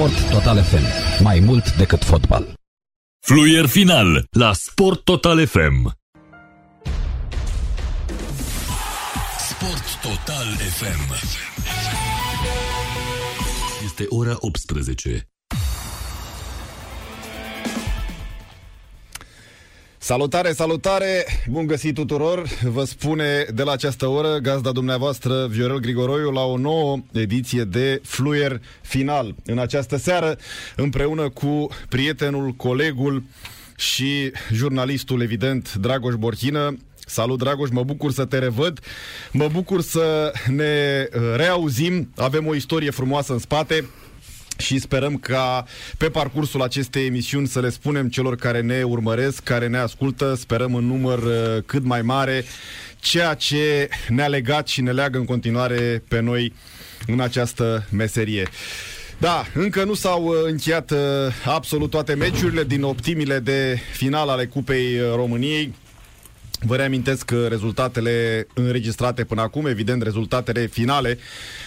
Sport Total FM. Mai mult decât fotbal. Fluier final la Sport Total FM. Sport Total FM. Este ora 18. Salutare, salutare! Bun găsit tuturor! Vă spune de la această oră gazda dumneavoastră Viorel Grigoroiu la o nouă ediție de Fluier Final. În această seară, împreună cu prietenul, colegul și jurnalistul, evident, Dragoș Borchină, Salut, Dragoș, mă bucur să te revăd, mă bucur să ne reauzim, avem o istorie frumoasă în spate, și sperăm ca pe parcursul acestei emisiuni să le spunem celor care ne urmăresc, care ne ascultă, sperăm în număr uh, cât mai mare, ceea ce ne-a legat și ne leagă în continuare pe noi în această meserie. Da, încă nu s-au uh, încheiat uh, absolut toate meciurile din optimile de final ale Cupei României. Vă reamintesc rezultatele înregistrate până acum, evident rezultatele finale.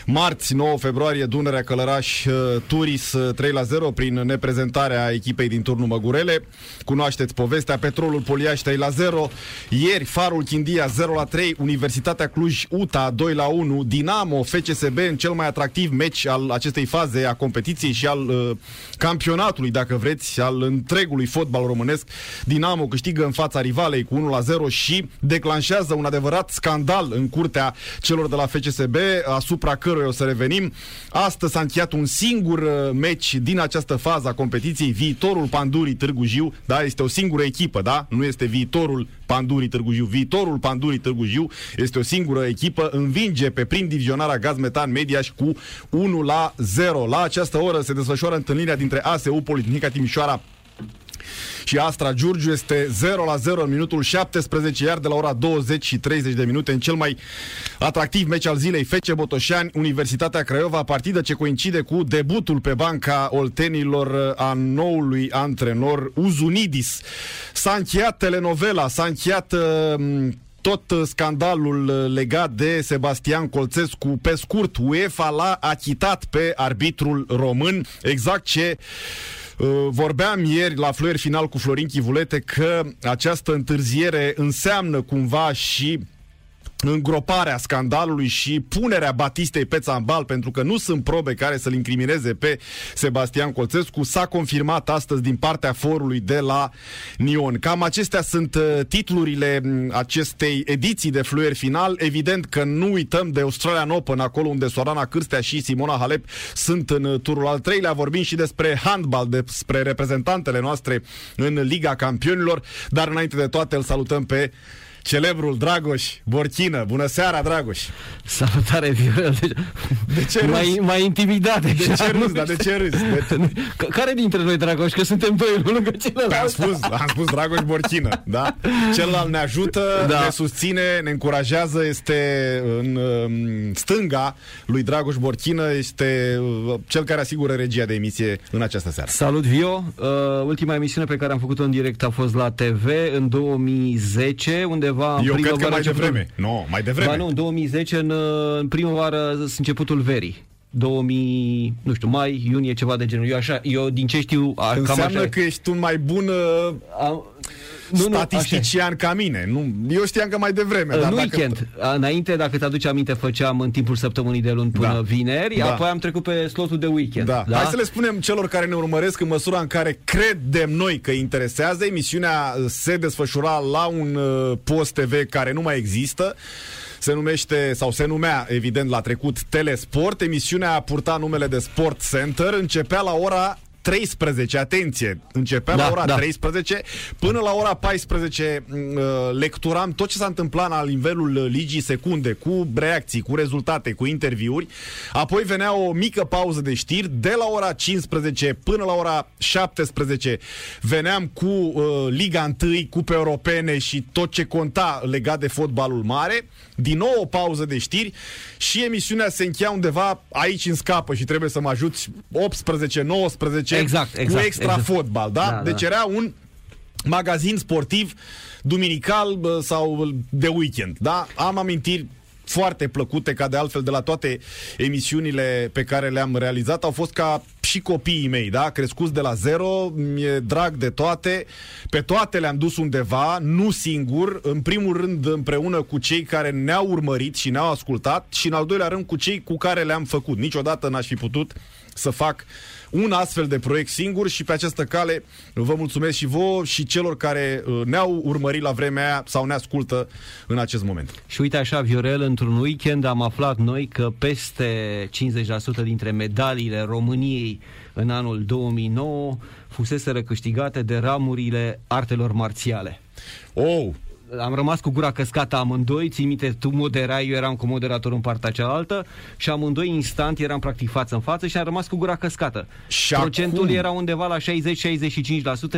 Marți, 9 februarie, Dunărea Călăraș, uh, Turis 3 uh, la 0 prin neprezentarea echipei din turnul Măgurele. Cunoașteți povestea, Petrolul Poliaș 3 la 0. Ieri, Farul Chindia 0 la 3, Universitatea Cluj UTA 2 la 1, Dinamo FCSB în cel mai atractiv meci al acestei faze a competiției și al uh, campionatului, dacă vreți, al întregului fotbal românesc. Dinamo câștigă în fața rivalei cu 1 la 0 și declanșează un adevărat scandal în curtea celor de la FCSB, asupra căruia o să revenim. Astăzi s-a încheiat un singur uh, meci din această fază a competiției, viitorul Pandurii Târgu Jiu, da, este o singură echipă, da, nu este viitorul Pandurii Târgu Jiu. Viitorul Pandurii Târgu Jiu este o singură echipă, învinge pe prim divizionarea Gaz Metan Mediaș cu 1 la 0. La această oră se desfășoară întâlnirea dintre ASU Politehnica Timișoara și Astra Giurgiu este 0 la 0 în minutul 17, iar de la ora 20 și 30 de minute în cel mai atractiv meci al zilei Fece Botoșani, Universitatea Craiova, partidă ce coincide cu debutul pe banca oltenilor a noului antrenor Uzunidis. S-a încheiat telenovela, s-a încheiat uh, tot scandalul legat de Sebastian Colțescu, pe scurt, UEFA l-a achitat pe arbitrul român, exact ce Uh, vorbeam ieri la fluier final cu Florin Chivulete că această întârziere înseamnă cumva și îngroparea scandalului și punerea Batistei pe țambal, pentru că nu sunt probe care să-l incrimineze pe Sebastian Colțescu, s-a confirmat astăzi din partea forului de la Nion. Cam acestea sunt uh, titlurile mm, acestei ediții de fluier final. Evident că nu uităm de Australian Open, acolo unde Sorana Cârstea și Simona Halep sunt în uh, turul al treilea. Vorbim și despre handbal, despre reprezentantele noastre în Liga Campionilor, dar înainte de toate îl salutăm pe celebrul Dragoș Borchină. Bună seara, Dragoș! Salutare, Viorel! De ce mai, mai intimidat. De ce râzi, dar de ce râzi? De... Care dintre noi, Dragoș? Că suntem doi unul lângă celălalt. Păi am spus, am spus Dragoș Borchină, da? Celălalt ne ajută, da. ne susține, ne încurajează, este în um, stânga lui Dragoș Borchină, este uh, cel care asigură regia de emisie în această seară. Salut, Vio! Uh, ultima emisiune pe care am făcut-o în direct a fost la TV în 2010, unde undeva în Eu cred că mai devreme. Nu, no, mai devreme. Ba nu, în 2010, în, în primăvară, începutul verii. 2000, nu știu, mai, iunie, ceva de genul. Eu, așa, eu din ce știu, a, Înseamnă cam așa... că ești un mai bun uh, a, nu, statistician nu, ca mine. Nu, eu știam că mai devreme. În dar weekend. Dacă... Înainte, dacă te aduci aminte, făceam în timpul săptămânii de luni până da. vineri, da. apoi am trecut pe slotul de weekend. Da. Da? Hai să le spunem celor care ne urmăresc în măsura în care credem noi că interesează. Emisiunea se desfășura la un uh, post TV care nu mai există se numește, sau se numea, evident, la trecut Telesport. Emisiunea a purtat numele de Sport Center, începea la ora 13, atenție, începea da, la ora da. 13, până la ora 14 mm, uh, lecturam tot ce s-a întâmplat la nivelul uh, ligii secunde, cu reacții, cu rezultate, cu interviuri, apoi venea o mică pauză de știri, de la ora 15 până la ora 17 veneam cu uh, Liga 1, cupe europene și tot ce conta legat de fotbalul mare, din nou o pauză de știri și emisiunea se încheia undeva aici în scapă și trebuie să mă ajuți 18, 19 exact, exact, cu extra exact. fotbal, da? da deci da. era un magazin sportiv duminical sau de weekend, da? Am amintiri foarte plăcute, ca de altfel de la toate emisiunile pe care le-am realizat, au fost ca și copiii mei, da? Crescuți de la zero, mi-e drag de toate, pe toate le-am dus undeva, nu singur, în primul rând împreună cu cei care ne-au urmărit și ne-au ascultat și în al doilea rând cu cei cu care le-am făcut. Niciodată n-aș fi putut să fac un astfel de proiect singur și pe această cale vă mulțumesc și vouă și celor care uh, ne-au urmărit la vremea aia sau ne ascultă în acest moment. Și uite așa, Viorel, într-un weekend am aflat noi că peste 50% dintre medaliile României în anul 2009 fusese câștigate de ramurile artelor marțiale. Oh, am rămas cu gura căscată amândoi, ții minte, tu moderai, eu eram cu moderatorul în partea cealaltă și amândoi instant eram practic față în față și am rămas cu gura căscată. Și Procentul acum... era undeva la 60-65%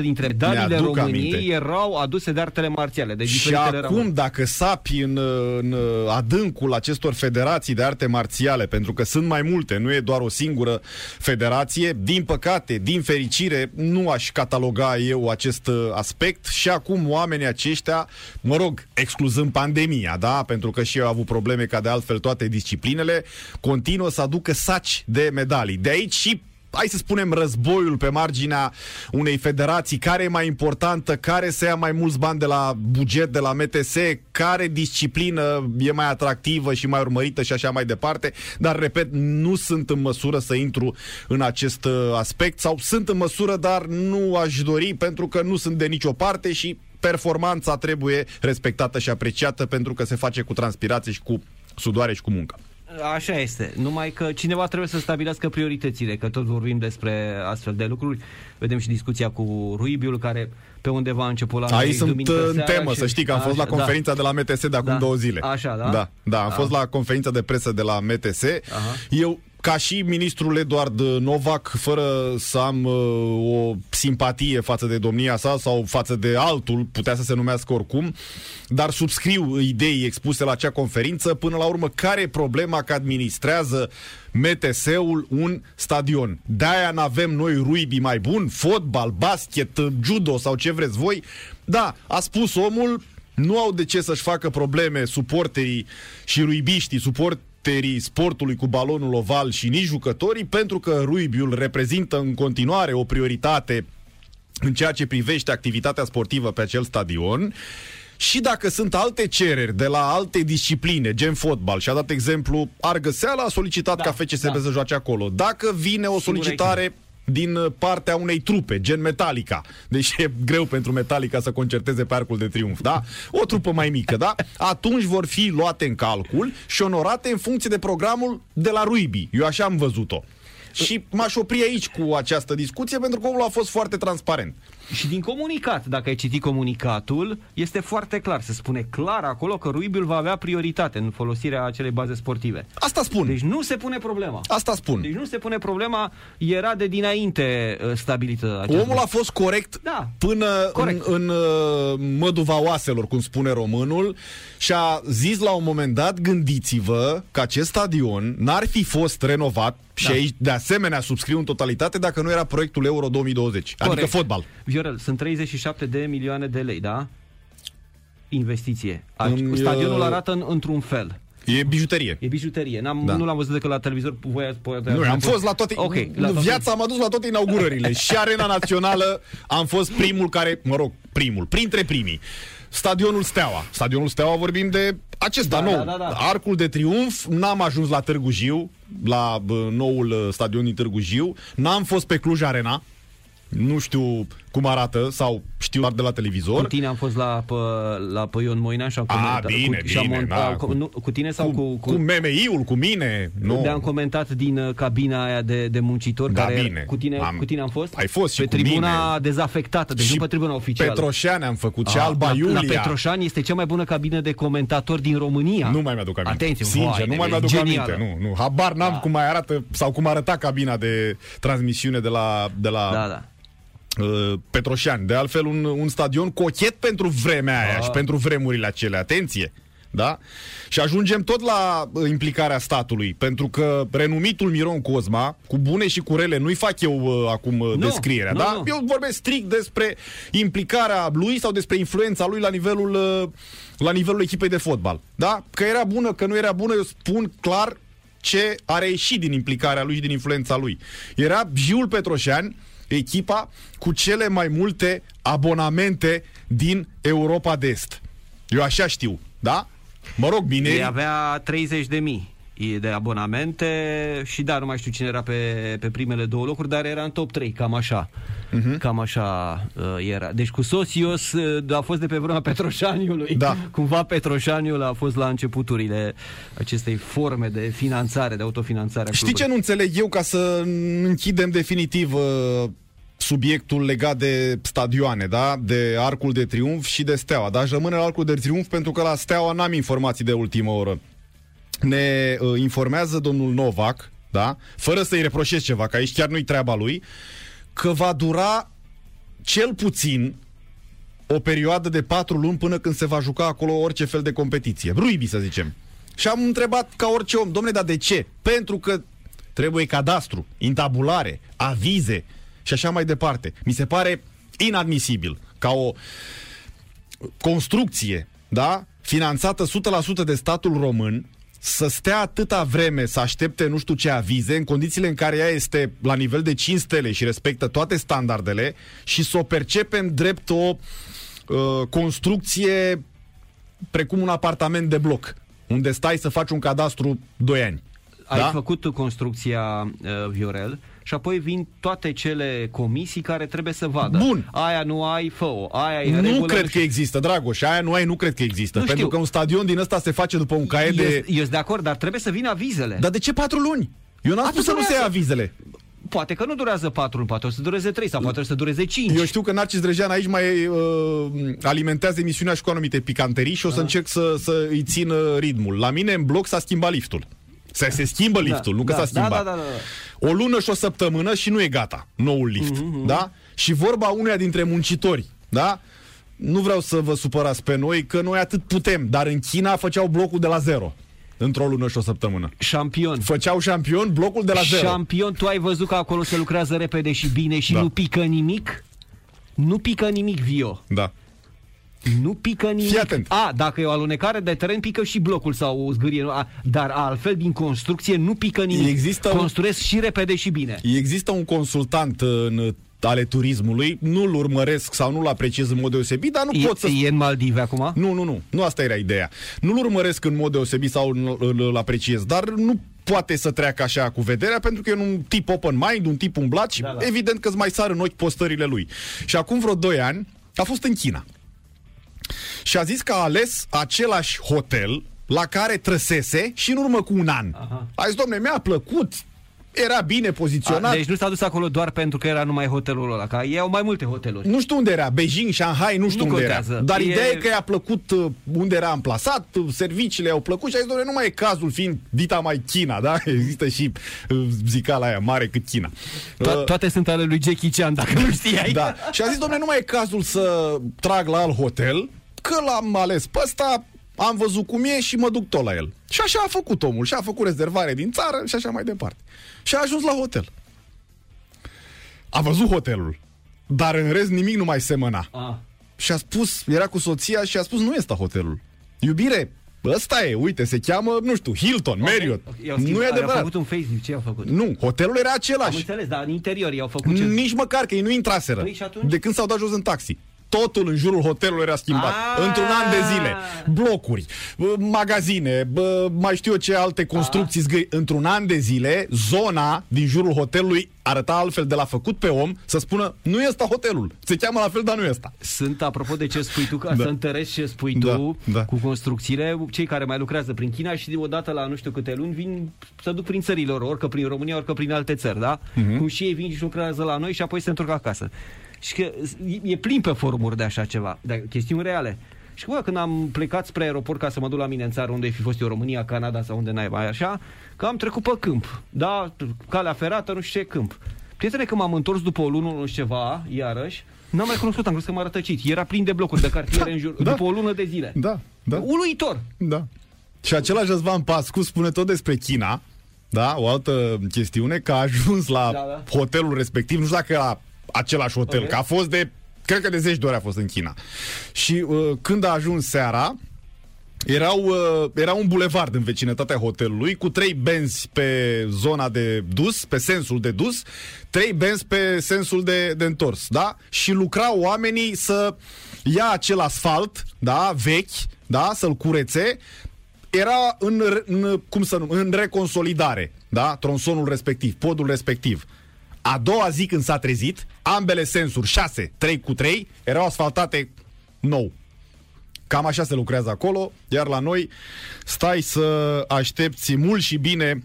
dintre medaliile României aminte. erau aduse de artele marțiale. De și acum, rămâni. dacă sapi în, în adâncul acestor federații de arte marțiale, pentru că sunt mai multe, nu e doar o singură federație, din păcate, din fericire, nu aș cataloga eu acest aspect și acum oamenii aceștia mă rog, excluzând pandemia, da? Pentru că și eu au avut probleme ca de altfel toate disciplinele, continuă să aducă saci de medalii. De aici și hai să spunem, războiul pe marginea unei federații, care e mai importantă, care se ia mai mulți bani de la buget, de la MTS, care disciplină e mai atractivă și mai urmărită și așa mai departe, dar, repet, nu sunt în măsură să intru în acest uh, aspect. Sau sunt în măsură, dar nu aș dori pentru că nu sunt de nicio parte și performanța trebuie respectată și apreciată pentru că se face cu transpirație și cu sudoare și cu muncă. Așa este. Numai că cineva trebuie să stabilească prioritățile, că tot vorbim despre astfel de lucruri. Vedem și discuția cu Ruibiul, care pe undeva a început la Aici sunt în temă, și... să știi că am fost la da. conferința da. de la MTS de acum da. două zile. Așa, da? Da, da am a. fost la conferința de presă de la MTS. Aha. Eu ca și ministrul Eduard Novak, fără să am uh, o simpatie față de domnia sa sau față de altul, putea să se numească oricum, dar subscriu idei expuse la acea conferință. Până la urmă, care e problema că administrează MTS-ul un stadion? De-aia n-avem noi ruibi mai bun, fotbal, basket, judo sau ce vreți voi? Da, a spus omul, nu au de ce să-și facă probleme suporterii și ruibiștii, suport caracterii sportului cu balonul oval și nici jucătorii, pentru că Ruibiul reprezintă în continuare o prioritate în ceea ce privește activitatea sportivă pe acel stadion. Și dacă sunt alte cereri de la alte discipline, gen fotbal, și a dat exemplu, Argăseala a solicitat da, ca FCSB da. să joace acolo. Dacă vine o solicitare din uh, partea unei trupe, gen Metallica. Deși e greu pentru Metallica să concerteze pe Arcul de Triunf, da? O trupă mai mică, da? Atunci vor fi luate în calcul și onorate în funcție de programul de la Ruibi. Eu așa am văzut-o. Și m-aș opri aici cu această discuție pentru că omul a fost foarte transparent. Și din comunicat, dacă ai citit comunicatul, este foarte clar. Se spune clar acolo că Ruibiul va avea prioritate în folosirea acelei baze sportive. Asta spun. Deci nu se pune problema. Asta spun. Deci nu se pune problema, era de dinainte uh, stabilită această. Omul a fost corect da. până corect. în, în uh, măduva oaselor, cum spune românul, și a zis la un moment dat, gândiți-vă că acest stadion n-ar fi fost renovat și da. aici, de asemenea, subscriu în totalitate dacă nu era proiectul Euro 2020, Corect. adică fotbal. Viorel, sunt 37 de milioane de lei, da? Investiție. Îmi, Stadionul arată în, într-un fel. E bijuterie. E bijuterie. N-am, da. Nu l-am văzut decât la televizor. Voi, poate, nu, am fost la toate... Okay, la toate... Viața am adus la toate inaugurările. și Arena Națională am fost primul care... Mă rog, primul. Printre primii. Stadionul Steaua. Stadionul Steaua vorbim de acesta da, nou. Da, da, da. Arcul de Triunf. N-am ajuns la Târgu Jiu, la bă, noul uh, stadion din Târgu Jiu. N-am fost pe Cluj Arena. Nu știu cum arată sau știu doar de la televizor. Cu tine am fost la, pe, la pe Ion Moina și am comentat. A, bine, cu, bine. Am, da, cu, nu, cu tine sau cu... Cu, cu, cu MMI-ul, cu mine. Nu. De-am comentat din uh, cabina aia de, de muncitori. Da, care bine. Cu tine, am, cu tine am fost? Ai fost și Pe cu tribuna mine. dezafectată, deci și nu pe tribuna oficială. Petroșani am făcut, și Alba la, Iulia. La Petroșani este cea mai bună cabină de comentatori din România. Nu mai mi-aduc aminte. Atenție, Sincer, vai, nu mai mi-aduc aminte. Nu, nu. Habar n-am da. cum mai arată sau cum arăta cabina de transmisiune de la, de la da, da Uh, Petroșani. De altfel, un, un stadion cochet pentru vremea aia ah. și pentru vremurile acelea. Atenție! Da? Și ajungem tot la uh, implicarea statului, pentru că renumitul Miron Cosma, cu bune și cu rele, nu-i fac eu uh, acum uh, Nu, descrierea, nu, da? nu. Eu vorbesc strict despre implicarea lui sau despre influența lui la nivelul, uh, la nivelul echipei de fotbal. Da? Că era bună, că nu era bună, eu spun clar ce a reieșit din implicarea lui și din influența lui. Era Giul Petroșan, echipa cu cele mai multe abonamente din Europa de Est. Eu așa știu, da? Mă rog, bine. Ei avea 30 de mii de abonamente și da, nu mai știu cine era pe, pe primele două locuri, dar era în top 3, cam așa. Uh-huh. Cam așa uh, era. Deci cu Sosios uh, a fost de pe vremea Petroșaniului. Da. Cumva Petroșaniul a fost la începuturile acestei forme de finanțare, de autofinanțare. a Știi ce clubului. nu înțeleg eu ca să închidem definitiv uh, subiectul legat de stadioane, da? De Arcul de Triunf și de Steaua. Dar aș rămâne la Arcul de Triunf pentru că la Steaua n-am informații de ultimă oră. Ne uh, informează domnul Novak, da? Fără să-i reproșez ceva, că aici chiar nu-i treaba lui, că va dura cel puțin o perioadă de patru luni până când se va juca acolo orice fel de competiție. Ruibi, să zicem. Și am întrebat ca orice om, domnule, dar de ce? Pentru că trebuie cadastru, intabulare, avize și așa mai departe. Mi se pare inadmisibil ca o construcție, da? Finanțată 100% de statul român, să stea atâta vreme să aștepte nu știu ce avize, în condițiile în care ea este la nivel de 5 stele și respectă toate standardele și să o percepem drept o uh, construcție precum un apartament de bloc, unde stai să faci un cadastru 2 ani. Ai da? făcut construcția uh, Viorel și apoi vin toate cele comisii care trebuie să vadă. Bun. Aia nu ai, fă-o. Aia e în Nu regulă, cred că știu. există, Dragoș, aia nu ai, nu cred că există. Nu pentru știu. că un stadion din ăsta se face după un caiet Eu, de... eu sunt de acord, dar trebuie să vină avizele. Dar de ce patru luni? Eu n-am Atât spus să nu se ia durează. avizele. Poate că nu durează 4 luni, poate o să dureze 3 sau poate o să dureze 5. Eu știu că Narcis Drejean aici mai uh, alimentează emisiunea și cu anumite picanterii și o Da. să încerc să, să îi țin uh, ritmul. La mine în bloc s-a schimbat liftul. Se, se schimbă liftul, nu că da, s-a schimbat. Da, da, da, da. O lună și o săptămână și nu e gata noul lift. Mhm, Da? Și vorba uneia dintre muncitori, da? Nu vreau să vă supărați pe noi, că noi atât putem, dar în China făceau blocul de la zero. Într-o lună și o săptămână. Șampion. Făceau șampion blocul de la zero. Șampion, tu ai văzut că acolo se lucrează repede și bine și Da. nu pică nimic? Nu pică nimic, Vio. Da. Nu pică nimic. Fii atent. A, dacă e o alunecare de teren, pică și blocul sau o zgârie. nu? A, dar altfel, din construcție, nu pică nimic. Există un- Construiesc și repede și bine. Există un consultant în ale turismului, nu-l urmăresc sau nu-l apreciez în mod deosebit, dar nu E, pot să... e în Maldive acum? Nu, nu, nu. Nu asta era ideea. Nu-l urmăresc în mod deosebit sau nu- îl, îl apreciez, dar nu poate să treacă așa cu vederea pentru că e un tip open mind, un tip umblat și Da, da. evident că îți mai sar în ochi postările lui. Și acum vreo 2 ani a fost în China. Și a zis că a ales același hotel la care trăsese și în urmă cu un an. Aha. A zis, domne, mi-a plăcut, era bine poziționat. A, deci nu s-a dus acolo doar pentru că era numai hotelul ăla, că ei au mai multe hoteluri. Nu știu unde era, Beijing, Shanghai, nu știu Nu unde contează. era. Dar E- ideea e că i-a plăcut uh, unde era amplasat, uh, serviciile au plăcut și a zis, "Doamne, nu mai e cazul fiind dita mai China, da? Există și uh, zicala aia mare cât China. To- Uh, toate sunt ale lui Jackie Chan, dacă nu știai. da. Și a zis, domnule, nu mai e cazul să trag la alt hotel, că l-am ales pe ăsta, am văzut cum e și mă duc tot la el. Și așa a făcut omul, și a făcut rezervare din țară și așa mai departe. Și a ajuns la hotel. A văzut hotelul, dar în rest nimic nu mai semăna. A. Și a spus, era cu soția și a spus, nu este hotelul. Iubire, ăsta e, uite, se cheamă, nu știu, Hilton, Marriott. I-au Nu e schimbat, Au adevărat. făcut un Facebook, ce au făcut? Nu, hotelul era Am același. înțeles, dar în interior i-au făcut ce? Nici măcar că ei nu intraseră. Păi și atunci? De când s-au dat jos în taxi. Totul în jurul hotelului era schimbat. Ah! Într-un an de zile. Blocuri, bă, magazine, bă, mai știu eu ce alte construcții zgâi. Într-un an de zile, zona din jurul hotelului arăta altfel de la făcut pe om să spună nu e ăsta hotelul. Se cheamă la fel, dar nu e ăsta. Sunt, apropo de ce spui tu, ca Da. să întărești ce spui Da, tu da. cu construcțiile, cei care mai lucrează prin China și odată la nu știu câte luni vin să duc prin țările lor, orică prin România, orică prin alte țări, da? Mhm. Cum și ei vin și lucrează la noi și apoi se întorc acasă. Și că e plin pe forumuri de așa ceva, de chestiuni reale. Și bă, când am plecat spre aeroport ca să mă duc la mine în țară, unde fi fost eu, România, Canada sau unde n-ai mai așa, că am trecut pe câmp. Da, calea ferată, nu știu ce câmp. Prietene, când m-am întors după o lună, nu știu ceva, iarăși, n-am mai cunoscut, am crezut că m-a rătăcit. Era plin de blocuri de cartiere în jur, da. după o lună de zile. Da. Da? Uluitor. Da. Și același Răzvan Pascu spune tot despre China, da, o altă chestiune, că a ajuns la Da, da. hotelul respectiv, nu știu dacă la același hotel, Ok. că a fost de, cred că de zeci de ori a fost în China. Și uh, când a ajuns seara, erau, uh, era un bulevard în vecinătatea hotelului cu trei benzi pe zona de dus, pe sensul de dus, trei benzi pe sensul de, de întors, da? Și lucrau oamenii să ia acel asfalt, da, vechi, da, să-l curețe, era în, în, cum să nu, în reconsolidare, da, tronsonul respectiv, podul respectiv. A doua zi când s-a trezit, ambele sensuri, 6, 3 cu 3, erau asfaltate nou. Cam așa se lucrează acolo, iar la noi stai să aștepți mult și bine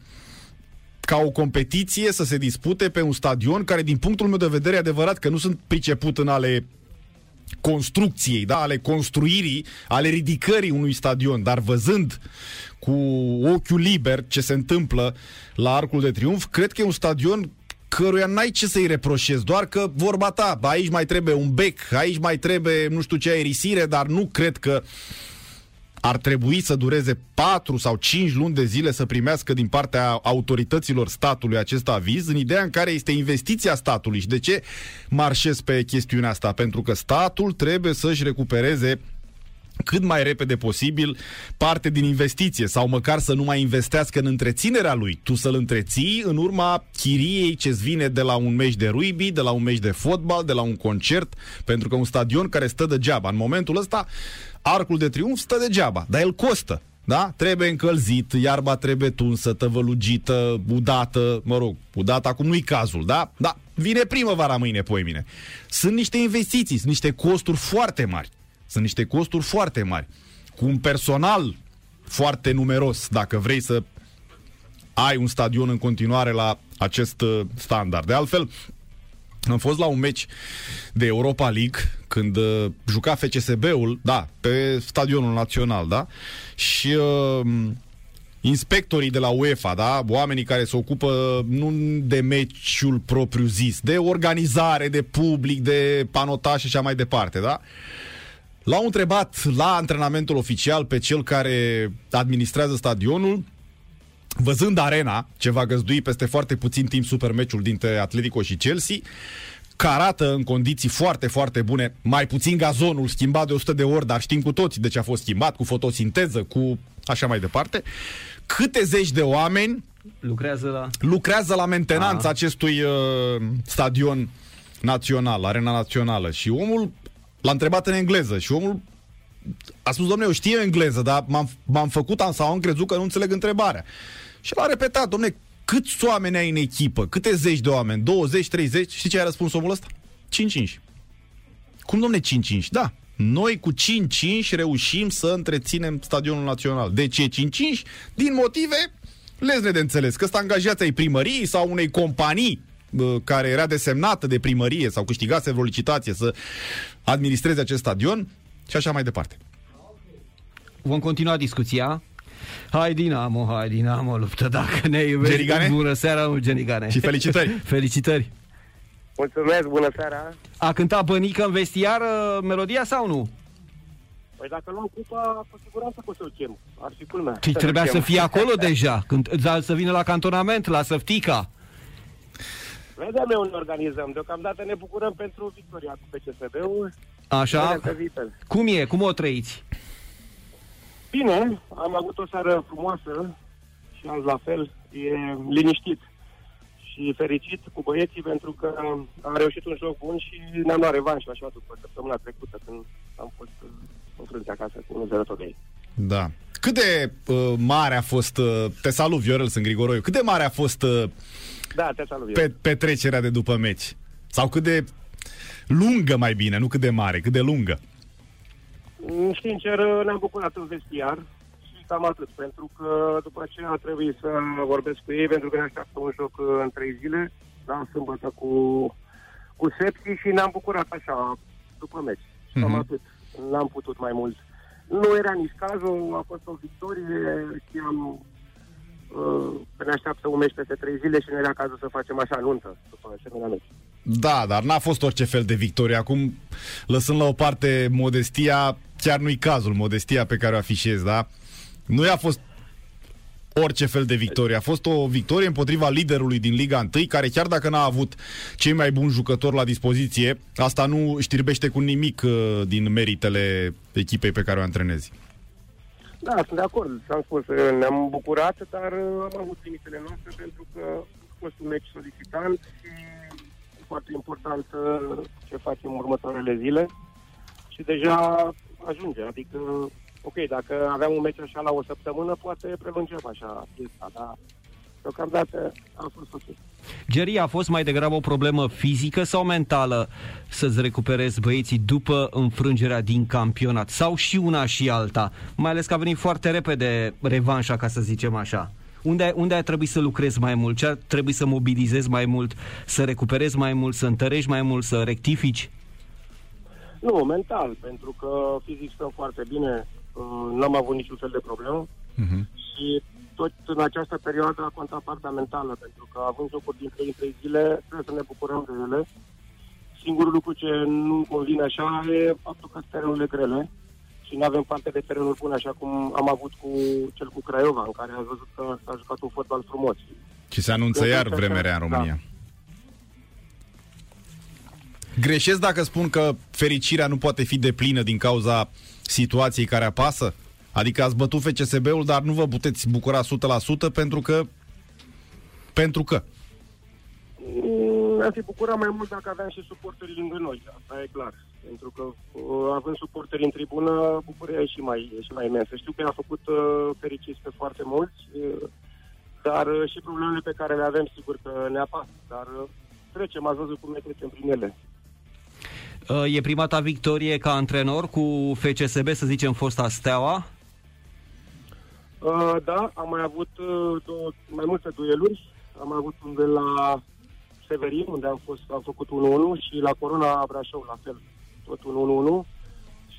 ca o competiție să se dispute pe un stadion care, din punctul meu de vedere, e adevărat că nu sunt priceput în ale construcției, da, ale construirii, ale ridicării unui stadion, dar văzând cu ochiul liber ce se întâmplă la Arcul de Triunf, cred că e un stadion căruia n-ai ce să-i reproșezi, doar că vorba ta, aici mai trebuie un bec, aici mai trebuie nu știu ce aerisire, dar nu cred că ar trebui să dureze 4 sau 5 luni de zile să primească din partea autorităților statului acest aviz, în ideea în care este investiția statului. Și de ce marșez pe chestiunea asta? Pentru că statul trebuie să-și recupereze cât mai repede posibil parte din investiție sau măcar să nu mai investească în întreținerea lui. Tu să-l întreții în urma chiriei ce-ți vine de la un meci de rugby, de la un meci de fotbal, de la un concert, pentru că un stadion care stă degeaba. În momentul ăsta, Arcul de Triunf stă degeaba, dar el costă. Da? Trebuie încălzit, iarba trebuie tunsă, tăvălugită, udată, mă rog, udată acum nu-i cazul, da? Da, vine primăvara mâine, poimine. Sunt niște investiții, sunt niște costuri foarte mari. Sunt niște costuri foarte mari. Cu un personal foarte numeros, dacă vrei să ai un stadion în continuare la acest uh, standard. De altfel, am fost la un meci de Europa League când uh, juca FCSB-ul, da, pe stadionul național, da? Și uh, inspectorii de la UEFA, da, oamenii care se ocupă nu de meciul propriu zis, de organizare, de public, de panotaj și așa mai departe, da? L-au întrebat la antrenamentul oficial pe cel care administrează stadionul, văzând arena, ce va găzdui peste foarte puțin timp supermeciul dintre Atletico și Chelsea, că arată în condiții foarte, foarte bune, mai puțin gazonul schimbat de 100 de ori, dar știm cu toți de ce a fost schimbat, cu fotosinteză, cu așa mai departe, câte zeci de oameni Lucrează la... lucrează la mentenanța Ah. acestui uh, stadion național, arena națională și omul l-a întrebat în engleză și omul a spus, domnule, eu știu engleză, dar m-am, m-am făcut am, sau am crezut că nu înțeleg întrebarea. Și l-a repetat, domnule, câți oameni ai în echipă? Câte zeci de oameni? 20, 30? Știi ce a răspuns omul ăsta? 5-5. Cum, domne, 5-5? Da. Noi cu 5-5 reușim să întreținem stadionul național. De ce 5-5? Din motive lezne de înțeles. Că sunt angajați ai primăriei sau unei companii bă, care era desemnată de primărie sau câștigase vreo licitație să administreze acest stadion și așa mai departe. Vom continua discuția. Hai Dinamo, hai Dinamo, luptă dacă ne iubești. Gerigane? Bună seara, nu Gerigane. Și felicitări! Felicitări. Mulțumesc, bună seara. A cântat Bănică în vestiar uh, melodia sau nu? Păi dacă luăm cupa, cu siguranță pot să-l chem. Ar fi culmea. Și trebuia să fie acolo deja, când, da, să vină la cantonament, la Săftica. Vedem eu unde organizăm. Deocamdată ne bucurăm pentru victoria cu PCSB-ul. Așa? Vedem pe viitor. Cum e? Cum o trăiți? Bine, am avut o seară frumoasă și azi la fel. E liniștit și fericit cu băieții pentru că am reușit un joc bun și ne-am luat revanș așa după săptămâna trecută când am fost uh, înfrânți acasă cu 1-0 tot de ei. Da. Cât de uh, mare a fost, uh, te salut Viorel, sunt Grigoroiu, cât de mare a fost uh, Da, te salut. pe, petrecerea de după meci? Sau cât de lungă mai bine, nu cât de mare, cât de lungă? Mm, Sincer, ne-am bucurat în vestiar și cam atât, pentru că după aceea a trebuit să vorbesc cu ei, pentru că ne așteaptă un joc uh, în trei zile, da, sâmbătă cu, cu Sepsi și ne-am bucurat așa, după meci. Și Cam Mhm. atât. N-am putut mai mult. Nu era nici cazul, a fost o victorie, știam uh, că ne așteaptă un meci peste trei zile și nu era cazul să facem așa nuntă după asemenea meci. Da, dar n-a fost orice fel de victorie. Acum, lăsând la o parte modestia, chiar nu-i cazul, modestia pe care o afișez, da? Nu i-a fost orice fel de victorie. A fost o victorie împotriva liderului din Liga 1, care chiar dacă n-a avut cei mai buni jucători la dispoziție, asta nu știrbește cu nimic uh, din meritele echipei pe care o antrenezi. Da, sunt de acord. S-am spus, uh, ne-am bucurat, dar uh, am avut limitele noastre pentru că a fost un meci solicitant și foarte important ce facem următoarele zile și deja ajunge. Adică ok, dacă aveam un meci așa la o săptămână, poate prelungem așa piesa, dar deocamdată a fost ok. Geri, a fost mai degrabă o problemă fizică sau mentală să-ți recuperezi băieții după înfrângerea din campionat? Sau și una și alta? Mai ales că a venit foarte repede revanșa, ca să zicem așa. Unde, unde ai trebuit să lucrezi mai mult? Ce ar trebui să mobilizezi mai mult? Să recuperezi mai mult? Să întărești mai mult? Să rectifici? Nu, mental, pentru că fizic stăm foarte bine. Uh, n-am avut niciun fel de problemă uh-huh. și tot în această perioadă a contat partea mentală, pentru că având jocuri din 3 în 3 zile, trebuie să ne bucurăm de ele. Singurul lucru ce nu convine așa e faptul că terenurile grele și nu avem parte de terenuri bune, așa cum am avut cu cel cu Craiova, în care a văzut că s-a jucat un fotbal frumos. Și se anunță iar vremea rea în România. Da. Greșesc dacă spun că fericirea nu poate fi deplină din cauza situației care apasă? Adică ați bătut FCSB-ul, dar nu vă puteți bucura 100% pentru că... Pentru că... Mm, am fi bucurat mai mult dacă aveam și suporteri lângă noi, asta e clar. Pentru că uh, având suporteri în tribună, bucuria e și mai, e și mai imensă. Știu că a făcut uh, fericiți pe foarte mulți, uh, dar uh, și problemele pe care le avem, sigur că ne apasă. Dar uh, trecem, ați văzut cum ne trecem prin ele. Uh, e prima ta victorie ca antrenor cu FCSB, să zicem, fosta Steaua? Uh, da, am mai avut uh, două, mai multe dueluri. Am avut unde la Severin, unde am, fost, am făcut 1-1 și la Corona Brașov, la fel, tot 1-1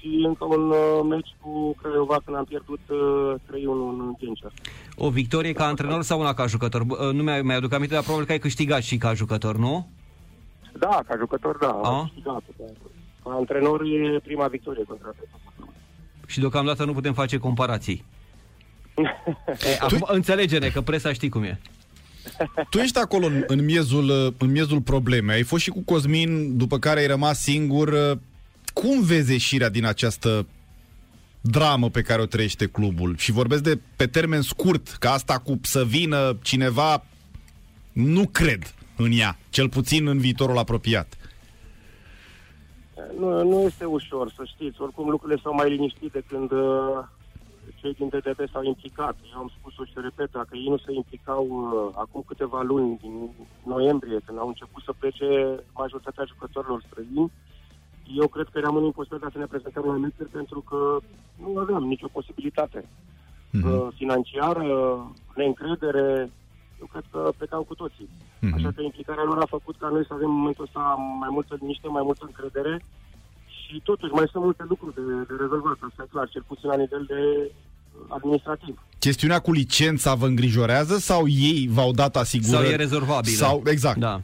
și încă un uh, meci cu Craiova când am pierdut uh, 3-1 în Ghencea. O victorie ca antrenor sau una ca jucător? Uh, nu mi-ai, mi-aduc aminte, dar probabil că ai câștigat și ca jucător, nu? Da, ca jucător, da, A? am câștigat. Ca antrenor e prima victorie contra Și deocamdată nu putem face comparații. E, acum tu... înțelege-ne că presa știi cum e. Tu ești acolo în, în, miezul, în miezul problemei. Ai fost și cu Cosmin, după care ai rămas singur. Cum vezi ieșirea din această dramă pe care o trăiește clubul? Și vorbesc de pe termen scurt, că asta cu să vină cineva, nu cred în ea, cel puțin în viitorul apropiat. Nu, nu este ușor, să știți. Oricum lucrurile s-au mai liniștit de când uh, cei din DDB s-au implicat. Eu am spus-o și repet, dacă ei nu se implicau uh, acum câteva luni, din noiembrie, când au început să plece majoritatea jucătorilor străini, eu cred că eram în imposibilitatea să ne prezentăm la meciuri pentru că nu aveam nicio posibilitate mm-hmm. uh, financiară, neîncredere, eu cred că plecam cu toții. Mm-hmm. Așa că implicarea lor a făcut ca noi să avem în momentul ăsta mai multă liniște, mai multă încredere și totuși mai sunt multe lucruri de, de rezolvat, asta e clar, cel puțin la nivel de administrativ. Chestiunea cu licența vă îngrijorează sau ei v-au dat asigurări? Sau e rezolvabilă? Sau, exact. Da.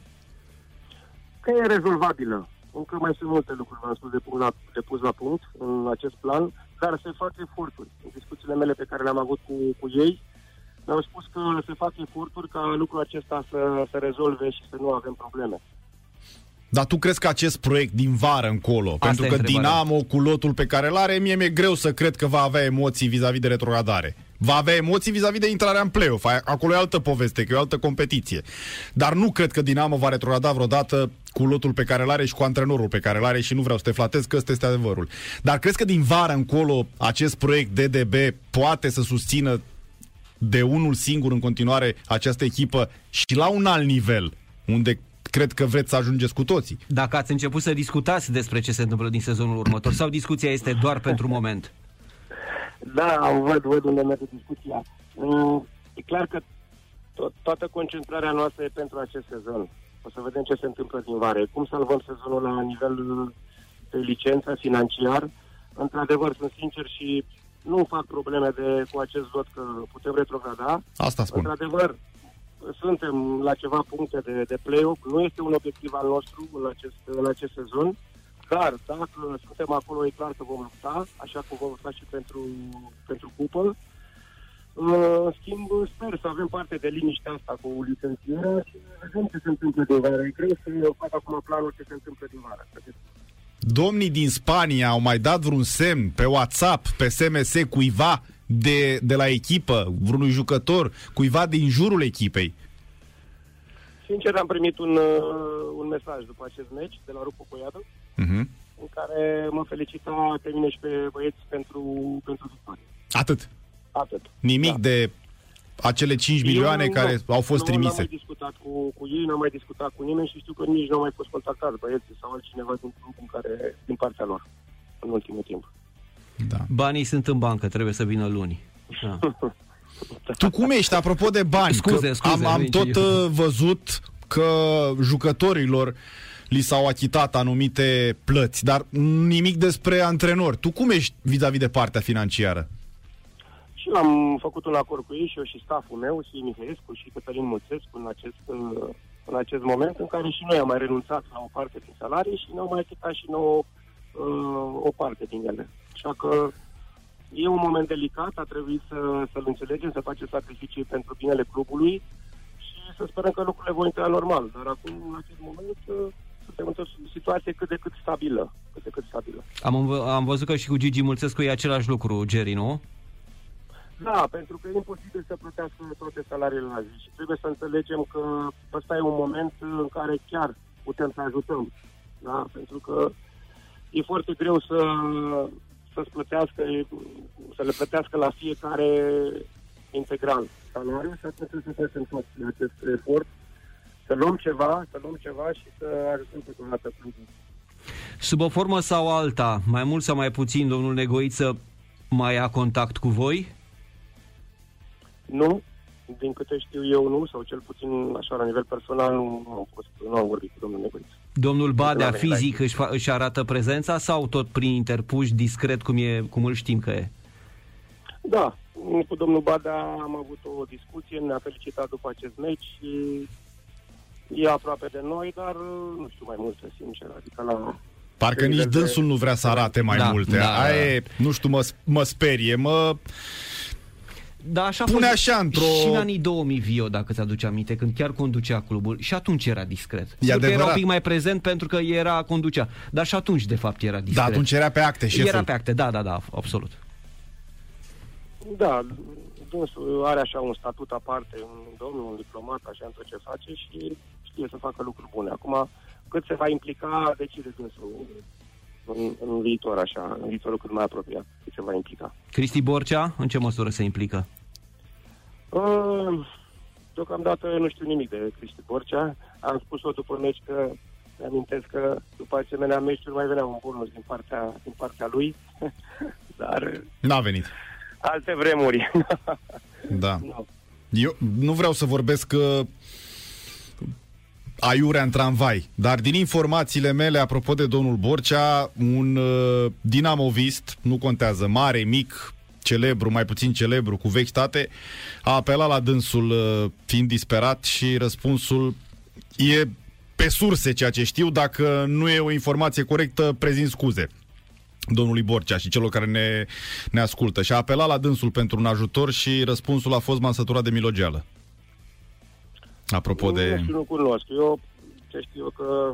Că e rezolvabilă. Încă mai sunt multe lucruri, v-am spus, de, pus la, de pus la punct în acest plan, dar se fac eforturi. În discuțiile mele pe care le-am avut cu, cu ei, mi-au spus că se fac eforturi ca lucrul acesta să se rezolve și să nu avem probleme. Dar tu crezi că acest proiect din vară încolo, Asta pentru că Dinamo cu lotul pe care îl are, mie mi-e greu să cred că va avea emoții vis-a-vis de retrogradare. Va avea emoții vis-a-vis de intrarea în play-off. Acolo e altă poveste, că e o altă competiție. Dar nu cred că Dinamo va retrograda vreodată cu lotul pe care îl are și cu antrenorul pe care îl are și nu vreau să te flatez că ăsta este adevărul. Dar crezi că din vară încolo acest proiect DDB poate să susțină de unul singur în continuare această echipă și la un alt nivel, unde cred că vreți să ajungeți cu toții. Dacă ați început să discutați despre ce se întâmplă din sezonul următor sau discuția este doar pentru moment? Da, văd, văd unde merge discuția. Mm, e clar că to- toată concentrarea noastră e pentru acest sezon. O să vedem ce se întâmplă din vară. Cum salvăm sezonul la nivel de licență financiar. Într-adevăr, sunt sincer și nu fac probleme de, cu acest vot că putem retrograda. Asta spun. Într-adevăr, suntem la ceva puncte de, de play-off. Nu este un obiectiv al nostru în acest, în acest sezon. Dar dacă suntem acolo, e clar că vom lupta, așa cum vom lupta și pentru, pentru cupă. În schimb, sper să avem parte de liniștea asta cu licențierea și vedem ce se întâmplă din vară. E greu să fac acum planul ce se întâmplă din vară. Domnii din Spania au mai dat vreun semn pe WhatsApp, pe SMS, cuiva de, de la echipă, vreunui jucător, cuiva din jurul echipei? Sincer, am primit un, uh, un mesaj după acest meci de la Rupu Coiadă, uh-huh. în care mă felicita pe mine și pe băieți pentru, pentru victorie. Atât? Atât. Nimic da. de acele 5 Eu milioane nu, care au fost nu, trimise. Nu am mai discutat cu, cu ei, n-am mai discutat cu nimeni și știu că nici nu au mai fost contactați băieții sau altcineva din, în care, din partea lor în ultimul timp. Da. Banii sunt în bancă, trebuie să vină luni. Da. tu cum ești, apropo de bani? Scuze, scuze. Am, am tot eu. Uh, văzut că jucătorilor li s-au achitat anumite plăți, dar nimic despre antrenori. Tu cum ești vis-a-vis de partea financiară? Și am făcut un acord cu ei și eu și staful meu, și Mihaescu și Cătălin Mulțescu în acest, uh, în acest moment în care și noi am mai renunțat la o parte din salarii și ne-au mai achitat și nouă uh, o parte din ele. Așa că e un moment delicat, a trebuit să, să-l înțelegem, să facem sacrificii pentru binele clubului și să sperăm că lucrurile vor intra normal. Dar acum, în acest moment, uh, suntem într-o situație cât de cât stabilă. Cât de cât stabilă. Am, am văzut că și cu Gigi Mulțescu e același lucru, Jerry, nu? Da, pentru că e imposibil să plătească toate salariile la zi și trebuie să înțelegem că ăsta e un moment în care chiar putem să ajutăm. Da? Pentru că e foarte greu să, să-ți plătească, să le plătească la fiecare integral salariul și atunci să facem tot acest efort, să luăm ceva, să luăm ceva și să ajutăm pe toată Sub o formă sau alta, mai mult sau mai puțin, domnul Negoiță mai a contact cu voi? Nu, din câte știu eu nu, sau cel puțin așa la nivel personal nu, nu am fost, nu am vorbit cu domnul Negoiță. Domnul Badea fizic își, își arată prezența sau tot prin interpuși discret cum, e, cum îl știm că e? Da, cu domnul Badea am avut o discuție, ne-a felicitat după acest meci și e aproape de noi, dar nu știu mai multe, sincer, adică la... Parcă nici dânsul de... nu vrea să arate mai da, multe. Da, Aia da. nu știu, mă, mă sperie, mă da, așa pune așa într-o... Și în anii 2000, Vio, dacă ți-aduce aminte, când chiar conducea clubul, și atunci era discret. E era un pic mai prezent pentru că era conducea. Dar și atunci, de fapt, era discret. Da, atunci era pe acte, șeful. Era pe acte, da, da, da, absolut. Da, dânsul are așa un statut aparte, un domn, un diplomat, așa în tot ce face și știe să facă lucruri bune. Acum, cât se va implica, decide dânsul în, în viitor, așa, în viitorul cât mai apropiat, cât se va implica. Cristi Borcea, în ce măsură se implică? Uh, deocamdată nu știu nimic de Cristi Borcea. Am spus-o după meci că amintesc că după asemenea meciuri mai venea un bonus din partea, din partea lui, dar... N-a venit. Alte vremuri. da. No. Eu nu vreau să vorbesc uh, aiurea în tramvai. Dar din informațiile mele, apropo de domnul Borcea, un uh, dinamovist, nu contează, mare, mic, celebru, mai puțin celebru, cu vechi state, a apelat la dânsul uh, fiind disperat și răspunsul e pe surse ceea ce știu, dacă nu e o informație corectă, prezint scuze domnului Borcea și celor care ne, ne ascultă. Și a apelat la dânsul pentru un ajutor și răspunsul a fost mansătura de milogeală. Apropo nu, de... Nu știu, nu cunosc. Eu ce știu eu că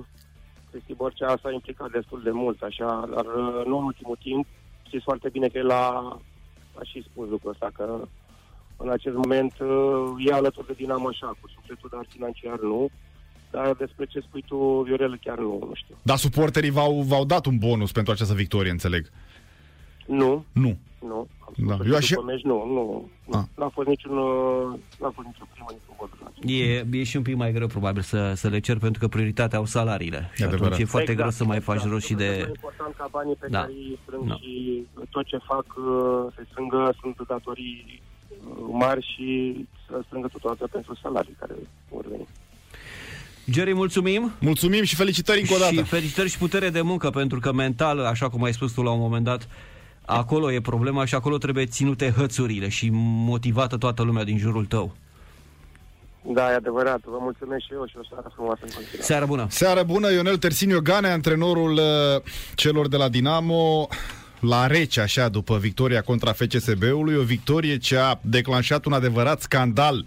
Cristi Borcea s-a implicat destul de mult, așa, dar uh, nu în ultimul timp. Știți foarte bine că el a, a și spus lucrul ăsta, că în acest moment uh, e alături de Dinamo așa, cu sufletul, dar financiar nu. Dar despre ce spui tu, Viorel, chiar nu, nu știu. Dar suporterii v-au, v-au dat un bonus pentru această victorie, înțeleg. Nu. Nu. Nu. Da. Eu așa... Meci, nu, nu. nu. Ah. N-a fost niciun, uh, n-a fost nicio primă, niciun gol. E, e și un pic mai greu, probabil, să, să le cer, pentru că prioritatea au salariile. Și atunci e foarte exact, greu să mai faci exact. rost și de... E important ca banii pe da. care îi strâng da. și tot ce fac uh, se strângă, sunt datorii uh, mari și să strângă totodată pentru salarii care vor veni. Jerry, mulțumim! Mulțumim și felicitări încă o dată! Și felicitări și putere de muncă, pentru că mental, așa cum ai spus tu la un moment dat, Acolo e problema și acolo trebuie ținute hățurile și motivată toată lumea din jurul tău. Da, e adevărat. Vă mulțumesc și eu și o seară frumoasă în continuare. Seară bună! Seară bună, Ionel Tersinio Gane, antrenorul uh, celor de la Dinamo la rece, așa, după victoria contra FCSB-ului, o victorie ce a declanșat un adevărat scandal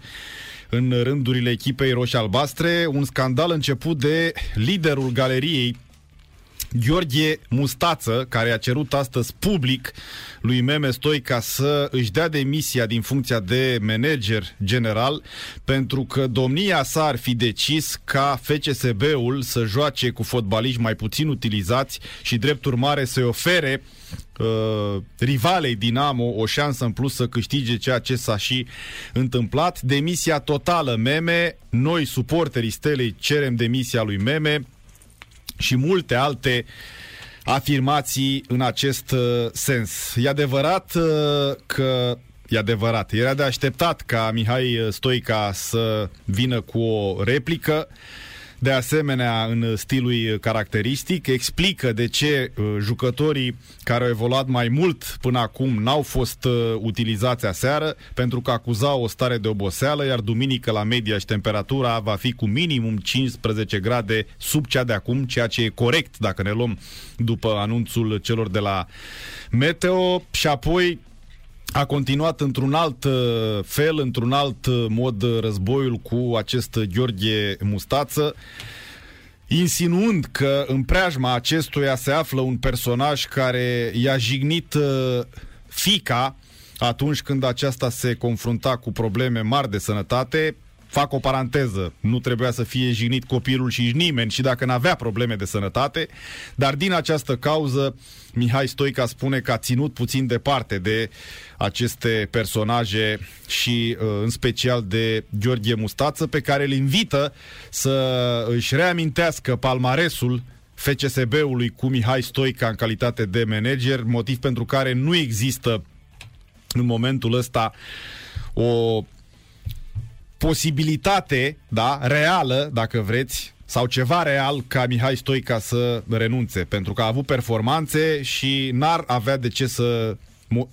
în rândurile echipei roșii-albastre, un scandal început de liderul galeriei Gheorghe Mustață, care a cerut astăzi public lui Meme Stoica să își dea demisia din funcția de manager general, pentru că domnia sa ar fi decis ca FCSB-ul să joace cu fotbaliști mai puțin utilizați și drept urmare să-i ofere uh, rivalei Dinamo o șansă în plus să câștige ceea ce s-a și întâmplat. Demisia totală Meme, noi suporterii Stelei cerem demisia lui Meme, și multe alte afirmații în acest uh, sens. E adevărat uh, că E adevărat. Era de așteptat ca Mihai Stoica să vină cu o replică. De asemenea, în stilul caracteristic, explică de ce uh, jucătorii care au evoluat mai mult până acum n-au fost uh, utilizați aseară, pentru că acuzau o stare de oboseală, iar duminică la media și temperatura va fi cu minimum 15 grade sub cea de acum, ceea ce e corect dacă ne luăm după anunțul celor de la Meteo. Și apoi a continuat într-un alt uh, fel, într-un alt uh, mod uh, războiul cu acest Gheorghe Mustață, insinuând că în preajma acestuia se află un personaj care i-a jignit fica atunci când aceasta se confrunta cu probleme mari de sănătate, fac o paranteză, nu trebuia să fie jignit copilul și nimeni și dacă n-avea probleme de sănătate, dar din această cauză Mihai Stoica spune că a ținut puțin departe de aceste personaje și uh, în special de Gheorghe Mustață pe care îl invită să își reamintească palmaresul FCSB-ului cu Mihai Stoica în calitate de manager, motiv pentru care nu există în momentul ăsta o posibilitate, da, reală, dacă vreți, sau ceva real ca Mihai Stoica să renunțe, pentru că a avut performanțe și n-ar avea de ce să,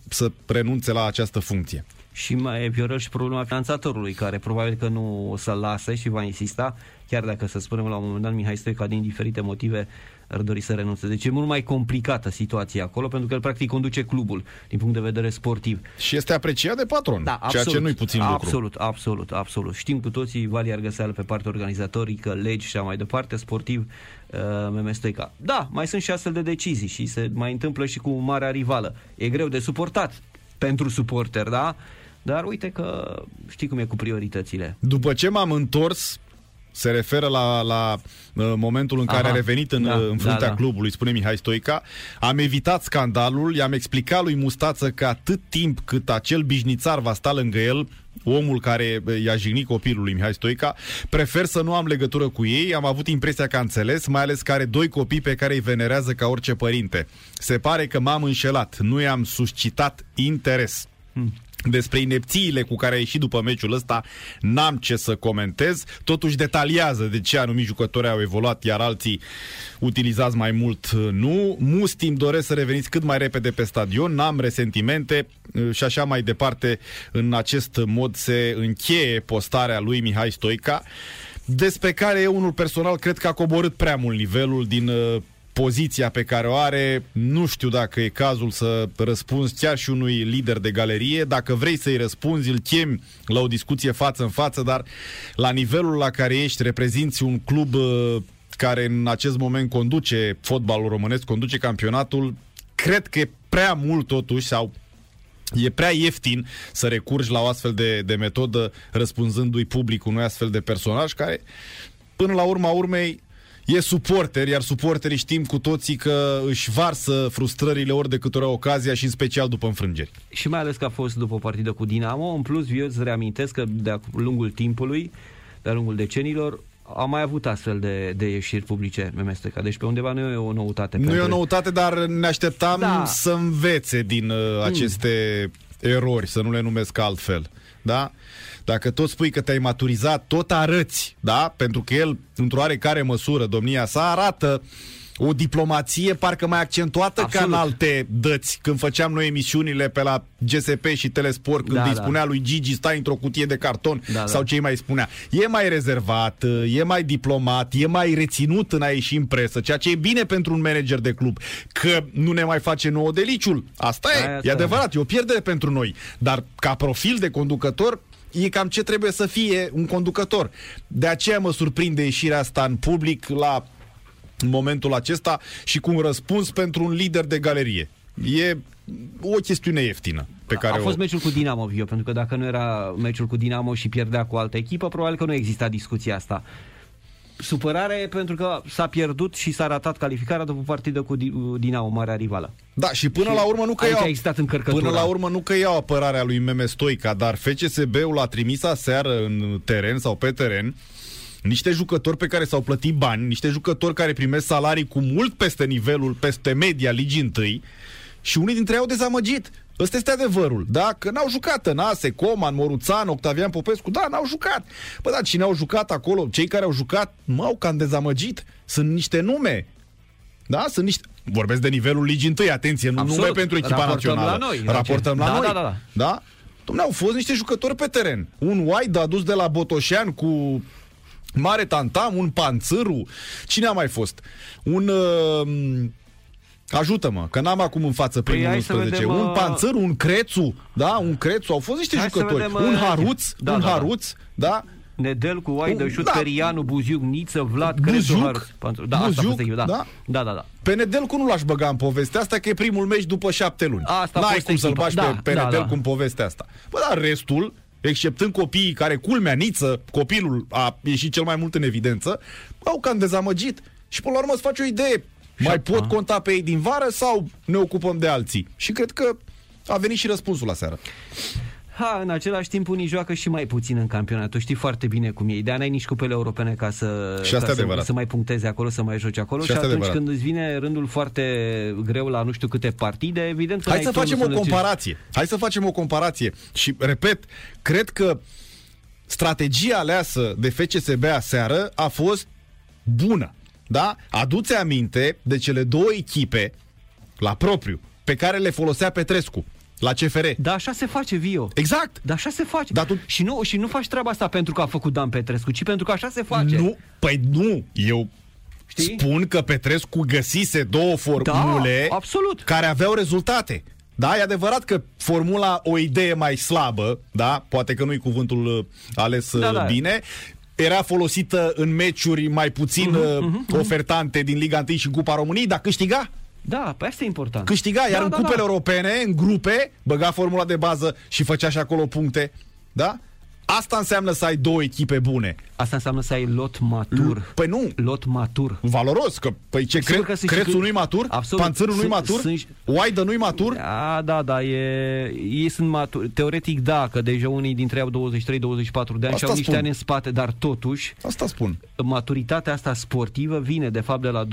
să renunțe la această funcție. Și mai e Viorel și problema finanțatorului, care probabil că nu o să lase și va insista, chiar dacă, să spunem, la un moment dat Mihai Stoica, din diferite motive, ar dori să renunțe. Deci e mult mai complicată situația acolo, pentru că el practic conduce clubul din punct de vedere sportiv. Și este apreciat de patron, da, absolut, ceea ce nu-i puțin absolut, lucru. Absolut, absolut, absolut. Știm cu toții Vali Argăseală pe partea organizatorică, legi și așa mai departe, sportiv, uh, Meme Stoica. Da, mai sunt și astfel de decizii și se mai întâmplă și cu marea rivală. E greu de suportat pentru suporter, da? Dar uite că știi cum e cu prioritățile. După ce m-am întors se referă la, la uh, momentul în care Aha, a revenit în, da, în fruntea da, da. clubului, spune Mihai Stoica. Am evitat scandalul, i-am explicat lui Mustață că atât timp cât acel bișnițar va sta lângă el, omul care uh, i-a jignit copilul lui Mihai Stoica, prefer să nu am legătură cu ei, am avut impresia că a înțeles, mai ales că are doi copii pe care îi venerează ca orice părinte. Se pare că m-am înșelat, nu i-am suscitat interes. Hmm. Despre inepțiile cu care a ieșit după meciul ăsta n-am ce să comentez. Totuși detaliază de ce anumiti jucători au evoluat, iar alții utilizați mai mult nu. Mustim doresc să reveniți cât mai repede pe stadion, n-am resentimente și așa mai departe. În acest mod se încheie postarea lui Mihai Stoica despre care eu unul personal cred că a coborât prea mult nivelul din poziția pe care o are, nu știu dacă e cazul să răspunzi chiar și unui lider de galerie. Dacă vrei să-i răspunzi, îl chemi la o discuție față în față, dar la nivelul la care ești, reprezinți un club uh, care în acest moment conduce fotbalul românesc, conduce campionatul, cred că e prea mult totuși sau E prea ieftin să recurgi la o astfel de, de metodă răspunzându-i public unui astfel de personaj care, până la urma urmei, e suporter, iar suporterii știm cu toții că își varsă frustrările ori de câte ori ocazia și în special după înfrângeri. Și mai ales că a fost după o partidă cu Dinamo, în plus eu îți reamintesc că de-a lungul timpului, de-a lungul decenilor, am mai avut astfel de, de ieșiri publice Memesteca. Deci pe undeva nu e o noutate. Nu pentru... e o noutate, dar ne așteptam da. să învețe din uh, aceste mm. erori, să nu le numesc altfel. Da? Dacă tot spui că te-ai maturizat, tot arăți, da? Pentru că el, într-o oarecare măsură, domnia sa arată o diplomație parcă mai accentuată Absolut. ca în alte dăți, când făceam noi emisiunile pe la GSP și Telesport, când da, îi da. spunea lui Gigi stai într-o cutie de carton da, da. sau da. ce mai spunea. E mai rezervat, e mai diplomat, e mai reținut în a ieși în presă, ceea ce e bine pentru un manager de club, că nu ne mai face nouă deliciul. Asta e, Aia e adevărat, e o pierdere pentru noi. Dar ca profil de conducător, e cam ce trebuie să fie un conducător. De aceea mă surprinde ieșirea asta în public la în momentul acesta și cu un răspuns pentru un lider de galerie. E o chestiune ieftină. Pe care a fost o... meciul cu Dinamo, Vio, pentru că dacă nu era meciul cu Dinamo și pierdea cu altă echipă, probabil că nu exista discuția asta. Supărare pentru că s-a pierdut și s-a ratat calificarea după partidă cu Dinamo, marea rivală. Da, și până și la urmă nu că iau, a existat Până la urmă nu că iau apărarea lui Meme Stoica, dar FCSB-ul l-a trimis aseară în teren sau pe teren niște jucători pe care s-au plătit bani, niște jucători care primesc salarii cu mult peste nivelul, peste media ligii întâi și unii dintre ei au dezamăgit. Ăsta este adevărul, da? Că n-au jucat în Ase, Coman, Moruțan, Octavian Popescu, da, n-au jucat. Păi da, cine au jucat acolo, cei care au jucat, m-au cam dezamăgit. Sunt niște nume, da? Sunt niște... Vorbesc de nivelul ligii întâi, atenție, nu Absolut. nume pentru echipa Raportăm națională. La noi, Raportăm la da, noi. Da, da, da. da? Dom'le, au fost niște jucători pe teren. Un White adus de la Botoșan cu Mare Tantam, un Panțâru, cine a mai fost? Un... Uh, Ajută-mă, că n-am acum în față păi primul păi 11. Vedem, un uh, Panțâru, un Crețu, da, un Crețu, au fost niște jucători. Vedem, un uh, Haruț, da, un da, da. Haruț, da. da. Nedel cu Oaidă, Șut, da. Perianu, Buziuc, Niță, Vlad, Crețu, Haruț. Da, Buziuc, asta a fost da. da. Da, da, Pe Nedelcu nu l-aș băga în povestea asta, că e primul meci după șapte luni. Asta N-ai cum să-l bagi da, pe, pe da, Nedelcu da. în povestea asta. Bă, dar restul, exceptând copiii care, culmea, Niță, copilul a ieșit cel mai mult în evidență, au cam dezamăgit. Și până la urmă îți faci o idee. Mai pot conta pe ei din vară sau ne ocupăm de alții? Și cred că a venit și răspunsul la seară. Ha, în același timp unii joacă și mai puțin în campionat. Tu știi foarte bine cum e. De n-ai nici cupele europene ca să, și asta ca să, să mai puncteze acolo, să mai joci acolo. Și, și atunci adevărat. când îți vine rândul foarte greu la nu știu câte partide, evident că Hai să facem o comparație. Hai să facem o comparație. Și repet, cred că strategia aleasă de FCSB aseară a fost bună. Da? Aduți aminte de cele două echipe la propriu pe care le folosea Petrescu la CFR. Da, așa se face, Vio. Exact. Da, așa se face. Da, tu... și, nu, și nu faci treaba asta pentru că a făcut Dan Petrescu, ci pentru că așa se face. Nu, păi nu. Eu Știi? spun că Petrescu găsise două formule da, absolut. care aveau rezultate. Da, e adevărat că formula o idee mai slabă, da, poate că nu-i cuvântul uh, ales da, uh, da. bine, era folosită în meciuri mai puțin uh-huh, uh-huh, ofertante din Liga 1 și Cupa României, dar câștiga. Da, pe asta e important. Câștiga, iar da, în da, cupele da. europene, în grupe, băga formula de bază și făcea și acolo puncte. Da? Asta înseamnă să ai două echipe bune. Asta înseamnă să ai lot matur. Păi nu. Lot matur. Valoros, că păi ce cre- că Crețul nu-i matur? Absolut. Panțărul nu-i matur? Sunt... Oaidă nu-i matur? Da, da, da, e... ei sunt maturi. Teoretic da, că deja unii dintre ei au 23-24 de ani asta și au niște spun. ani în spate, dar totuși... Asta spun. Maturitatea asta sportivă vine de fapt de la 26-27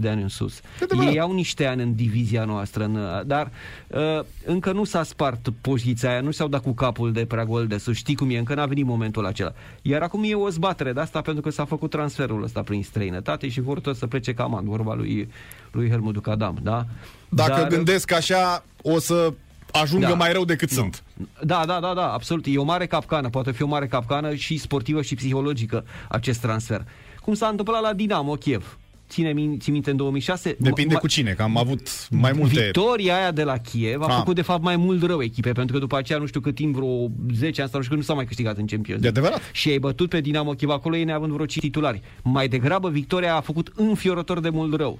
de ani în sus. Ei au niște ani în divizia noastră, în, dar uh, încă nu s-a spart poziția aia, nu s-au dat cu capul de prea gol de sus. Știi cum e, încă n-a venit momentul acela. Iar acum e o zbatere de asta pentru că s-a făcut transferul ăsta prin străinătate și vor tot să plece cam an, vorba lui, lui Helmut Ducadam, da? Dacă Dar, gândesc așa, o să ajungă da. mai rău decât nu. sunt. Da, da, da, da, absolut. E o mare capcană, poate fi o mare capcană și sportivă și psihologică acest transfer. Cum s-a întâmplat la Dinamo Kiev ține ții minte în 2006? Depinde cu cine, că am avut mai multe... Victoria aia de la Kiev a, a făcut de fapt mai mult rău echipe, pentru că după aceea nu știu cât timp, vreo 10 ani sau nu știu nu s-a mai câștigat în Champions De adevărat. Și ai bătut pe Dinamo Kiev acolo, ei neavând vreo 5 titulari. Mai degrabă, Victoria a făcut înfiorător de mult rău.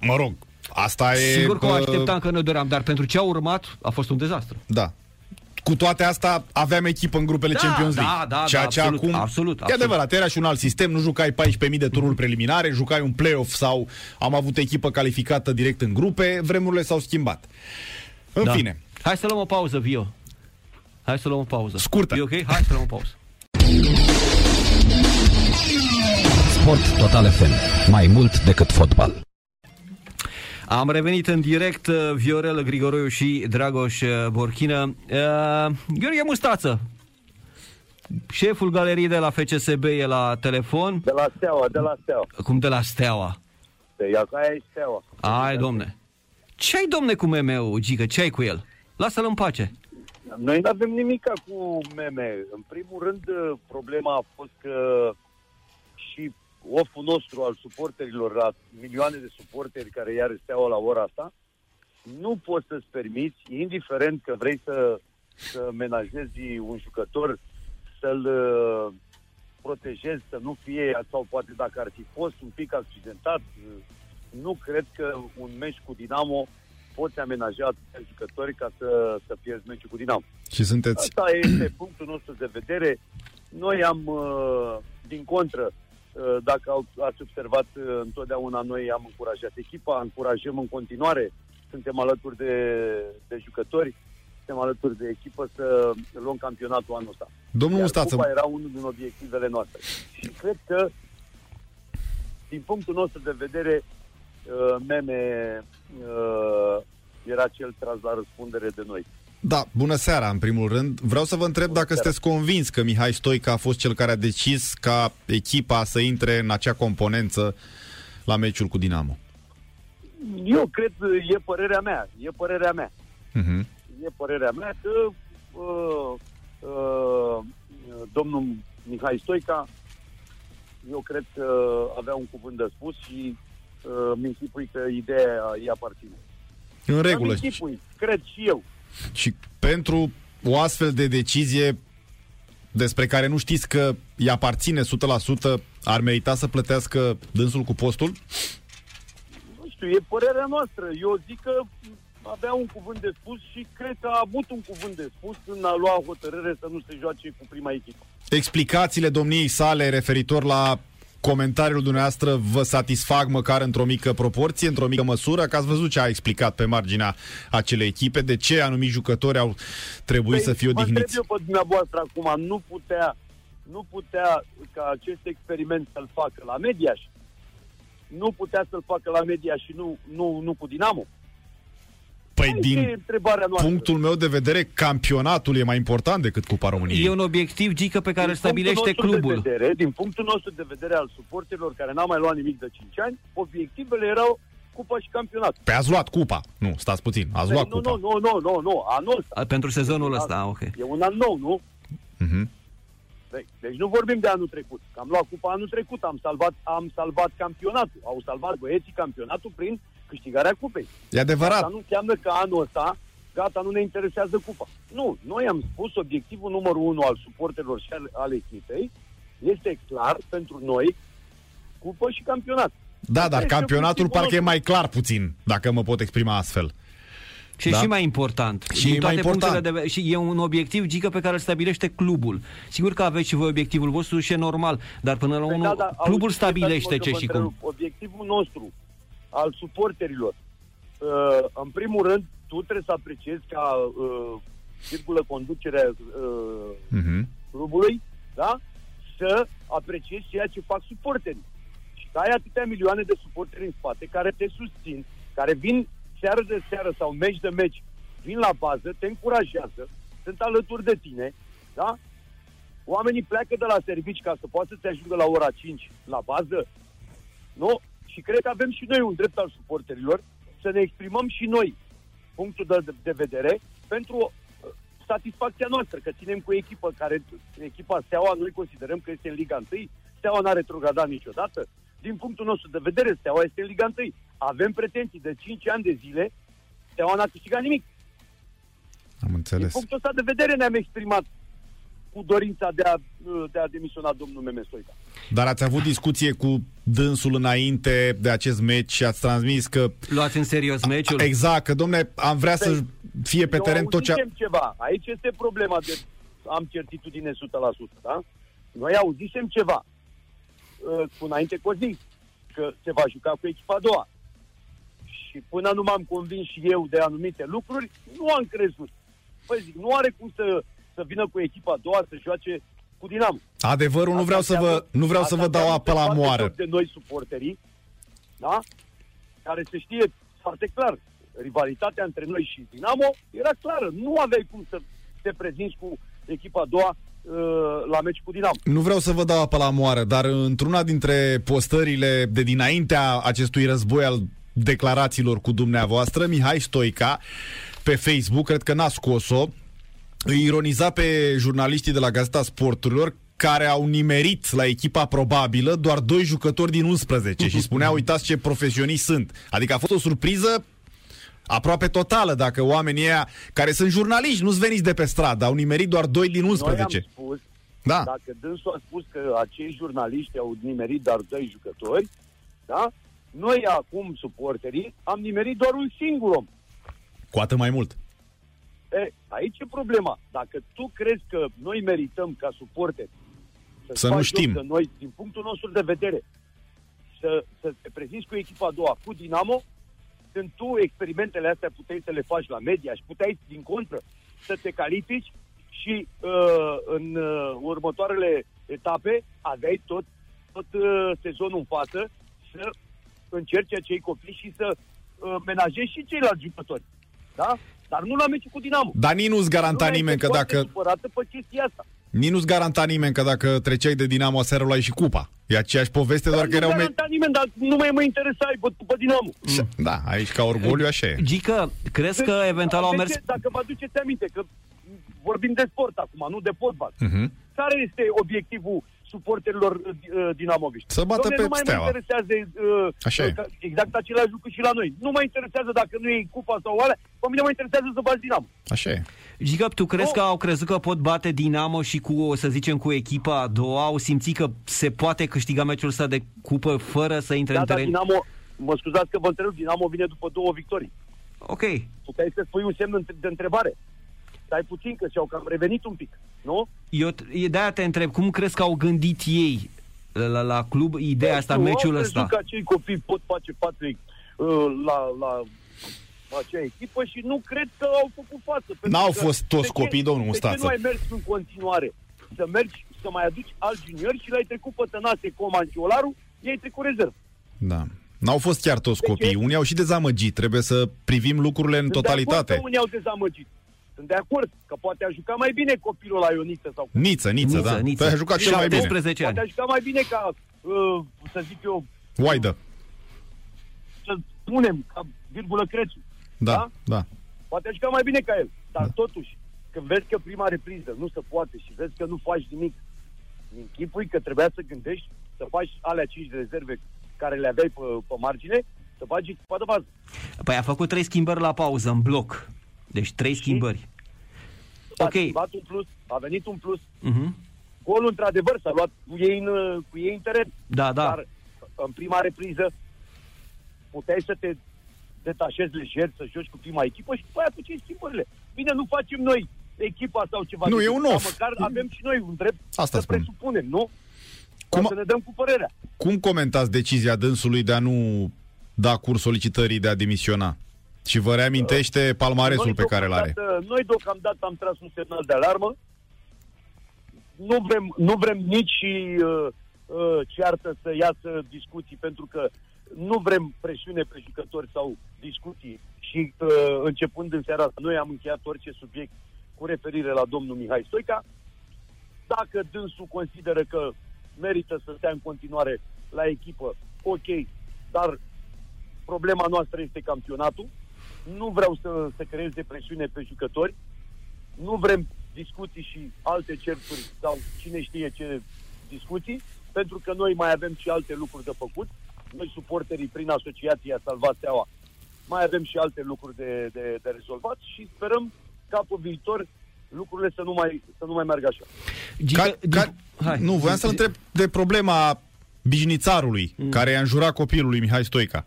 Mă rog, asta e... Sigur că o așteptam că ne doream, dar pentru ce a urmat a fost un dezastru. Da, cu toate asta aveam echipă în grupele da, Champions League. Da, da, ceea da, ce absolut, acum absolut, absolut. E adevărat, era și un alt sistem, nu jucai 14.000 de tururi preliminare, jucai un play-off sau am avut echipă calificată direct în grupe, vremurile s-au schimbat. În da. fine. Hai să luăm o pauză, Vio. Hai să luăm o pauză. Scurtă. E ok? Hai să luăm o pauză. Sport Total FM. Mai mult decât fotbal. Am revenit în direct uh, Viorel Grigoroiu și Dragoș uh, Borchină. Uh, Gheorghe Mustață, șeful galeriei de la FCSB e la telefon. De la Steaua, de la Steaua. Cum de la Steaua? este, iar aia e steaua. Ai, domne. Ce ai, domne, cu meme-ul, Gică? Ce ai cu el? Lasă-l în pace. Noi nu avem nimic cu meme. În primul rând, problema a fost că și oful nostru al suporterilor, la milioane de suporteri care iar steaua la ora asta, nu poți să-ți permiți, indiferent că vrei să, să menajezi un jucător, să-l uh, protejezi, să nu fie, sau poate dacă ar fi fost un pic accidentat, uh, nu cred că un meci cu Dinamo poți amenaja atâția jucători ca să, să pierzi meciul cu Dinamo. Și sunteți... Asta este punctul nostru de vedere. Noi am, uh, din contră, uh, dacă ați observat, uh, întotdeauna noi am încurajat echipa, încurajăm în continuare, suntem alături de, de jucători, suntem alături de echipă să luăm campionatul anul ăsta. Domnul Mustață... era unul din obiectivele noastre. Și cred că, din punctul nostru de vedere, meme era cel tras la răspundere de noi. Da, bună seara, în primul rând. Vreau să vă întreb bună dacă seara. sunteți convins că Mihai Stoica a fost cel care a decis ca echipa să intre în acea componență la meciul cu Dinamo. Eu cred, e părerea mea, e părerea mea. Uh-huh. E părerea mea că uh, uh, domnul Mihai Stoica, eu cred că avea un cuvânt de spus și uh, mi că ideea îi aparține. În regulă. Închipui, cred și eu. Și pentru o astfel de decizie despre care nu știți că îi aparține 100%, ar merita să plătească dânsul cu postul? Nu știu, e părerea noastră. Eu zic că avea un cuvânt de spus și cred că a avut un cuvânt de spus în a lua hotărâre să nu se joace cu prima echipă. Explicațiile domniei sale referitor la comentariul dumneavoastră vă satisfac măcar într-o mică proporție, într-o mică măsură, că ați văzut ce a explicat pe marginea acelei echipe, de ce anumiți jucători au trebuit păi, să fie odihniți. Mă eu pe dumneavoastră acum, nu putea, nu putea ca acest experiment să-l facă la Mediaș, nu putea să-l facă la Mediaș și nu, nu, nu cu Dinamo. Păi din punctul meu de vedere, campionatul e mai important decât Cupa României. E un obiectiv, Gică, pe care din îl stabilește clubul. De vedere, din punctul nostru de vedere al suporterilor care n-au mai luat nimic de 5 ani, obiectivele erau cupa și campionat. Pe ați luat cupa. Nu, stați puțin. Ați păi, luat nu, cupa. Nu, nu, nu, nu, nu, anul ăsta. Pentru sezonul ăsta, ok. E un an nou, nu? Uh-huh. Deci nu vorbim de anul trecut. Că am luat cupa anul trecut, am salvat, am salvat campionatul. Au salvat băieții campionatul prin câștigarea cupei. E adevărat. Asta nu înseamnă că anul ăsta, gata, nu ne interesează cupa. Nu, noi am spus obiectivul numărul unu al suporterilor și al, al echipei este clar pentru noi cupă și campionat. Da, dar campionatul parcă e mai clar puțin, dacă mă pot exprima astfel. Și da? și mai important. Și din toate mai important. De, și e un obiectiv, gică, pe care îl stabilește clubul. Sigur că aveți și voi obiectivul vostru și e normal, dar până la păi urmă, da, da, clubul stabilește ce și cum. Obiectivul nostru al suporterilor. Uh, în primul rând, tu trebuie să apreciezi ca uh, circulă conducerea uh, uh-huh. clubului, da? Să apreciezi ceea ce fac suporterii. Și că ai atâtea milioane de suporteri în spate care te susțin, care vin seară de seară sau meci de meci, vin la bază, te încurajează, sunt alături de tine, da? Oamenii pleacă de la servici ca să poată să te ajungă la ora 5 la bază, nu? Și cred că avem și noi un drept al suporterilor să ne exprimăm și noi punctul de, de vedere pentru uh, satisfacția noastră, că ținem cu echipă care, echipa Steaua, noi considerăm că este în Liga 1, Steaua n-a retrogradat niciodată. Din punctul nostru de vedere, Steaua este în Liga 1. Avem pretenții de 5 ani de zile, Steaua n-a câștigat nimic. Am înțeles. Din punctul ăsta de vedere ne-am exprimat cu dorința de a, de a demisiona domnul Meme Stoica. Dar ați avut discuție cu dânsul înainte de acest meci și ați transmis că... Luați în serios meciul? Exact, că domne, am vrea să fie pe teren tot ce... ceva. Aici este problema de... Am certitudine 100%, da? Noi auzisem ceva uh, cu înainte cu o zi, că se va juca cu echipa a doua. Și până nu m-am convins și eu de anumite lucruri, nu am crezut. Păi zic, nu are cum să să vină cu echipa a doua să joace cu Dinamo. Adevărul, nu vreau să vă, nu vreau să vă dau apă la moară. de noi suporterii, da? Care se știe foarte clar. Rivalitatea între noi și Dinamo era clară. Nu aveai cum să te prezinți cu echipa a doua la meci cu Dinamo. Nu vreau să vă dau apă la moară, dar într-una dintre postările de dinaintea acestui război al declarațiilor cu dumneavoastră, Mihai Stoica, pe Facebook, cred că n-a scos-o, îi ironiza pe jurnaliștii de la Gazeta Sporturilor care au nimerit la echipa probabilă doar doi jucători din 11 și spunea, uitați ce profesioniști sunt. Adică a fost o surpriză aproape totală, dacă oamenii ăia, care sunt jurnaliști, nu-ți veniți de pe stradă, au nimerit doar 2 din 11. Noi am spus, da. dacă dânsul a spus că acei jurnaliști au nimerit doar 2 jucători, da? Noi acum, suporterii, am nimerit doar un singur om. Cu atât mai mult. E, aici e problema. Dacă tu crezi că noi merităm ca suporteri să, să nu știm. Că noi, din punctul nostru de vedere, să, să te prezinți cu echipa a doua, cu Dinamo, când tu experimentele astea puteai să le faci la media și puteai, din contră, să te califici și uh, în uh, următoarele etape aveai tot, tot uh, sezonul în față să încerci acei copii și să uh, menajezi și ceilalți jucători. Da? Dar nu la meciul cu Dinamo. Dar nici nu-ți garanta nu nimeni că dacă... pe chestia asta. Nici nu-ți garanta nimeni că dacă treceai de Dinamo aseară luai și cupa. E aceeași poveste, doar că erau... Nu garanta me... nimeni, dar nu mai mă interesai pe, pe Dinamo. Da, aici ca orgoliu așa e. Gică, crezi că deci, eventual au mers... Dacă vă aduceți aminte, că vorbim de sport acum, nu de fotbal. Uh-huh. Care este obiectivul suporterilor uh, uh dinamoviști. Să bată pe nu mai steaua. mă interesează uh, Așa uh, exact același lucru și la noi. Nu mă interesează dacă nu e cupa sau oale, pe mine mă interesează să bați Dinamo. Așa e. Giga, tu crezi oh. că au crezut că pot bate Dinamo și cu, să zicem, cu echipa a doua? Au simțit că se poate câștiga meciul ăsta de cupă fără să intre da, în da, teren? Dinamo, mă scuzați că vă întreb, Dinamo vine după două victorii. Ok. Puteai să spui un semn de întrebare stai puțin că și-au cam revenit un pic, nu? Eu de-aia te întreb, cum crezi că au gândit ei la, la club ideea asta, nu, meciul ăsta? că acei copii pot face față uh, la, la acea echipă și nu cred că au făcut față. N-au fost toți copii, domnul Mustață. De ce nu ai mers în continuare? Să mergi, să mai aduci alți juniori și l-ai trecut pe Tănase Coman și Olaru, ei trecut rezervă. Da. N-au fost chiar toți deci copii. Unii au și dezamăgit. Trebuie să privim lucrurile în totalitate. De unii au dezamăgit. Sunt de acord că poate a jucat mai bine copilul la Ioniță sau... Niță, Niță, Niță da. Niță. Păi a jucat cel mai bine. Ani. Poate a jucat mai bine ca, uh, să zic eu... Waidă. Să spunem, ca virgulă Crețu. Da, da, da. Poate a jucat mai bine ca el. Dar da. totuși, când vezi că prima repriză nu se poate și vezi că nu faci nimic, închipui că trebuia să gândești să faci alea 5 de rezerve care le aveai pe, pe margine, să faci echipa de bază. Păi a făcut trei schimbări la pauză, în bloc. Deci trei și? schimbări. A ok. A un plus, a venit un plus. Uh-huh. Golul, într-adevăr, s-a luat cu ei în, cu ei în teren. Da, da. Dar în prima repriză puteai să te detașezi lejer, să joci cu prima echipă și după aia ce schimbările. Bine, nu facem noi echipa sau ceva. Nu, e un of. Măcar avem și noi un drept Asta să spun. presupunem, nu? Cum, să ne dăm cu părerea. Cum comentați decizia dânsului de a nu da curs solicitării de a demisiona? Și vă reamintește palmaresul noi pe care îl are. Noi deocamdată am tras un semnal de alarmă. Nu vrem, nu vrem nici uh, uh, ceartă să iasă discuții, pentru că nu vrem presiune pe jucători sau discuții. Și uh, începând în seara asta, noi am încheiat orice subiect cu referire la domnul Mihai Stoica. Dacă dânsul consideră că merită să stea în continuare la echipă, ok, dar problema noastră este campionatul nu vreau să, să creez depresiune pe jucători, nu vrem discuții și alte certuri sau cine știe ce discuții, pentru că noi mai avem și alte lucruri de făcut. Noi, suporterii, prin asociația Salvat Steaua, mai avem și alte lucruri de, de, de rezolvat și sperăm ca pe viitor lucrurile să nu mai, să nu mai meargă așa. Ca, ca, Hai. Nu, voiam să-l întreb de problema bijnițarului mm. care i-a înjurat copilului Mihai Stoica.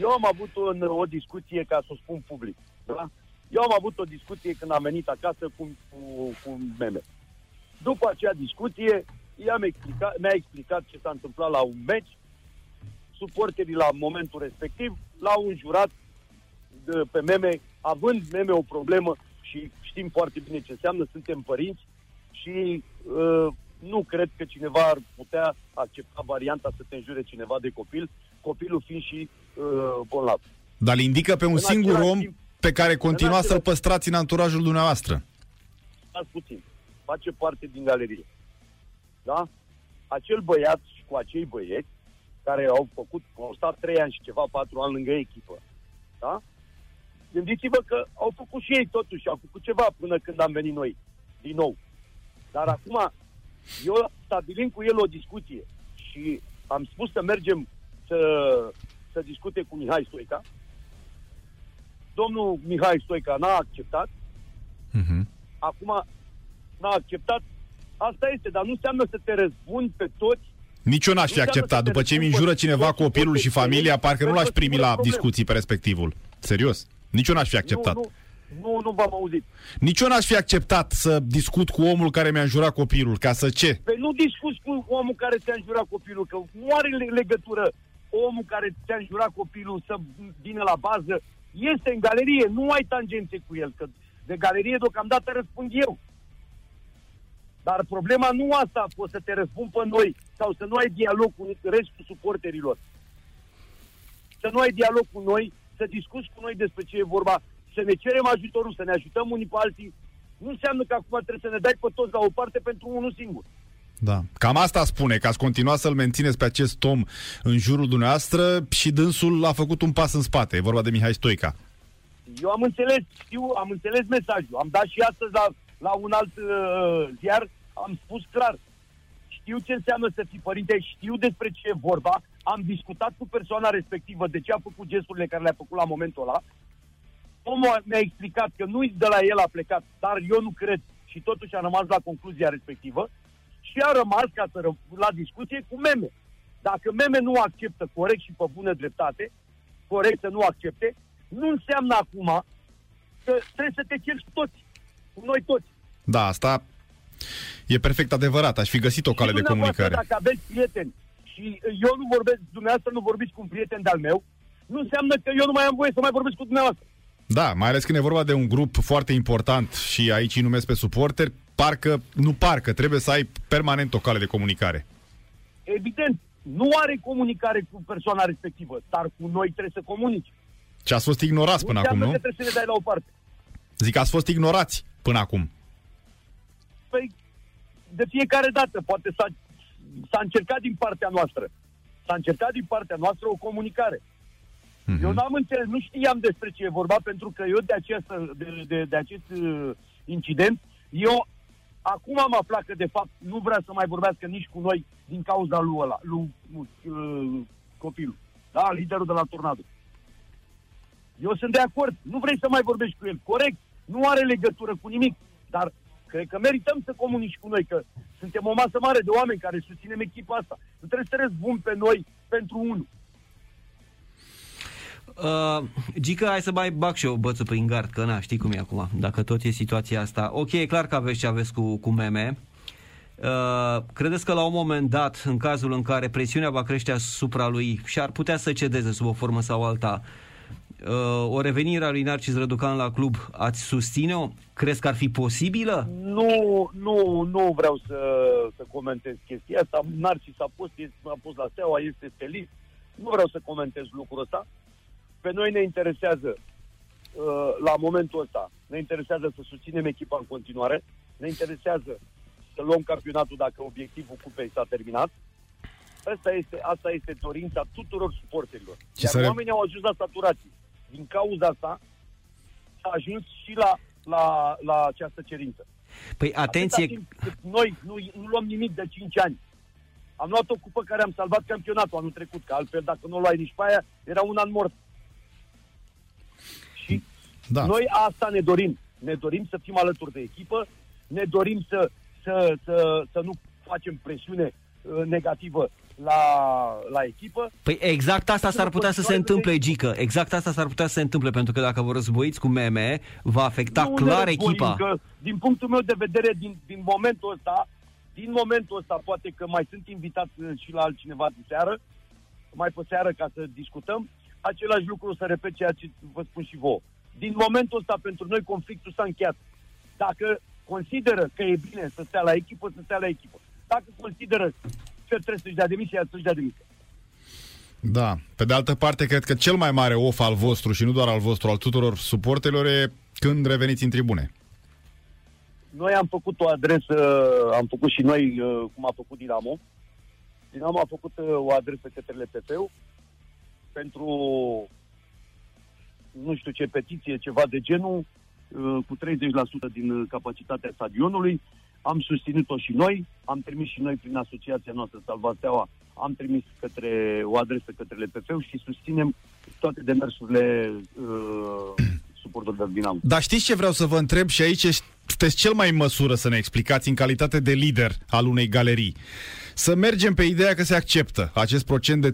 Eu am avut un, o discuție, ca să o spun public. Da? Eu am avut o discuție când am venit acasă cu, cu, cu meme. După acea discuție, i-am explicat, mi-a explicat ce s-a întâmplat la un meci, suporterii la momentul respectiv l-au înjurat de, pe meme, având meme o problemă și știm foarte bine ce înseamnă, suntem părinți și uh, nu cred că cineva ar putea accepta varianta să te înjure cineva de copil, copilul fiind și uh, bolnav. Dar îl indică pe un în singur om timp, pe care continua să-l păstrați în anturajul dumneavoastră. Stați puțin. face parte din galerie. Da? Acel băiat și cu acei băieți care au făcut, au stat trei ani și ceva, patru ani lângă echipă. Da? Gândiți-vă că au făcut și ei totuși, au făcut ceva până când am venit noi, din nou. Dar acum, eu stabilim cu el o discuție și am spus să mergem să, să discute cu Mihai Stoica. Domnul Mihai Stoica n-a acceptat. Uh-huh. Acum n-a acceptat. Asta este, dar nu înseamnă să te răzbuni pe toți nici eu n-aș fi acceptat. După ce mi înjură cineva copilul și familia, parcă nu l-aș primi la discuții pe respectivul. Serios. Nici eu n-aș fi acceptat. Nu, nu, nu, nu v-am auzit. Nici eu n-aș fi acceptat să discut cu omul care mi-a înjurat copilul, ca să ce? Păi nu discuți cu omul care ți-a înjurat copilul, că nu are legătură omul care ți-a înjurat copilul să vină la bază. Este în galerie, nu ai tangențe cu el, că de galerie deocamdată răspund eu. Dar problema nu asta a fost să te răspund pe noi sau să nu ai dialog cu restul suporterilor. Să nu ai dialog cu noi, să discuți cu noi despre ce e vorba, să ne cerem ajutorul, să ne ajutăm unii pe alții. Nu înseamnă că acum trebuie să ne dai pe toți la o parte pentru unul singur. Da. Cam asta spune, că ați continuat să-l mențineți pe acest om în jurul dumneavoastră și dânsul a făcut un pas în spate. E vorba de Mihai Stoica. Eu am înțeles, știu, am înțeles mesajul. Am dat și astăzi la, la un alt uh, ziar am spus clar, știu ce înseamnă să fii părinte, știu despre ce e vorba, am discutat cu persoana respectivă de ce a făcut gesturile care le-a făcut la momentul ăla. Omul mi-a explicat că nu de la el a plecat, dar eu nu cred și totuși a rămas la concluzia respectivă și a rămas ca să ră- la discuție cu meme. Dacă meme nu acceptă corect și pe bună dreptate, corect să nu accepte, nu înseamnă acum că trebuie să te ceri cu toți, cu noi toți. Da, asta E perfect adevărat, aș fi găsit o cale de comunicare. Dacă aveți prieteni și eu nu vorbesc, dumneavoastră nu vorbiți cu un prieten de-al meu, nu înseamnă că eu nu mai am voie să mai vorbesc cu dumneavoastră. Da, mai ales când e vorba de un grup foarte important și aici îi numesc pe suporteri, parcă, nu parcă, trebuie să ai permanent o cale de comunicare. Evident, nu are comunicare cu persoana respectivă, dar cu noi trebuie să comunici. Ce ați fost ignorați până acum, nu? că trebuie să ne dai la o parte. Zic că ați fost ignorați până acum. Păi, de fiecare dată, poate s-a, s-a încercat din partea noastră. S-a încercat din partea noastră o comunicare. Mm-hmm. Eu n-am înțeles, nu știam despre ce e vorba, pentru că eu de, acest, de, de, de acest uh, incident, eu acum am aflat că de fapt nu vrea să mai vorbească nici cu noi din cauza lui ăla, lui uh, copilul. Da, liderul de la Tornado. Eu sunt de acord, nu vrei să mai vorbești cu el, corect, nu are legătură cu nimic, dar Cred că merităm să comunici cu noi, că suntem o masă mare de oameni care susținem echipa asta. Nu trebuie să răzbun pe noi pentru unul. Uh, Gică, hai să mai bag și eu bățul prin gard, că na, știi cum e acum, dacă tot e situația asta. Ok, e clar că aveți ce aveți cu, cu meme. Uh, credeți că la un moment dat, în cazul în care presiunea va crește asupra lui și ar putea să cedeze sub o formă sau alta, uh, uh, o revenire a lui Narcis Răducan la club, ați susține-o? Crezi că ar fi posibilă? Nu, nu, nu vreau să, să comentez chestia asta. Narcis a fost, a fost la Steaua, este stelist. Nu vreau să comentez lucrul ăsta. Pe noi ne interesează uh, la momentul ăsta, ne interesează să susținem echipa în continuare, ne interesează să luăm campionatul dacă obiectivul cupei s-a terminat. Asta este, asta este dorința tuturor suporterilor. Iar să... oamenii au ajuns la saturație din cauza asta s-a ajuns și la, la, la această cerință. Păi atenție... Noi nu, nu luăm nimic de 5 ani. Am luat o cupă care am salvat campionatul anul trecut, că altfel dacă nu o luai nici pe aia, era un an mort. Și da. noi asta ne dorim. Ne dorim să fim alături de echipă, ne dorim să, să, să, să nu facem presiune uh, negativă la, la echipă. Păi exact asta s-ar putea să se întâmple, Gică. Exact asta s-ar putea să se întâmple, pentru că dacă vă războiți cu meme, va afecta nu clar războim, echipa. Că, din punctul meu de vedere, din, din momentul ăsta, din momentul ăsta, poate că mai sunt invitat uh, și la altcineva de seară, mai pe seară ca să discutăm, același lucru o să repet ceea ce vă spun și vouă. Din momentul ăsta, pentru noi, conflictul s-a încheiat. Dacă consideră că e bine să stea la echipă, să stea la echipă. Dacă consideră fel trebuie să-și dea demisia, să-și dea demisia. Da. Pe de altă parte, cred că cel mai mare of al vostru și nu doar al vostru, al tuturor suportelor e când reveniți în tribune. noi am făcut o adresă, am făcut și noi, uh, cum a făcut Dinamo. Dinamo a făcut uh, o adresă către LPP pentru, nu știu ce petiție, ceva de genul, uh, cu 30% din capacitatea stadionului. Am susținut-o și noi, am trimis și noi prin asociația noastră Salvateaua, am trimis către o adresă către LPP și susținem toate demersurile uh, suporterilor Dinamo. Dar știți ce vreau să vă întreb și aici sunteți cel mai în măsură să ne explicați în calitate de lider al unei galerii. Să mergem pe ideea că se acceptă acest procent de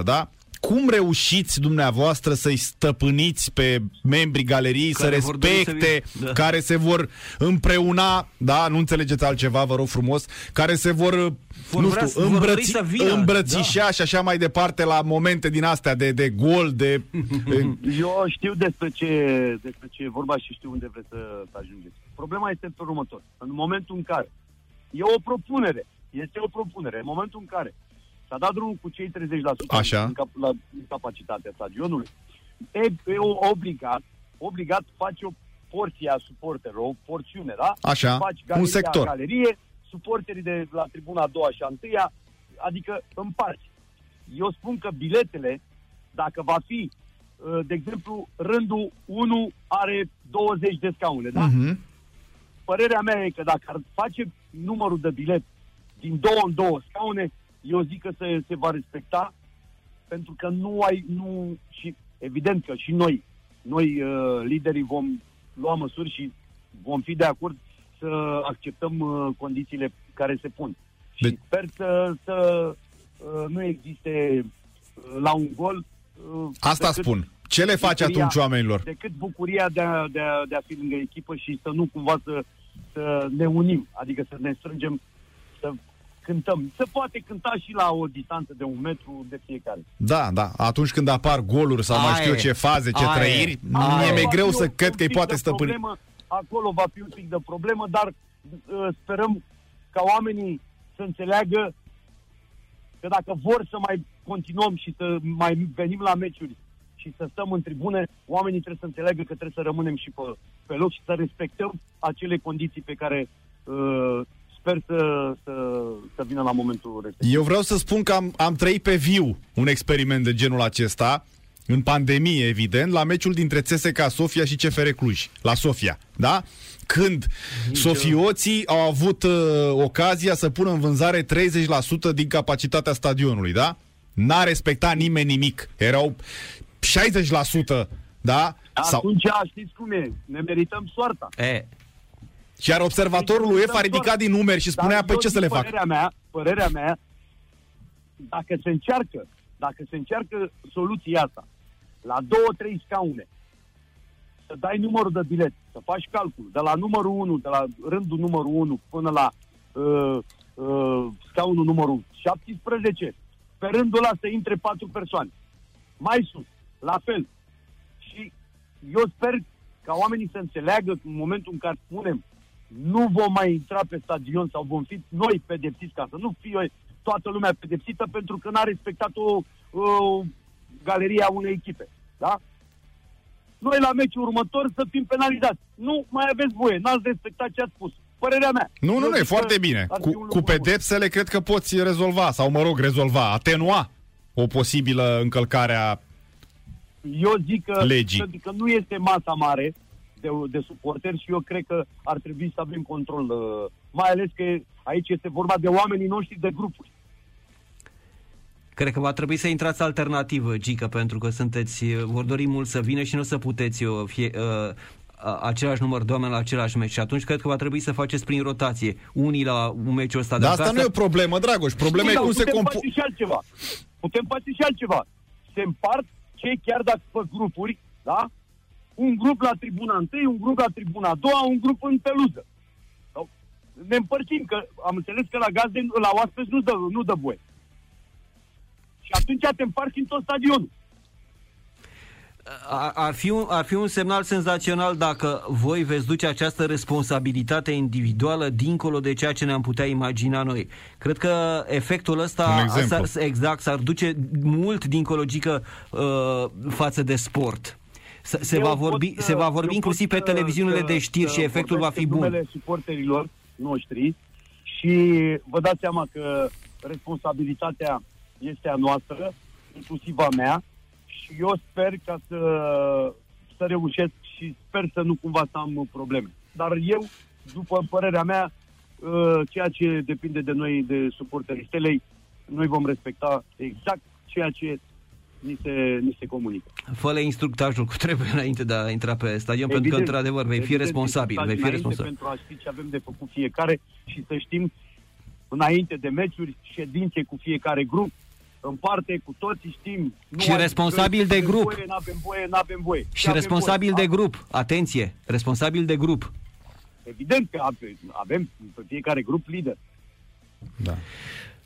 30%, da? Cum reușiți dumneavoastră să-i stăpâniți pe membrii galeriei care să respecte, să da. care se vor împreuna, da, nu înțelegeți altceva, vă rog frumos, care se vor, vor nu știu, îmbrăți, îmbrățișa da. și așa mai departe la momente din astea de, de gol, de... Eu știu despre ce, despre ce e vorba și știu unde vreți să, să ajungeți. Problema este pe următor. În momentul în care e o propunere, este o propunere, în momentul în care S-a dat drumul cu cei 30% Așa. În, cap- la capacitatea stadionului. E, e obligat, obligat face o porție a suporterilor, o porțiune, da? Așa, faci galeria, un sector. Galerie, suporterii de la tribuna a doua și a întâia, adică împarți. Eu spun că biletele, dacă va fi, uh, de exemplu, rândul 1 are 20 de scaune, da? Uh-huh. Părerea mea e că dacă ar face numărul de bilet din două în două scaune, eu zic că se, se va respecta pentru că nu ai, nu, și evident că și noi, noi uh, liderii vom lua măsuri și vom fi de acord să acceptăm uh, condițiile care se pun. De- și sper să, să uh, nu existe uh, la un gol. Uh, Asta spun. Ce le face bucuria, atunci oamenilor? Decât bucuria de a, de, a, de a fi lângă echipă și să nu cumva să, să ne unim, adică să ne strângem, să cântăm. Se poate cânta și la o distanță de un metru de fiecare. Da, da. Atunci când apar goluri sau mai știu ce faze, ce Aie. trăiri, mi-e greu să cred că îi poate stăpâni. Problemă, acolo va fi un pic de problemă, dar uh, sperăm ca oamenii să înțeleagă că dacă vor să mai continuăm și să mai venim la meciuri și să stăm în tribune, oamenii trebuie să înțeleagă că trebuie să rămânem și pe, pe loc și să respectăm acele condiții pe care uh, sper să, să, să vină la momentul respectiv. Eu vreau să spun că am, am trăit pe viu un experiment de genul acesta, în pandemie, evident, la meciul dintre CSKA Sofia și CFR Cluj, la Sofia, da? Când Nici sofioții au avut uh, ocazia să pună în vânzare 30% din capacitatea stadionului, da? N-a respectat nimeni nimic. Erau 60%, da? Atunci Sau... știți cum e, ne merităm soarta. E, iar observatorul UEFA a ridicat din numeri și spunea, pe ce să le fac? Părerea mea, părerea mea, dacă se încearcă, dacă se încearcă soluția asta, la două, trei scaune, să dai numărul de bilet, să faci calcul, de la numărul 1, de la rândul numărul 1 până la uh, uh, scaunul numărul 17, pe rândul ăla să intre patru persoane. Mai sus, la fel. Și eu sper ca oamenii să înțeleagă în momentul în care spunem nu vom mai intra pe stadion sau vom fi noi pedepsiți ca să nu fie toată lumea pedepsită pentru că n-a respectat o, o galeria unei echipe. Da? Noi la meciul următor să fim penalizați. Nu mai aveți voie, n-ați respectat ce ați spus. Părerea mea. Nu, nu, nu, e foarte bine. Cu, cu pedepsele cred că poți rezolva, sau mă rog, rezolva, atenua o posibilă încălcare a Eu zic că, legii. că nu este masa mare, de, de suporteri și eu cred că ar trebui să avem control, uh, mai ales că aici este vorba de oamenii noștri de grupuri. Cred că va trebui să intrați alternativă, Gica, pentru că sunteți, uh, vor dori mult să vină și nu să puteți uh, fie, uh, același număr de oameni la același meci. Și atunci cred că va trebui să faceți prin rotație. Unii la un meci ăsta. Dar asta, asta nu e o problemă, Dragoș. Problema e cum se compu... Putem face și altceva. Putem face și altceva. Se împart cei chiar dacă pe grupuri, da? Un grup la tribuna întâi, un grup la tribuna a doua, un grup în peluză. Ne împărțim, că am înțeles că la gazde, la oaspeți nu dă, nu dă voie. Și atunci te împarți în tot stadionul. Ar fi, un, ar fi un semnal senzațional dacă voi veți duce această responsabilitate individuală dincolo de ceea ce ne-am putea imagina noi. Cred că efectul ăsta s exact s-ar duce mult dincolo gică uh, față de sport. Se, se va vorbi, pot, se va vorbi inclusiv pe televiziunile de știri și efectul va fi bun. suporterilor noștri și vă dați seama că responsabilitatea este a noastră, inclusiv a mea, și eu sper ca să, să reușesc și sper să nu cumva să am probleme. Dar eu, după părerea mea, ă, ceea ce depinde de noi, de suporterii stelei, noi vom respecta exact ceea ce ni se, ni se comunică. Fă-le instructajul cu trebuie înainte de a intra pe stadion, evident, pentru că, într-adevăr, vei fi responsabil. Vei fi responsabil. Pentru a ști ce avem de făcut fiecare și să știm înainte de meciuri, ședințe cu fiecare grup, în parte, cu toții știm. Nu și responsabil de grup. Voie, n-avem voie, n-avem voie. Și responsabil voie. de grup. Atenție, responsabil de grup. Evident că avem pe fiecare grup lider. Da.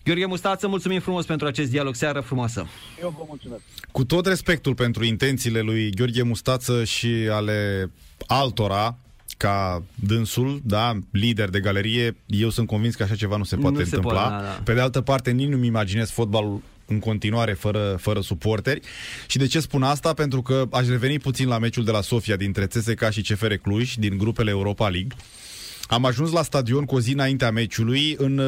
Gheorghe Mustață, mulțumim frumos pentru acest dialog. Seară frumoasă. Eu vă mulțumesc. Cu tot respectul pentru intențiile lui Gheorghe Mustață și ale altora, ca dânsul, da, lider de galerie, eu sunt convins că așa ceva nu se poate nu întâmpla. Se poate, da, da. Pe de altă parte, nici nu-mi imaginez fotbalul în continuare fără, fără suporteri. Și de ce spun asta? Pentru că aș reveni puțin la meciul de la Sofia dintre CSK și CFR Cluj din grupele Europa League. Am ajuns la stadion cu o zi înaintea meciului în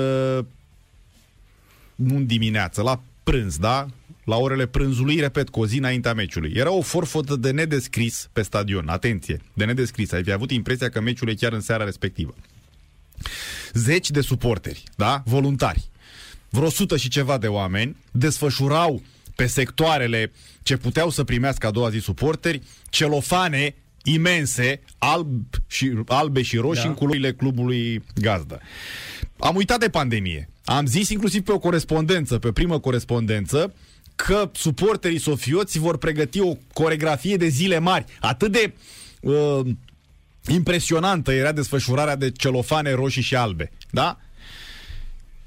nu în dimineață, la prânz, da? La orele prânzului, repet, cu o zi înaintea meciului. Era o forfotă de nedescris pe stadion. Atenție, de nedescris. Ai fi avut impresia că meciul e chiar în seara respectivă. Zeci de suporteri, da? Voluntari. Vreo sută și ceva de oameni desfășurau pe sectoarele ce puteau să primească a doua zi suporteri, celofane imense, alb și, albe și roșii da. în culorile clubului gazdă. Am uitat de pandemie. Am zis inclusiv pe o corespondență, pe primă corespondență, că suporterii sofioți vor pregăti o coregrafie de zile mari. Atât de uh, impresionantă era desfășurarea de celofane roșii și albe. Da?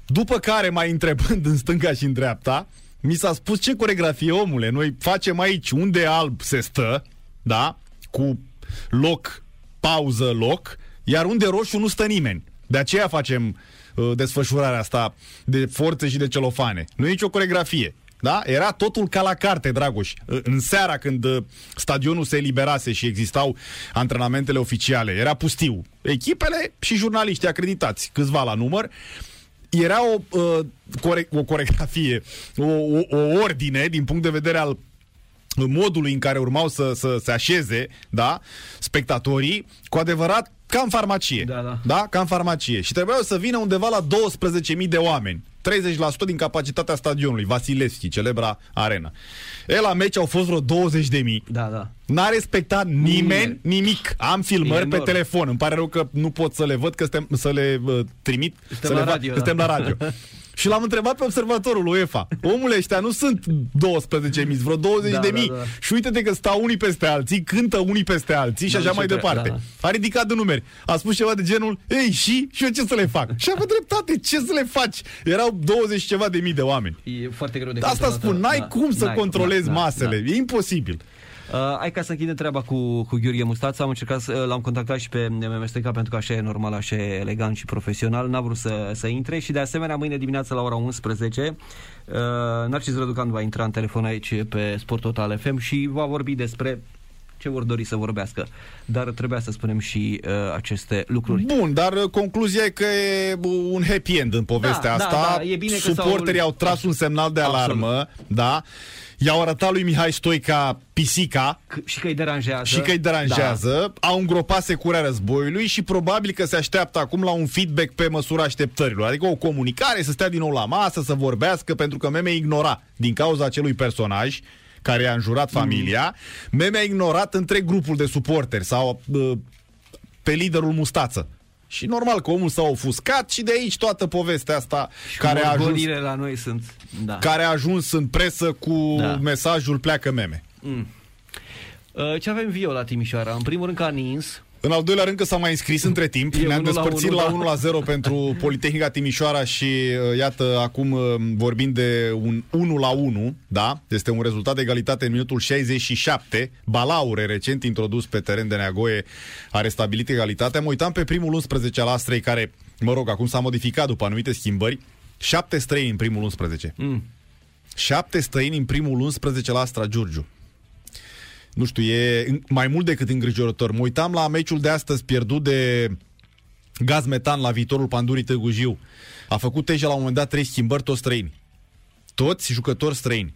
După care, mai întrebând în stânga și în dreapta, mi s-a spus ce coregrafie, omule, noi facem aici unde alb se stă, da? Cu loc, pauză, loc, iar unde roșu nu stă nimeni. De aceea facem uh, desfășurarea asta de forțe și de celofane. Nu e nicio coregrafie. Da? Era totul ca la carte, Dragoș. Uh, în seara când uh, stadionul se eliberase și existau antrenamentele oficiale, era pustiu. Echipele și jurnaliștii acreditați, câțiva la număr, era o, uh, core- o coregrafie, o, o, o ordine din punct de vedere al modului în care urmau să, să se așeze, da, spectatorii, cu adevărat ca în farmacie. Da, da. da? Ca în farmacie. Și trebuiau să vină undeva la 12.000 de oameni. 30% din capacitatea stadionului, Vasilevski, celebra arena. E, la meci au fost vreo 20 de mii. Da, da. N-a respectat nimeni, nimeni nimic. Am filmări pe telefon. Îmi pare rău că nu pot să le văd, că suntem, să le uh, trimit. Suntem să la le radio, da. suntem la radio. Și l-am întrebat pe observatorul UEFA. Omule, ăștia nu sunt 12 mii, vreo 20 da, de mii. Da, da. Și uite-te că stau unii peste alții, cântă unii peste alții și da, așa mai departe. Da, da. A ridicat de numeri. A spus ceva de genul, ei, și? Și eu ce să le fac? Și a avut dreptate, ce să le faci? Erau 20 ceva de mii de oameni. E foarte greu de Asta spun, n-ai da, cum să controlezi da, masele. Da. E imposibil. Uh, hai ca să închidem treaba cu, cu Gheorghe Mustață. Am încercat, să, l-am contactat și pe MMSTK pentru că așa e normal, așa e elegant și profesional. N-a vrut să, să intre și de asemenea mâine dimineață la ora 11 uh, Narcis Răducan va intra în telefon aici pe Sport Total FM și va vorbi despre ce vor dori să vorbească. Dar trebuia să spunem și uh, aceste lucruri. Bun, dar uh, concluzia e că e un happy end în povestea da, asta. Da, da, e bine Suporterii au tras un semnal de alarmă, Absolut. da? I-au arătat lui Mihai Stoica pisica C- și că îi deranjează. Și că îi deranjează, da. au îngropat securea războiului și probabil că se așteaptă acum la un feedback pe măsura așteptărilor. Adică o comunicare, să stea din nou la masă, să vorbească, pentru că Meme ignora din cauza acelui personaj care i-a înjurat mm. familia, mm. Meme a ignorat întreg grupul de suporteri sau uh, pe liderul Mustață. Și normal că omul s-a ofuscat și de aici toată povestea asta și care a ajuns la noi sunt da. care a ajuns în presă cu da. mesajul pleacă meme. Mm. Uh, ce avem Vio la Timișoara? În primul rând ca Nins, în al doilea rând că s-a mai înscris între timp, ne-am despărțit la 1 la, 0 pentru Politehnica Timișoara și uh, iată acum uh, vorbim de un 1 la 1, da? Este un rezultat de egalitate în minutul 67. Balaure, recent introdus pe teren de Neagoie, a restabilit egalitatea. Mă uitam pe primul 11 al Astrei care, mă rog, acum s-a modificat după anumite schimbări. Șapte străini în primul 11. Mm. Șapte străini în primul 11 la Astra Giurgiu. Nu știu, e mai mult decât îngrijorător. Mă uitam la meciul de astăzi pierdut de gaz metan la viitorul Pandurii Târgu Jiu. A făcut Teja la un moment dat trei schimbări, toți străini. Toți jucători străini.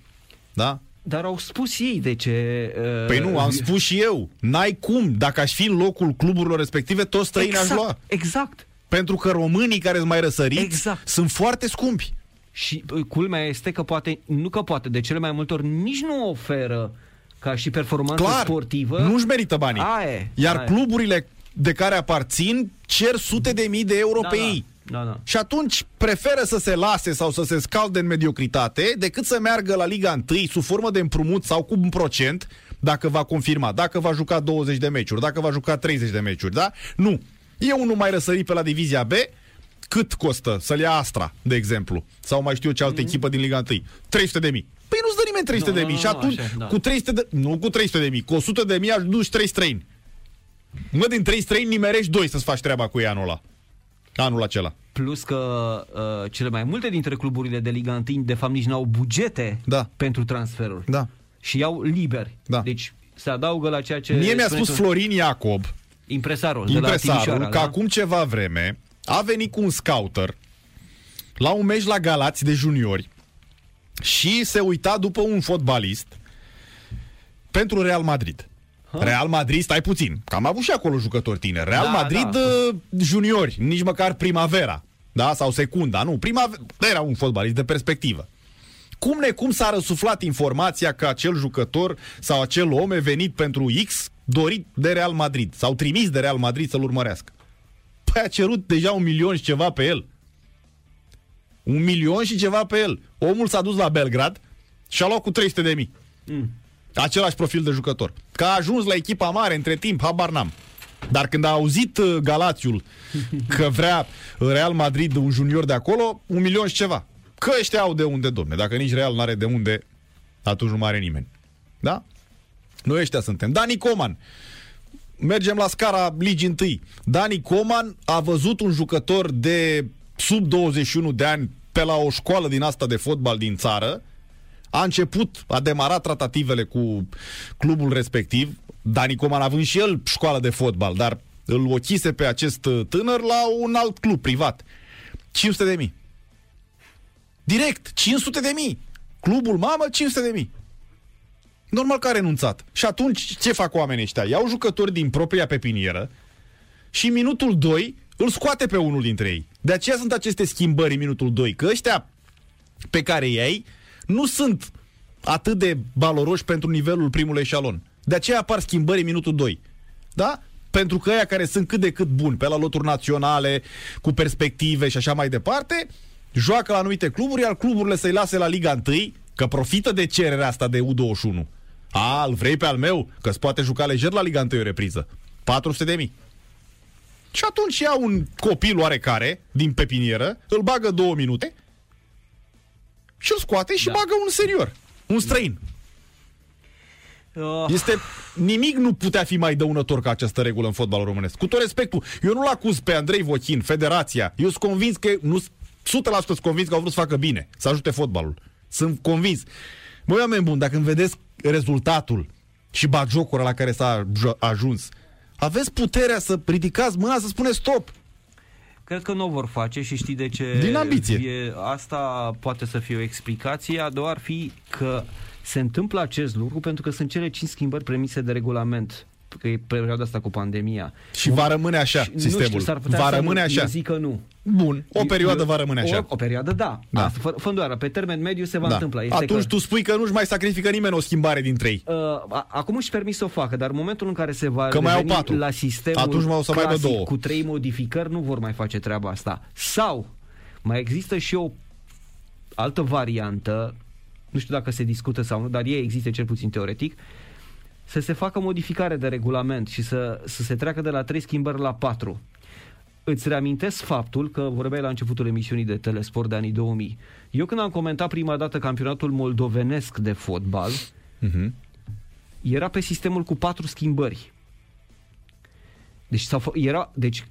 Da? Dar au spus ei de ce... Uh... Păi nu, am spus și eu. N-ai cum. Dacă aș fi în locul cluburilor respective, toți străini exact, aș lua. Exact. Pentru că românii care sunt mai răsăriți exact. sunt foarte scumpi. Și uh, culmea este că poate, nu că poate, de cele mai multe ori nici nu oferă ca și performanță Clar, sportivă. nu-și merită banii. Aie, Iar aie. cluburile de care aparțin cer sute de mii de euro Da, pe da. ei. Da, da. Și atunci preferă să se lase sau să se scalde în mediocritate decât să meargă la Liga 1 sub formă de împrumut sau cu un procent dacă va confirma, dacă va juca 20 de meciuri, dacă va juca 30 de meciuri, da? Nu. E unul mai răsărit pe la Divizia B, cât costă să-l ia Astra, de exemplu, sau mai știu eu ce altă echipă din Liga 1? 300 de mii. Păi nu-ți dă nimeni 300 Nu, de nu, mii nu, și nu, atunci așa, da. cu 300 de, nu cu 300 de mii, cu 100 de mii aduci 3 străini. Mă, din 3 străini nimerești 2 să-ți faci treaba cu ei anul ăla. Anul acela. Plus că uh, cele mai multe dintre cluburile de Liga 1 de fapt nici n-au bugete Da. pentru transferuri. Da. Și iau liberi. Da. Deci se adaugă la ceea ce... Mie mi-a spuneți spus un- Florin Iacob, Impresarul, de la impresarul, Timișoara, că da? acum ceva vreme a venit cu un scouter la un meci la Galați de juniori și se uita după un fotbalist pentru Real Madrid. Real Madrid, stai puțin, că am avut și acolo jucători tineri. Real Da, Madrid da. uh, juniori, nici măcar primavera, da, sau secunda, nu, primavera, era un fotbalist de perspectivă. Cum necum s-a răsuflat informația că acel jucător sau acel om e venit pentru X dorit de Real Madrid sau trimis de Real Madrid să-l urmărească? Păi a cerut deja un milion și ceva pe el. Un milion și ceva pe el. Omul s-a dus la Belgrad și a luat cu 300 de mii. Mm. Același profil de jucător. Că a ajuns la echipa mare între timp, habar n-am. Dar când a auzit uh, Galațiul că vrea Real Madrid un junior de acolo, un milion și ceva. Că ăștia au de unde, domne. Dacă nici Real n-are de unde, atunci nu mai are nimeni. Da? Noi ăștia suntem. Dani Coman. Mergem la scara Ligii întâi. Dani Coman a văzut un jucător de sub 21 de ani pe la o școală din asta de fotbal din țară. A început, a demarat tratativele cu clubul respectiv. Dani Coman având și el școală de fotbal, dar îl ochise pe acest uh, tânăr la un alt club privat. 500 de mii. Direct, 500 de mii. Clubul mamă, 500 de mii. Normal că a renunțat. Și atunci ce fac oamenii ăștia? Iau jucători din propria pepinieră și în minutul 2 îl scoate pe unul dintre ei. De aceea sunt aceste schimbări în minutul 2, că ăștia pe care i ai nu sunt atât de valoroși pentru nivelul primului eșalon. De aceea apar schimbări în minutul 2. Da? Pentru că aia care sunt cât de cât buni, pe la loturi naționale, cu perspective și așa mai departe, joacă la anumite cluburi, iar cluburile să-i lase la Liga 1, că profită de cererea asta de U21. A, îl vrei pe al meu? Că-ți poate juca lejer la Liga 1 o repriză. 400 de mii. Și atunci ia un copil oarecare din pepinieră, îl bagă două minute și îl scoate și Da. bagă un serior, un străin. Uh, Este nimic nu putea fi mai dăunător ca această regulă în fotbalul românesc. Cu tot respectul, eu nu-l acuz pe Andrei Vochin, federația. Eu sunt convins că, nu, 100% sunt convins că au vrut să facă bine, să ajute fotbalul. Sunt convins. Măi, oameni buni, dacă îmi vedeți rezultatul și bagiocura la care s-a jo- ajuns, aveți puterea să ridicați mâna să spuneți stop. Cred că nu o vor face și știi de ce? Din ambiție. E, asta poate să fie o explicație, a doua ar fi că se întâmplă acest lucru pentru că sunt cele cinci schimbări premise de regulament că e perioada asta cu pandemia. Și va rămâne așa Și, sistemul. Nu știu, s-ar putea va să rămâne nu, așa. Eu zic că nu. Bun, o perioadă Eu- va rămâne așa. O, o perioadă, da. Da. da. Asta, fă, fă îndoială, pe termen mediu se va da. întâmpla. Este Atunci că, tu spui că nu-și mai sacrifică nimeni o schimbare dintre ei. Uh, a- acum își permis să o facă, dar în momentul în care se va Că mai au reveni patru. la sistemul Atunci mai o să mai aibă clasic două. cu trei modificări, nu vor mai face treaba asta. Sau mai există și o altă variantă, nu știu dacă se discută sau nu, dar ei există cel puțin teoretic, să se facă modificare de regulament și să, să se treacă de la trei schimbări la patru. Îți reamintesc faptul că vorbeai la începutul emisiunii de Telesport de anii 2000. Eu când am comentat prima dată campionatul moldovenesc de fotbal, Mhm. era pe sistemul cu patru schimbări. Deci, s-au, era, deci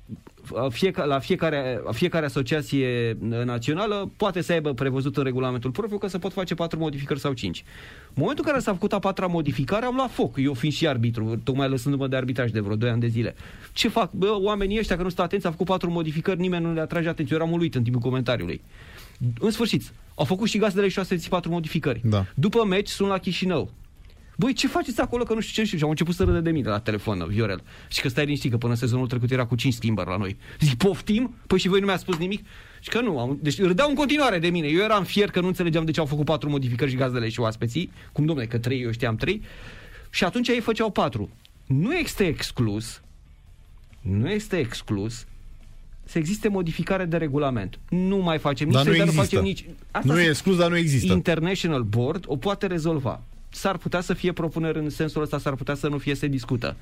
fiecare, la fiecare, fiecare asociație națională poate să aibă prevăzut în regulamentul propriu că se pot face patru modificări sau cinci. În momentul în care s-a făcut a patra modificare, am luat foc. Eu fiind și arbitru, tocmai lăsându-mă de arbitraj de vreo 2 ani de zile. Ce fac? Bă, oamenii ăștia, că nu sunt atenți, au făcut patru modificări, nimeni nu le atrage atenție. Eu eram uluit în timpul comentariului. În sfârșit, au făcut și gazdele și 604 modificări. Da. După meci sunt la Chișinău. Băi, ce faceți acolo că nu știu ce știu? Și au început să râde de mine la telefon, Viorel. Și că stai liniștit, că până sezonul trecut era cu 5 schimbări la noi. Zic, poftim? Păi și voi nu mi-ați spus nimic? Și că nu, am, deci râdeau în continuare de mine. Eu eram fier că nu înțelegeam de ce au făcut patru modificări și gazdele și oaspeții. Cum, domne, că trei, eu știam trei. Și atunci ei făceau patru. Nu este exclus, nu este exclus să existe modificare de regulament. Nu mai facem nici dar nu, dar există. nu facem nici... Asta nu e exclus, dar nu există. International Board o poate rezolva s-ar putea să fie propuneri în sensul ăsta, s-ar putea să nu fie, se discută.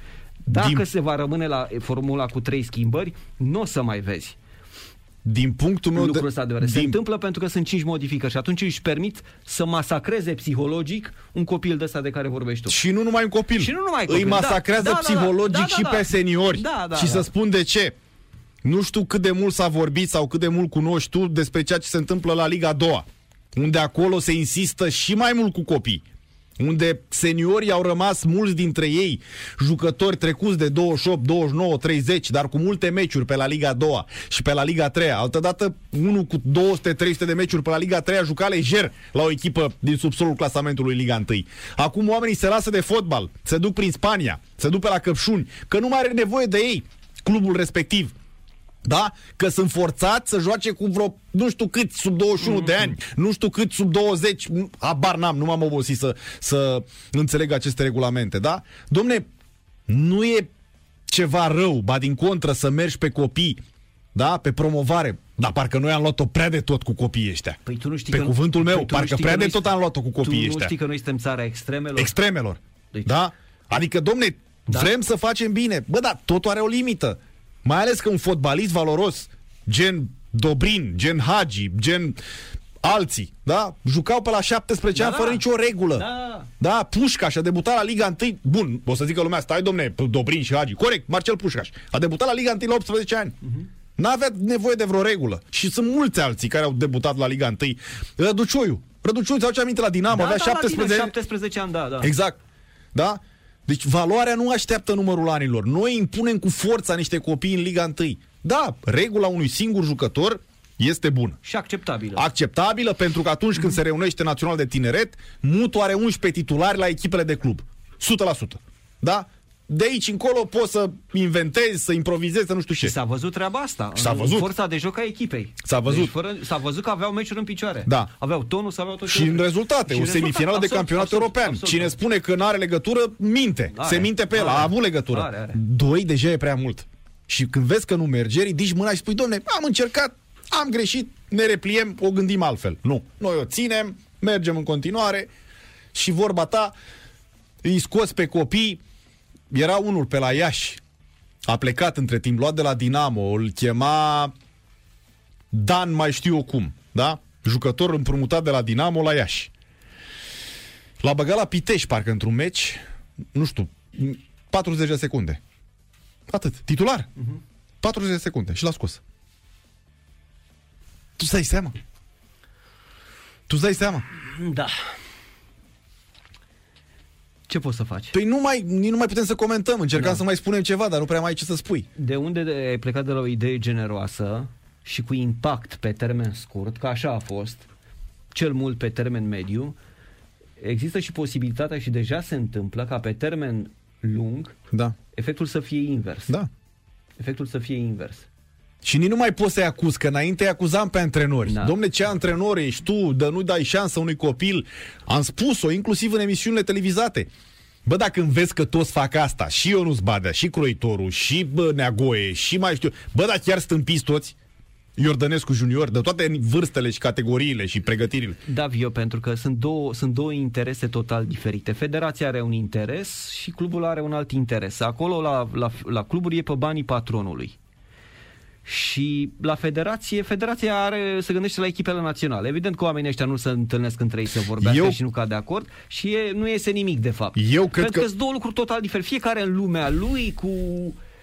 Dacă Din... se va rămâne la formula cu trei schimbări, nu o să mai vezi. Din punctul meu lucrul ăsta de vedere. Din... Se întâmplă pentru că sunt cinci modificări și atunci își permit să masacreze psihologic un copil de ăsta de care vorbești tu. Și nu numai un copil. Și nu numai copil. Îi masacrează da, da, psihologic da, da, da, și pe seniori. Da, da, și da. să spun de ce. Nu știu cât de mult s-a vorbit sau cât de mult cunoști tu despre ceea ce se întâmplă la Liga 2 unde acolo se insistă și mai mult cu copii unde seniorii au rămas mulți dintre ei jucători trecuți de 28, 29, 30, dar cu multe meciuri pe la Liga 2 și pe la Liga 3. Altădată, unul cu 200-300 de meciuri pe la Liga 3 a jucat lejer la o echipă din subsolul clasamentului Liga 1. Acum oamenii se lasă de fotbal, se duc prin Spania, se duc pe la Căpșuni, că nu mai are nevoie de ei clubul respectiv da? Că sunt forțați să joace cu vreo, nu știu cât, sub 21 mm-hmm. de ani, nu știu cât, sub 20, abar n-am, nu m-am obosit să, să înțeleg aceste regulamente, da? Domne, nu e ceva rău, ba din contră să mergi pe copii, da? Pe promovare. Dar parcă noi am luat-o prea de tot cu copiii ăștia. Păi tu nu știi pe că cuvântul meu, păi parcă prea de tot am luat-o cu copiii tu ăștia. nu știi că noi suntem țara extremelor? Extremelor. Deci... Da? Adică, domne, da? vrem să facem bine. Bă, dar totul are o limită. Mai ales că un fotbalist valoros, gen Dobrin, gen Hagi, gen alții, da? Jucau pe la 17 da, ani fără nicio regulă. Da. Da, Pușcaș a debutat la Liga 1. Bun, o să zică lumea, stai domne, Dobrin și Hagi. Corect, Marcel Pușcaș. A debutat la Liga 1 la 18 ani. Uh-huh. N-avea nevoie de vreo regulă. Și sunt mulți alții care au debutat la Liga 1. Răducioiu. Răducioiu, ți-au aminte la Dinamo, da, avea da, 17 ani. 17 ani, da, da. Exact. Da? Deci valoarea nu așteaptă numărul anilor. Noi impunem cu forța niște copii în Liga 1. Da, regula unui singur jucător este bună. Și acceptabilă. Acceptabilă pentru că atunci când se reunește Național de Tineret, Mutu are 11 titulari la echipele de club. 100%. Da? De aici încolo poți să inventezi, să improvizezi, să nu știu ce. Și s-a văzut treaba asta. S-a văzut. Forța de joc a echipei. S-a văzut. Deci, fără, s-a văzut că aveau meciuri în picioare. Da. Aveau tonul, să aveau tot Și în rezultate, și o semifinală de campionat absolut, european. Absolut, Cine absolut. spune că nu are legătură, minte. Are, Se minte pe el, are, a avut legătură. Are, are. Doi deja e prea mult. Și când vezi că nu merge, ridici mâna și spui, domne, am încercat, am greșit, ne repliem, o gândim altfel. Nu. Noi o ținem, mergem în continuare și vorba ta îi scoți pe copii era unul pe la Iași, a plecat între timp, luat de la Dinamo, îl chema Dan mai știu eu cum, da? Jucător împrumutat de la Dinamo la Iași. L-a băgat la Piteș, parcă, într-un meci, nu știu, 40 de secunde. Atât. Titular. Uh-huh. 40 de secunde. Și l-a scos. Tu stai seama? Tu stai seama? Da. Ce poți să faci? Păi nu mai, nu mai putem să comentăm, încercam da. să mai spunem ceva, dar nu prea mai ai ce să spui. De unde ai plecat de la o idee generoasă și cu impact pe termen scurt, că așa a fost, cel mult pe termen mediu, există și posibilitatea și deja se întâmplă ca pe termen lung da. efectul să fie invers. Da. Efectul să fie invers. Și nici nu mai poți să-i acuz, că înainte îi acuzam pe antrenori. Da. Domne, ce antrenori ești tu, dă nu dai șansă unui copil. Am spus-o, inclusiv în emisiunile televizate. Bă, dacă vezi că toți fac asta, și Ionus Badea, și Croitoru, și bă, Neagoe, și mai știu, bă, dar chiar stâmpiți toți? Iordănescu junior, de toate vârstele și categoriile și pregătirile. Da, Vio, pentru că sunt două, sunt două interese total diferite. Federația are un interes și clubul are un alt interes. Acolo, la, la, la cluburi, e pe banii patronului. Și la federație, federația are, se gândește la echipele naționale. Evident că oamenii ăștia nu se întâlnesc între ei să vorbească Eu... și nu cad de acord și e, nu iese nimic de fapt. Eu cred Pentru că... că sunt două lucruri total diferite. Fiecare în lumea lui cu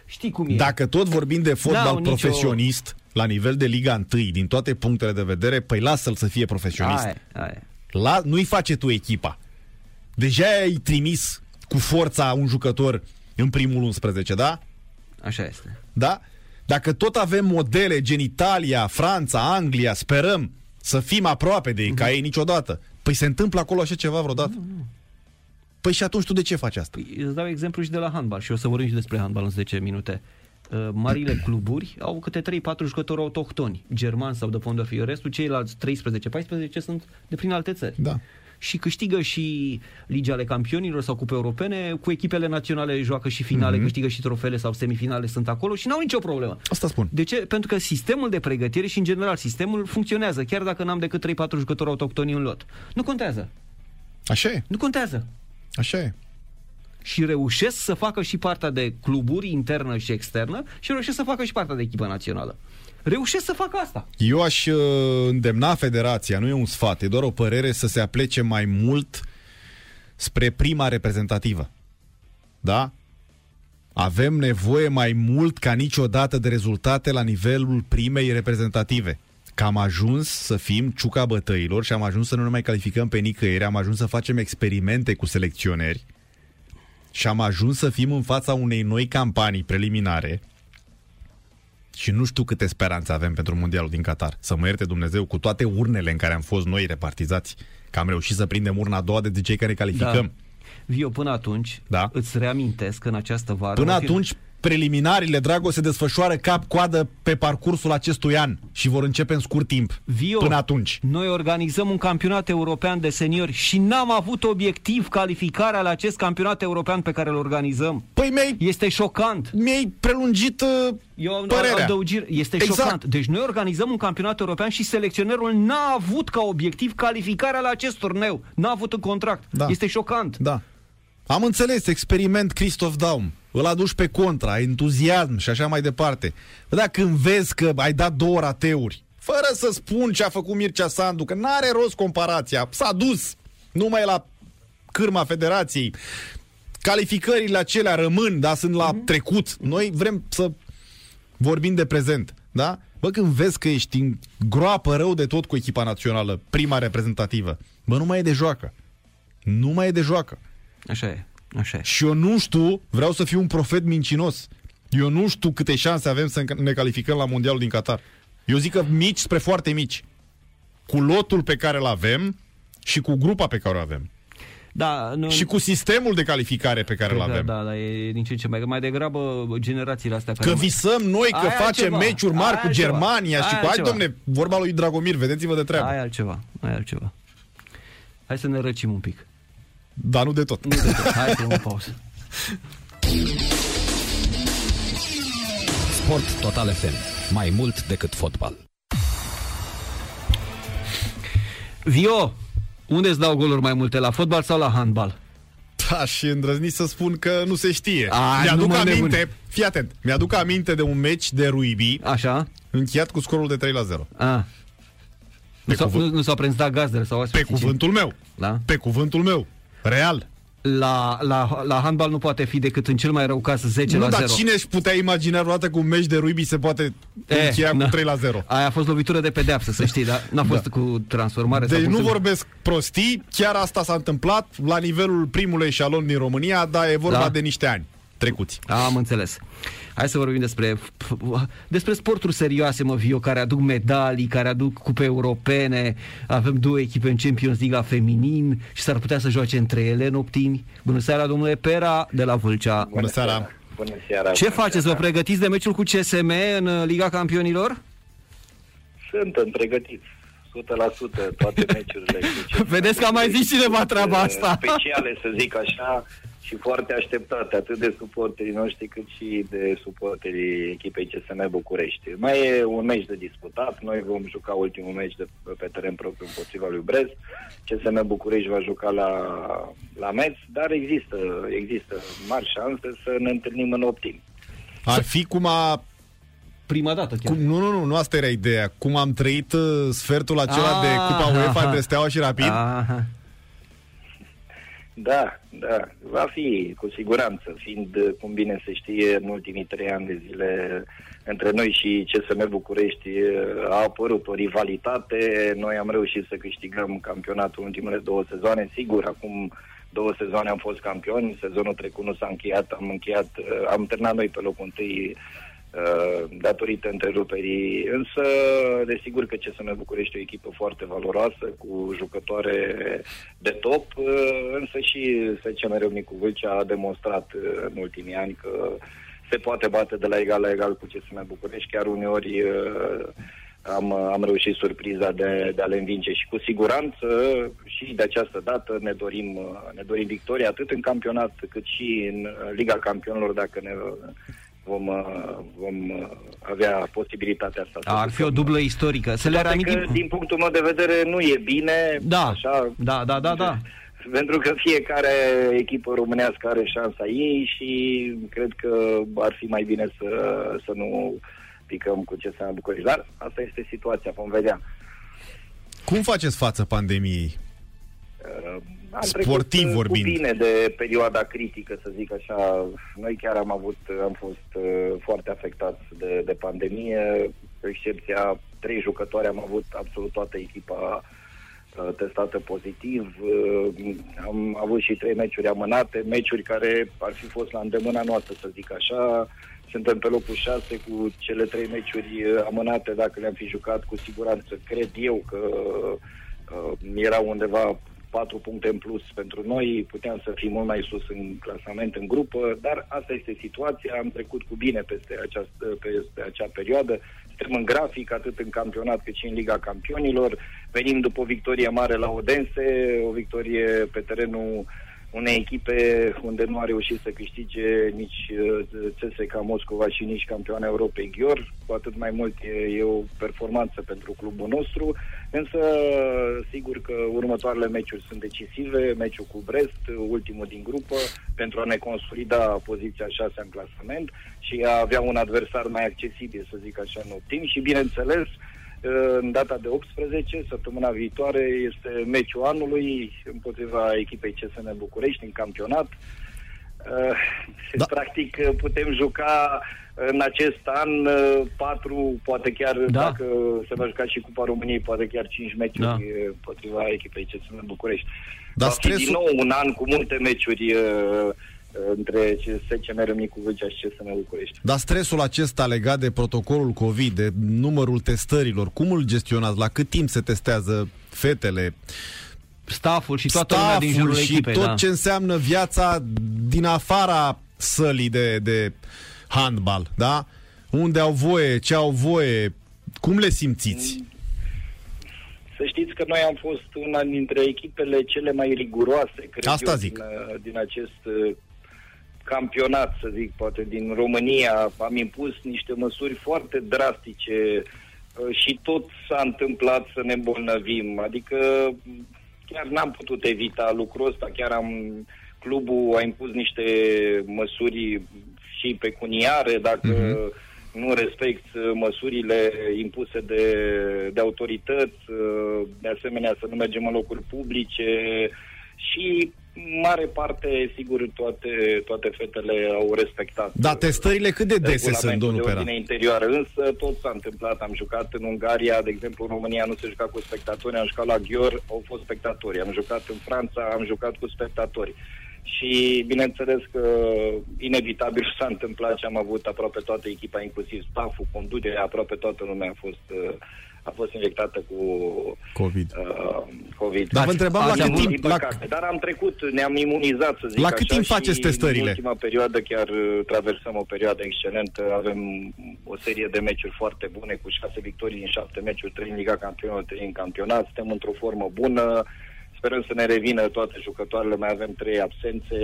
Știi cum e. Dacă tot vorbim de fotbal N-au nicio- profesionist, la nivel de Liga 1, din toate punctele de vedere, păi lasă-l să fie profesionist. Aia, aia. La, nu-i face tu echipa. Deja ai trimis cu forța un jucător în primul 11, da? Așa este. Da? Dacă tot avem modele gen Italia, Franța, Anglia, sperăm să fim aproape de ei, ca ei niciodată. Păi se întâmplă acolo așa ceva vreodată? Păi și atunci tu de ce faci asta? Păi, îți dau exemplu și de la handbal și o să vorbim și despre handbal în 10 minute. Uh, Marile cluburi au câte 3-4 jucători autohtoni, germani sau de fond de fi. Restul, ceilalți 13-14 sunt de prin alte țări. Da. Și câștigă și Liga ale Campionilor sau Cupe Europene, cu echipele naționale joacă și finale, mm-hmm. câștigă și trofele sau semifinale sunt acolo și n-au nicio problemă. Asta spun. De ce? Pentru că sistemul de pregătire și în general sistemul funcționează, chiar dacă n-am decât 3-4 jucători autohtoni în lot. Nu contează. Așa e. Nu contează Așa e. și reușesc să facă și partea de cluburi internă și externă și reușesc să facă și partea de echipă națională. Reușesc să facă asta. Eu aș uh, îndemna federația, nu e un sfat, e doar o părere să se aplece mai mult spre prima reprezentativă. Da? Avem nevoie mai mult ca niciodată de rezultate la nivelul primei reprezentative. Că am ajuns să fim ciuca bătăilor și am ajuns să nu ne mai calificăm pe nicăieri, am ajuns să facem experimente cu selecționeri și am ajuns să fim în fața unei noi campanii preliminare și nu știu câte speranțe avem pentru Mondialul din Qatar. Să mă ierte Dumnezeu cu toate urnele în care am fost noi repartizați, că am reușit să prindem urna a doua de cei care calificăm. Da. Vio, până atunci, Da. îți reamintesc că în această vară... Până va fi- atunci, preliminariile, Drago, se desfășoară cap-coadă pe parcursul acestui an și vor începe în scurt timp. Vio, Până atunci. noi organizăm un campionat european de seniori și n-am avut obiectiv calificarea la acest campionat european pe care îl organizăm. Păi mi-ai, Este șocant. mi-ai prelungit uh, Eu am părerea. adăugire. Este Exact. șocant. Deci noi organizăm un campionat european și selecționerul n-a avut ca obiectiv calificarea la acest turneu. N-a avut în contract. Da. Este șocant. Da. Am înțeles, experiment Christoph Daum. Îl aduci pe contra, entuziasm și așa mai departe. Bă, da, când vezi că ai dat două rateuri, fără să spun ce a făcut Mircea Sandu, că n-are rost comparația, s-a dus numai la cârma federației. Calificările acelea rămân, dar sunt la trecut. Noi vrem să vorbim de prezent, da? Bă, când vezi că ești în groapă rău de tot cu echipa națională, prima reprezentativă, bă, nu mai e de joacă. Nu mai e de joacă. Așa e. Așa e. Și eu nu știu, vreau să fiu un profet mincinos. Eu nu știu câte șanse avem să ne calificăm la Mondialul din Qatar. Eu zic că mici spre foarte mici. Cu lotul pe care îl avem și cu grupa pe care o avem. Da, nu, Și cu sistemul de calificare pe care îl cred că avem. Da, da, e din ce în ce mai, mai degrabă generațiile astea care Că mai- visăm noi că Aia facem altceva. meciuri mari Aia cu altceva. Germania și Aia cu... Hai, altceva. domne, vorba lui Dragomir, vedeți-vă de treabă. Ai altceva, ai altceva. Hai să ne răcim un pic. Dar nu de tot. Nu de tot. Hai să luăm o pauză. Sport Total FM. Mai mult decât fotbal. Vio, unde îți dau goluri mai multe, la fotbal sau la handbal? Da, și îndrăzni să spun că nu se știe. A, mi-aduc nu mă aminte, nebuni. fii atent, mi-aduc aminte de un meci de rugby Așa? încheiat cu scorul de 3 la 0. A. Nu, s-au, cuvânt. nu, nu s-au prins da gazdele sau Pe oaspeții. cuvântul meu. Da? Pe cuvântul meu. Real. La, la, la handbal nu poate fi decât în cel mai rău caz 10 nu, la dar 0. cine își putea imagina vreodată că un meci de rugby se poate Eh, încheia na. cu 3 la 0? Aia a fost lovitură de pedeapsă, să știi, da? N-a fost cu transformare. Deci sau nu cu- vorbesc prostii, chiar asta s-a întâmplat la nivelul primului eșalon din România, dar e vorba Da. de niște ani trecuți. Am înțeles. Hai să vorbim despre despre sporturi serioase, mă, Vio, care aduc medalii, care aduc cupe europene. Avem două echipe în Champions League la feminin și s-ar putea să joace între ele în optimi. Bună seara, domnule Pera, de la Vâlcea. Bună seara! Bună seara! Ce bună faceți? Vă seara. pregătiți de meciul cu CSM în uh, Liga Campionilor? Suntem pregătiți. 100% toate meciurile. cu ce- Vedeți că a mai zis cineva treaba asta. Speciale, să zic așa, și foarte așteptate, atât de suporterii noștri, cât și de suporterii echipei CSM București. Mai e un meci de disputat, noi vom juca ultimul meci de pe teren propriu împotriva lui Brez, CSM București va juca la, la Metz, dar există, există mari șanse să ne întâlnim în optim. Ar fi cum a Prima dată chiar. Cum, nu, nu, nu, nu asta era ideea. Cum am trăit uh, sfertul acela Ah, de Cupa UEFA aha. între Steaua și Rapid. Aha. Da, da, va fi cu siguranță, fiind, cum bine se știe, în ultimii trei ani de zile între noi și CSM București a apărut o rivalitate. Noi am reușit să câștigăm campionatul în ultimele două sezoane. Sigur, acum două sezoane am fost campioni, sezonul trecut nu s-a încheiat, am încheiat, am terminat noi pe locul întâi Uh, datorită întreruperii. Însă, desigur că CSM București e o echipă foarte valoroasă, cu jucătoare de top, uh, însă și SCM Râmnicu Vâlcea a demonstrat uh, în ultimii ani că se poate bate de la egal la egal cu CSM București, chiar uneori am, am reușit surpriza de, de a le învinge și cu siguranță și de această dată ne dorim, ne dorim victoria atât în campionat cât și în Liga Campionilor dacă ne vom, uh, vom uh, avea posibilitatea asta. Ar fi o dublă istorică. Să le reamintim... Că, din punctul meu de vedere, nu e bine. Da, așa, da, da, da, da. Pentru că fiecare echipă românească are șansa ei și cred că ar fi mai bine să, să nu picăm cu ce s-a București. Dar asta este situația, vom vedea. Cum faceți față pandemiei? Uh, am sportiv vorbind. Cu bine de perioada critică, să zic așa. Noi chiar am avut, am fost uh, foarte afectați de, de pandemie. Cu excepția trei jucători, am avut absolut toată echipa uh, testată pozitiv. Uh, am avut și trei meciuri amânate, meciuri care ar fi fost la îndemâna noastră, să zic așa. Suntem pe locul 6 cu cele trei meciuri uh, amânate, dacă le-am fi jucat, cu siguranță cred eu că uh, era undeva patru puncte în plus pentru noi, puteam să fim mult mai sus în clasament, în grupă, dar asta este situația, am trecut cu bine peste, această, peste acea perioadă, suntem în grafic, atât în campionat cât și în Liga Campionilor, venim după o victorie mare la Odense, o victorie pe terenul unei echipe unde nu a reușit să câștige nici uh, CSKA Moscova și nici campioana Europei Ghior, cu atât mai mult e, e o performanță pentru clubul nostru, însă sigur că următoarele meciuri sunt decisive, meciul cu Brest, ultimul din grupă, pentru a ne consolida poziția 6 în clasament și a avea un adversar mai accesibil, să zic așa, în optim. Și bineînțeles în data de 18, săptămâna viitoare, este meciul anului împotriva echipei CSM București în campionat. Uh, da. Practic putem juca în acest an uh, patru, poate chiar da. dacă se va juca și Cupa României, poate chiar cinci meciuri da. împotriva echipei CSM București. Dar va stresul... fi din nou un an cu multe meciuri uh, între SCM Râmnicu Vâlcea și CSM București. Dar stresul acesta legat de protocolul COVID, de numărul testărilor, cum îl gestionați? La cât timp se testează fetele? Staful și toată lumea din jurul și echipei, tot da. ce înseamnă viața din afara sălii de, de handbal, da? Unde au voie, ce au voie, cum le simțiți? Să știți că noi am fost una dintre echipele cele mai riguroase, cred Asta eu, zic. Din, din acest uh, campionat, să zic, poate din România. Am impus niște măsuri foarte drastice uh, și tot s-a întâmplat să ne îmbolnăvim. Adică chiar n-am putut evita lucrul ăsta, chiar am clubul a impus niște măsuri și pecuniare, dacă uh-huh nu respect uh, măsurile impuse de, de autorități, uh, de asemenea să nu mergem în locuri publice și mare parte, sigur, toate, toate fetele au respectat. Da, testările cât de dese sunt, domnul Pera? De interioară, însă tot s-a întâmplat. Am jucat în Ungaria, de exemplu, în România nu se juca cu spectatori, am jucat la Ghior, au fost spectatori. Am jucat în Franța, am jucat cu spectatori. Și bineînțeles că inevitabil s-a întâmplat și am avut aproape toată echipa, inclusiv stafful, conducerea, aproape toată lumea a fost a fost injectată cu COVID. Uh, COVID. Dar vă întrebam la cât timp... La... Dar am trecut, ne-am imunizat, să zic La cât așa, timp faceți testările? în ultima perioadă chiar uh, traversăm o perioadă excelentă. Avem o serie de meciuri foarte bune, cu șase victorii în șapte meciuri, trei în Liga Campionilor, trei în campionat. Suntem într-o formă bună. Sperăm să ne revină toate jucătoarele, mai avem trei absențe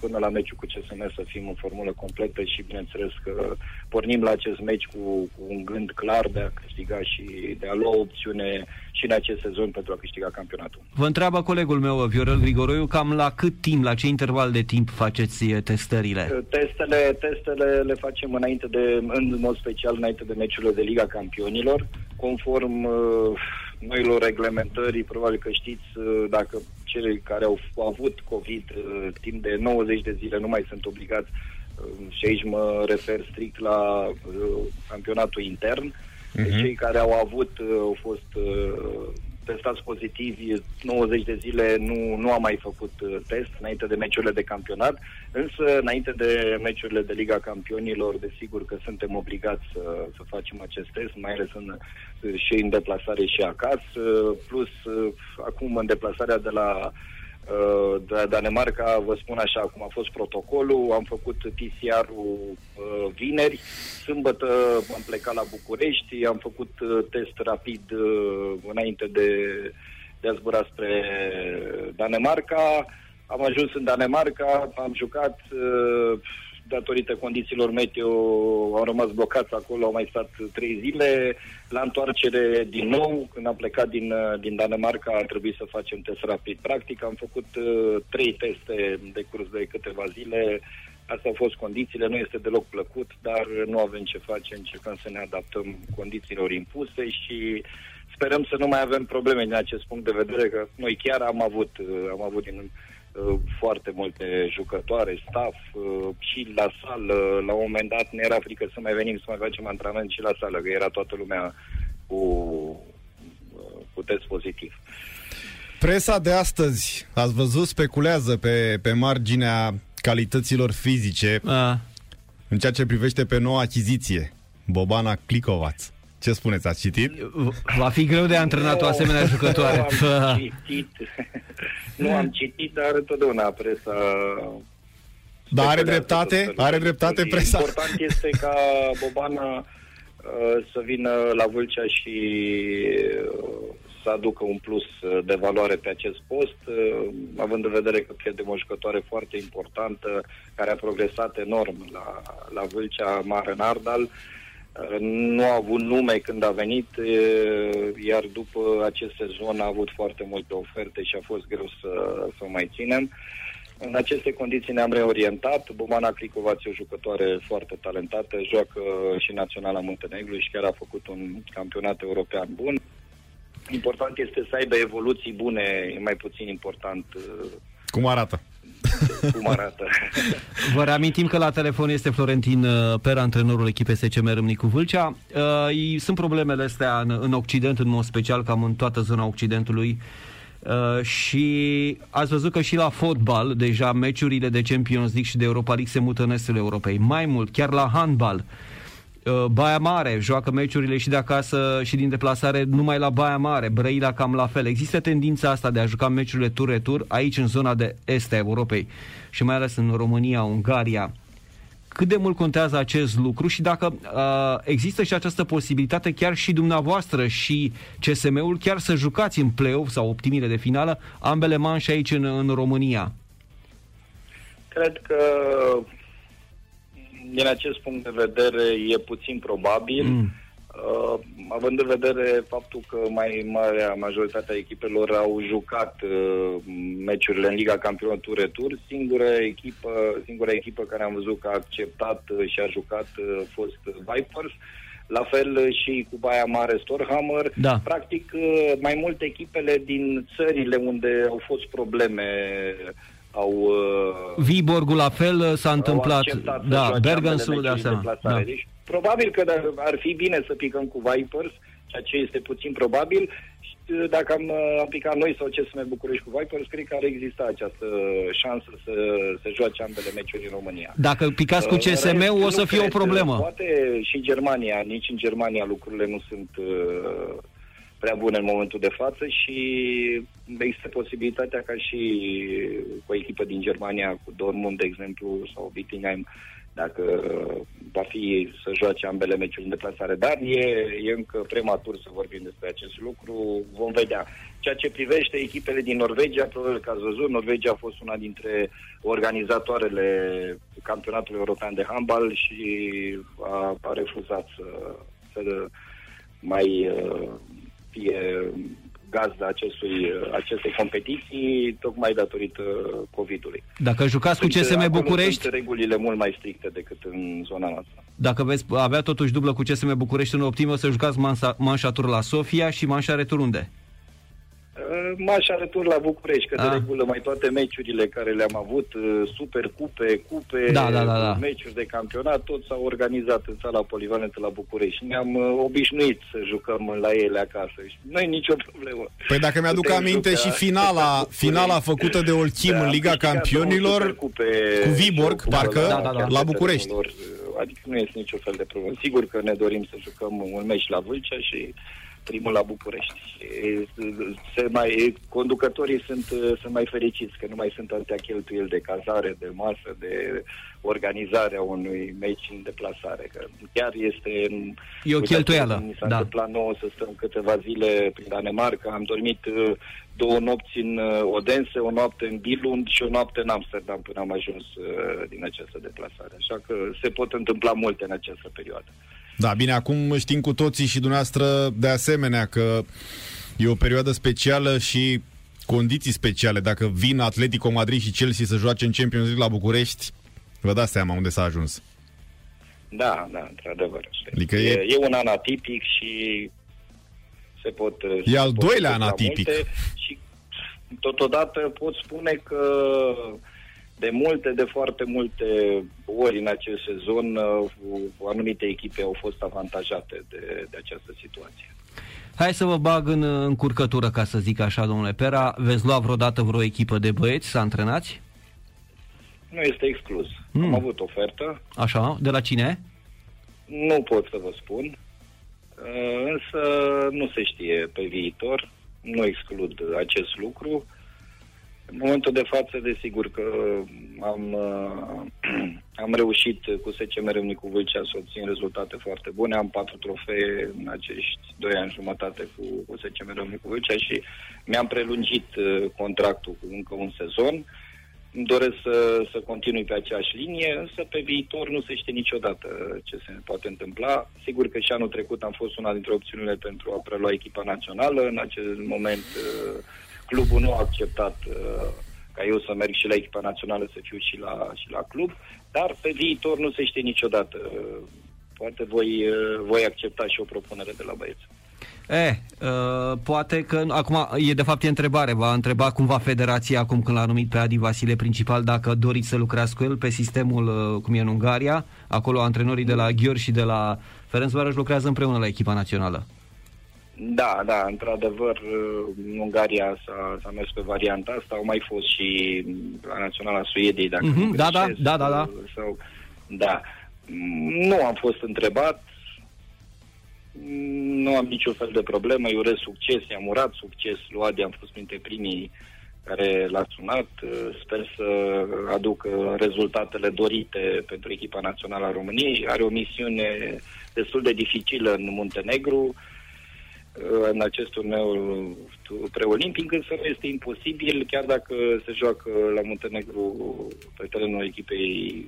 până la meciul cu CSM să fim în formulă completă și bineînțeles că pornim la acest meci cu, cu un gând clar de a câștiga și de a lua opțiune și în acest sezon pentru a câștiga campionatul. Vă întreabă colegul meu, Viorel Grigoroiu, cam la cât timp, la ce interval de timp faceți testările? Testele, testele le facem înainte de, în mod special înainte de meciurile de Liga Campionilor, conform uh, noilor reglementări, probabil că știți, uh, dacă cei care au avut COVID uh, timp de 90 de zile nu mai sunt obligați, uh, și aici mă refer strict la campionatul intern, uh-huh. cei care au avut, au fost testați pozitivi 90 de zile, nu, nu am mai făcut test înainte de meciurile de campionat, însă înainte de meciurile de Liga Campionilor, desigur că suntem obligați să, să facem acest test, mai ales în, și în deplasare și acasă, plus acum în deplasarea de la Uh, de Danemarca, vă spun așa cum a fost protocolul, am făcut PCR-ul uh, vineri, sâmbătă am plecat la București, am făcut uh, test rapid înainte de, de a zbura spre Danemarca, am ajuns în Danemarca, am jucat, datorită condițiilor meteo au rămas blocați acolo, au mai stat trei zile. La întoarcere din nou, când am plecat din, din Danemarca, a trebuit să facem test rapid. Practic am făcut uh, trei teste de curs de câteva zile. Astea au fost condițiile, nu este deloc plăcut, dar nu avem ce face, încercăm să ne adaptăm condițiilor impuse și sperăm să nu mai avem probleme din acest punct de vedere, că noi chiar am avut, uh, am avut din Uh, foarte multe jucătoare, staff uh, și la sală. La un moment dat ne era frică să mai venim să mai facem antrenament și la sală, că era toată lumea cu, uh, cu test pozitiv. Presa de astăzi, ați văzut, speculează pe, pe marginea calităților fizice A. în ceea ce privește pe noua achiziție, Bobana Clicovaț. Ce spuneți, ați citit? Va fi greu de antrenat o asemenea jucătoare. Nu am citit, nu am citit dar întotdeauna presa... Dar are dreptate? Are dreptate presa? Important este ca Bobana uh, să vină la Vâlcea și uh, să aducă un plus de valoare pe acest post, uh, având în vedere că pierdem o jucătoare foarte importantă, care a progresat enorm la, la Vâlcea, Mare Nardal, nu a avut nume când a venit, iar după acest sezon a avut foarte multe oferte și a fost greu să, să mai ținem. În aceste condiții ne-am reorientat. Bumana Clicova o jucătoare foarte talentată, joacă și Naționala Muntenegru și chiar a făcut un campionat european bun. Important este să aibă evoluții bune, e mai puțin important. Cum arată? cum arată. Vă reamintim că la telefon este Florentin uh, Per, antrenorul echipei SCM Râmnicu Vâlcea. Uh, sunt problemele astea în, în Occident, în mod special, cam în toată zona Occidentului. Uh, și ați văzut că și la fotbal, deja meciurile de Champions League și de Europa League se mută în estul Europei. Mai mult, chiar la handbal. Uh, Uh, Baia Mare joacă meciurile și de acasă și din deplasare numai la Baia Mare, Brăila cam la fel. Există tendința asta de a juca meciurile tur-retur aici în zona de est a Europei și mai ales în România, Ungaria. Cât de mult contează acest lucru și dacă uh, există și această posibilitate chiar și dumneavoastră și CSM-ul chiar să jucați în play-off sau optimile de finală ambele manșe aici în, în România? Cred că din acest punct de vedere e puțin probabil, mm. uh, având în vedere faptul că mai marea majoritatea echipelor au jucat uh, meciurile în Liga Campionatului Retur, singura echipă, singura echipă care am văzut că a acceptat uh, și a jucat uh, a fost Vipers. La fel uh, și cu Baia Mare Storhammer. Da. Practic, uh, mai multe echipele din țările unde au fost probleme au... Uh, Viborgul la fel uh, s-a întâmplat. Da, Bergensul de asemenea. Da. Deci, probabil că ar fi bine să picăm cu Vipers, ceea ce este puțin probabil. Uh, dacă am, am picat noi sau ce să ne București cu Vipers, cred că ar exista această șansă să se joace ambele meciuri în România. Dacă picați cu CSM, o să fie o problemă. Poate și în Germania, nici în Germania lucrurile nu sunt uh, prea bune în momentul de față și există posibilitatea ca și cu o echipă din Germania, cu Dortmund, de exemplu, sau Wittenheim, dacă va fi să joace ambele meciuri în deplasare. Dar e, e încă prematur să vorbim despre acest lucru, vom vedea. Ceea ce privește echipele din Norvegia, probabil că ați văzut, Norvegia a fost una dintre organizatoarele campionatului european de handbal și a, a refuzat să, să mai uh, fie gazda acestui, acestei competiții, tocmai datorită COVID-ului. Dacă jucați cu CSM București... Sunt regulile mult mai stricte decât în zona noastră. dacă veți avea totuși dublă cu CSM București în optimă, să jucați mansa, manșa tur la Sofia și manșa retur unde? M-aș retur la București, că A. de ah. regulă mai toate meciurile care le-am avut, uh, super cupe, cupe, da, da, da, da. meciuri de campionat, tot s-au organizat în sala polivalentă la București. Ne-am uh, obișnuit să jucăm la ele acasă și nu e nicio problemă. Păi dacă mi-aduc Putem aminte și finala, finala făcută de Olchim da, în Liga Campionilor cupe, cu Viborg, parcă, da, da, da. la București. Adică nu este nicio fel de problemă. Sigur că ne dorim să jucăm un meci la Vâlcea și primul la București. Se mai, conducătorii sunt, sunt mai fericiți, că nu mai sunt atâtea cheltuieli de cazare, de masă, de organizarea unui meci în deplasare. Că chiar este... E o cheltuială, Mi s-a da. întâmplat nouă să stăm câteva zile prin Danemarca. Am dormit uh, două nopți în uh, Odense, o noapte în Billund și o noapte în Amsterdam până am ajuns uh, din această deplasare. Așa că se pot întâmpla multe în această perioadă. Da, bine, acum știm cu toții și dumneavoastră de asemenea că e o perioadă specială și condiții speciale. Dacă vin Atletico Madrid și Chelsea să joace în Champions League la București, vă dați seama unde s-a ajuns. Da, da, într-adevăr. Adică e, e... e un an atipic și se pot... E al doilea an atipic. Și totodată pot spune că de multe, de foarte multe ori în acest sezon, uh, anumite echipe au fost avantajate de, de această situație. Hai să vă bag în încurcătură, ca să zic așa, domnule Pera. Veți lua vreodată vreo echipă de băieți să antrenați? Nu este exclus. Mm. Am avut ofertă. Așa, de la cine? Nu pot să vă spun, uh, însă nu se știe pe viitor. Nu exclud acest lucru. În momentul de față, desigur că am, uh, am reușit cu SCM Râmnicu Vâlcea să obțin rezultate foarte bune. Am patru trofee în acești doi ani jumătate cu, cu SCM Râmnicu Vâlcea și mi-am prelungit uh, contractul cu încă un sezon. Îmi doresc să, să continui pe aceeași linie, însă pe viitor nu se știe niciodată ce se poate întâmpla. Sigur că și anul trecut am fost una dintre opțiunile pentru a prelua echipa națională. În acest moment uh, Clubul nu a acceptat uh, ca eu să merg și la echipa națională să fiu și la, și la club, dar pe viitor nu se știe niciodată. Poate voi, uh, voi accepta și o propunere de la băieți. E, uh, poate că, acum, e de fapt e întrebare, va întreba cumva federația acum când l-a numit pe Adi Vasile principal, dacă doriți să lucrați cu el pe sistemul uh, cum e în Ungaria, acolo antrenorii de la Ghior și de la Ferencvaros lucrează împreună la echipa națională. Da, da, într-adevăr, în Ungaria s-a, s-a mers pe varianta asta, au mai fost și la Naționala Suediei, dacă mm-hmm, nu da, da, da, da, da. Sau, da. Nu am fost întrebat, nu am niciun fel de problemă, îi urez succes, i-am urat succes lui Adi, am fost printre primii care l-a sunat. Sper să aducă rezultatele dorite pentru echipa națională a României. Are o misiune destul de dificilă în Muntenegru în acest turneu preolimpic, însă nu este imposibil, chiar dacă se joacă la Muntenegru pe terenul echipei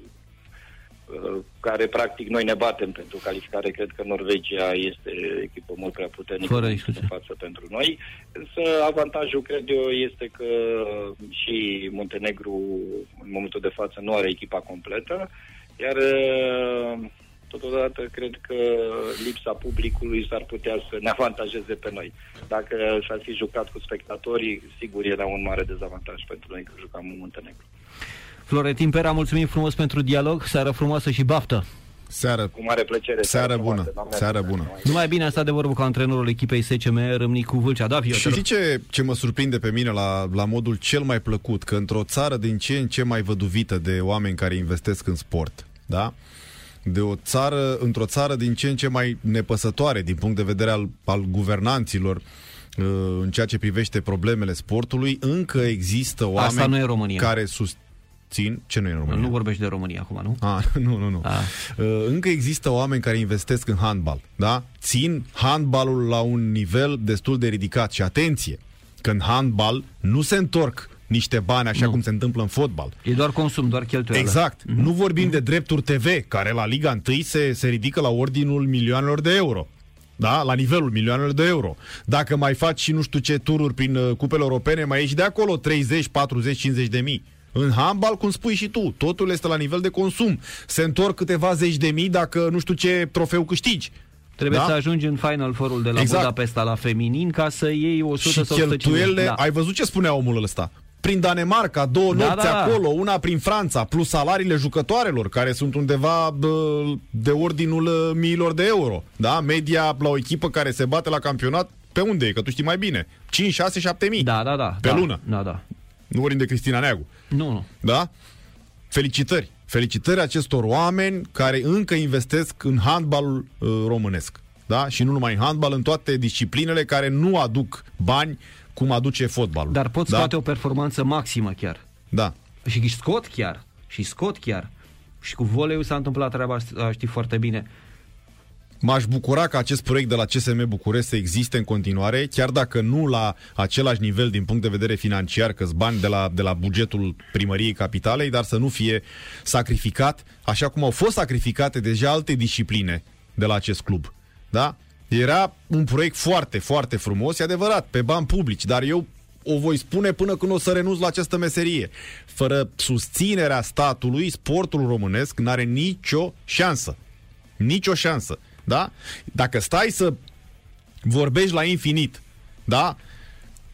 uh, care practic noi ne batem pentru calificare. Cred că Norvegia este echipă mult prea puternică Fără în față pentru noi. Însă avantajul, cred eu, este că și Muntenegru în momentul de față nu are echipa completă, iar uh, totodată cred că lipsa publicului s-ar putea să ne avantajeze pe noi. Dacă s-ar fi jucat cu spectatorii, sigur era un mare dezavantaj pentru noi că jucam în Muntenegru. Florentin Pera, mulțumim frumos pentru dialog, seară frumoasă și baftă! Seară. Cu mare plăcere. Seară bună. Seară bună. Numai bine asta de vorbă cu antrenorul echipei SCM Râmnicu Vâlcea. Da, Și știi ce, ce mă surprinde pe mine la, la modul cel mai plăcut? Că într-o țară din ce în ce mai văduvită de oameni care investesc în sport, da? De o țară, într-o țară din ce în ce mai nepăsătoare din punct de vedere al, al guvernanților uh, în ceea ce privește problemele sportului, încă există oameni Asta nu e România. care susțin... Ce nu e în România? Nu vorbești de România acum, nu? A, nu, nu, nu. A. Uh, încă există oameni care investesc în handbal, da? Țin handbalul la un nivel destul de ridicat și atenție, că în handbal nu se întorc niște bani așa nu. cum se întâmplă în fotbal. E doar consum, doar cheltuială. Exact. Mm-hmm. Nu vorbim mm-hmm. de drepturi TV, care la Liga 1 se, se ridică la ordinul milioanelor de euro. Da? La nivelul milioanelor de euro. Dacă mai faci și nu știu ce tururi prin uh, cupele europene, mai ești de acolo 30, 40, 50 de mii. În handbal, cum spui și tu, totul este la nivel de consum. Se întorc câteva zeci de mii dacă nu știu ce trofeu câștigi. Trebuie da? să ajungi în Final Four-ul de la exact. Budapesta la feminin ca să iei 100 și sau cheltuielile, da. ai văzut ce spunea omul ăsta? Prin Danemarca, două da, nopți da, da. acolo, una prin Franța, plus salariile jucătoarelor, care sunt undeva de ordinul uh, miilor de euro. Da? Media la o echipă care se bate la campionat, pe unde e? Că tu știi mai bine. 5, 6, 7 mii. Da, da, da. Pe da, lună. Da, da. Nu vorbim de Cristina Neagu. Nu, nu. Da? Felicitări. Felicitări acestor oameni care încă investesc în handbalul uh, românesc. Da? Și nu numai în handbal, în toate disciplinele care nu aduc bani cum aduce fotbalul. Dar pot da? scoate o performanță maximă chiar. Da. Și scot chiar. Și scot chiar. Și cu voleiul s-a întâmplat treaba asta, știi foarte bine. M-aș bucura ca acest proiect de la CSM București să existe în continuare, chiar dacă nu la același nivel din punct de vedere financiar, că bani de la, de la bugetul primăriei capitalei, dar să nu fie sacrificat, așa cum au fost sacrificate deja alte discipline de la acest club. Da? Era un proiect foarte, foarte frumos, e adevărat, pe bani publici, dar eu o voi spune până când o să renunț la această meserie. Fără susținerea statului, sportul românesc n-are nicio șansă. Nicio șansă. Da? Dacă stai să vorbești la infinit, da?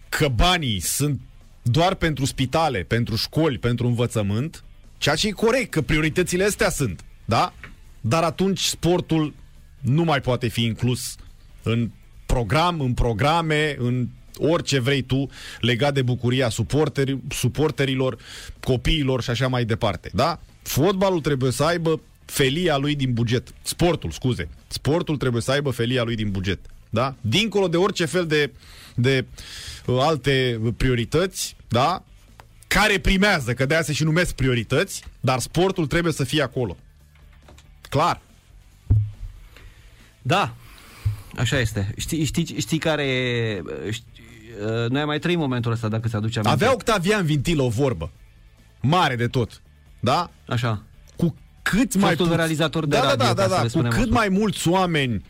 Că banii sunt doar pentru spitale, pentru școli, pentru învățământ, ceea ce e corect, că prioritățile astea sunt, da? Dar atunci sportul nu mai poate fi inclus în program, în programe, în orice vrei tu legat de bucuria suporteri, suporterilor, copiilor și așa mai departe. Da? Fotbalul trebuie să aibă felia lui din buget. Sportul, scuze. Sportul trebuie să aibă felia lui din buget. Da? Dincolo de orice fel de, de uh, alte priorități, da? care primează, că de aia se și numesc priorități, dar sportul trebuie să fie acolo. Clar. Da, așa este. Știi, știi, știi care... Știi, uh, noi mai trăim momentul ăsta, dacă se aduce aminte. Avea Octavian Vintil o vorbă. Mare de tot. Da? Așa. Cu cât mai puț... realizator de da, radio, da, da, da, da. cu cât așa. mai mulți oameni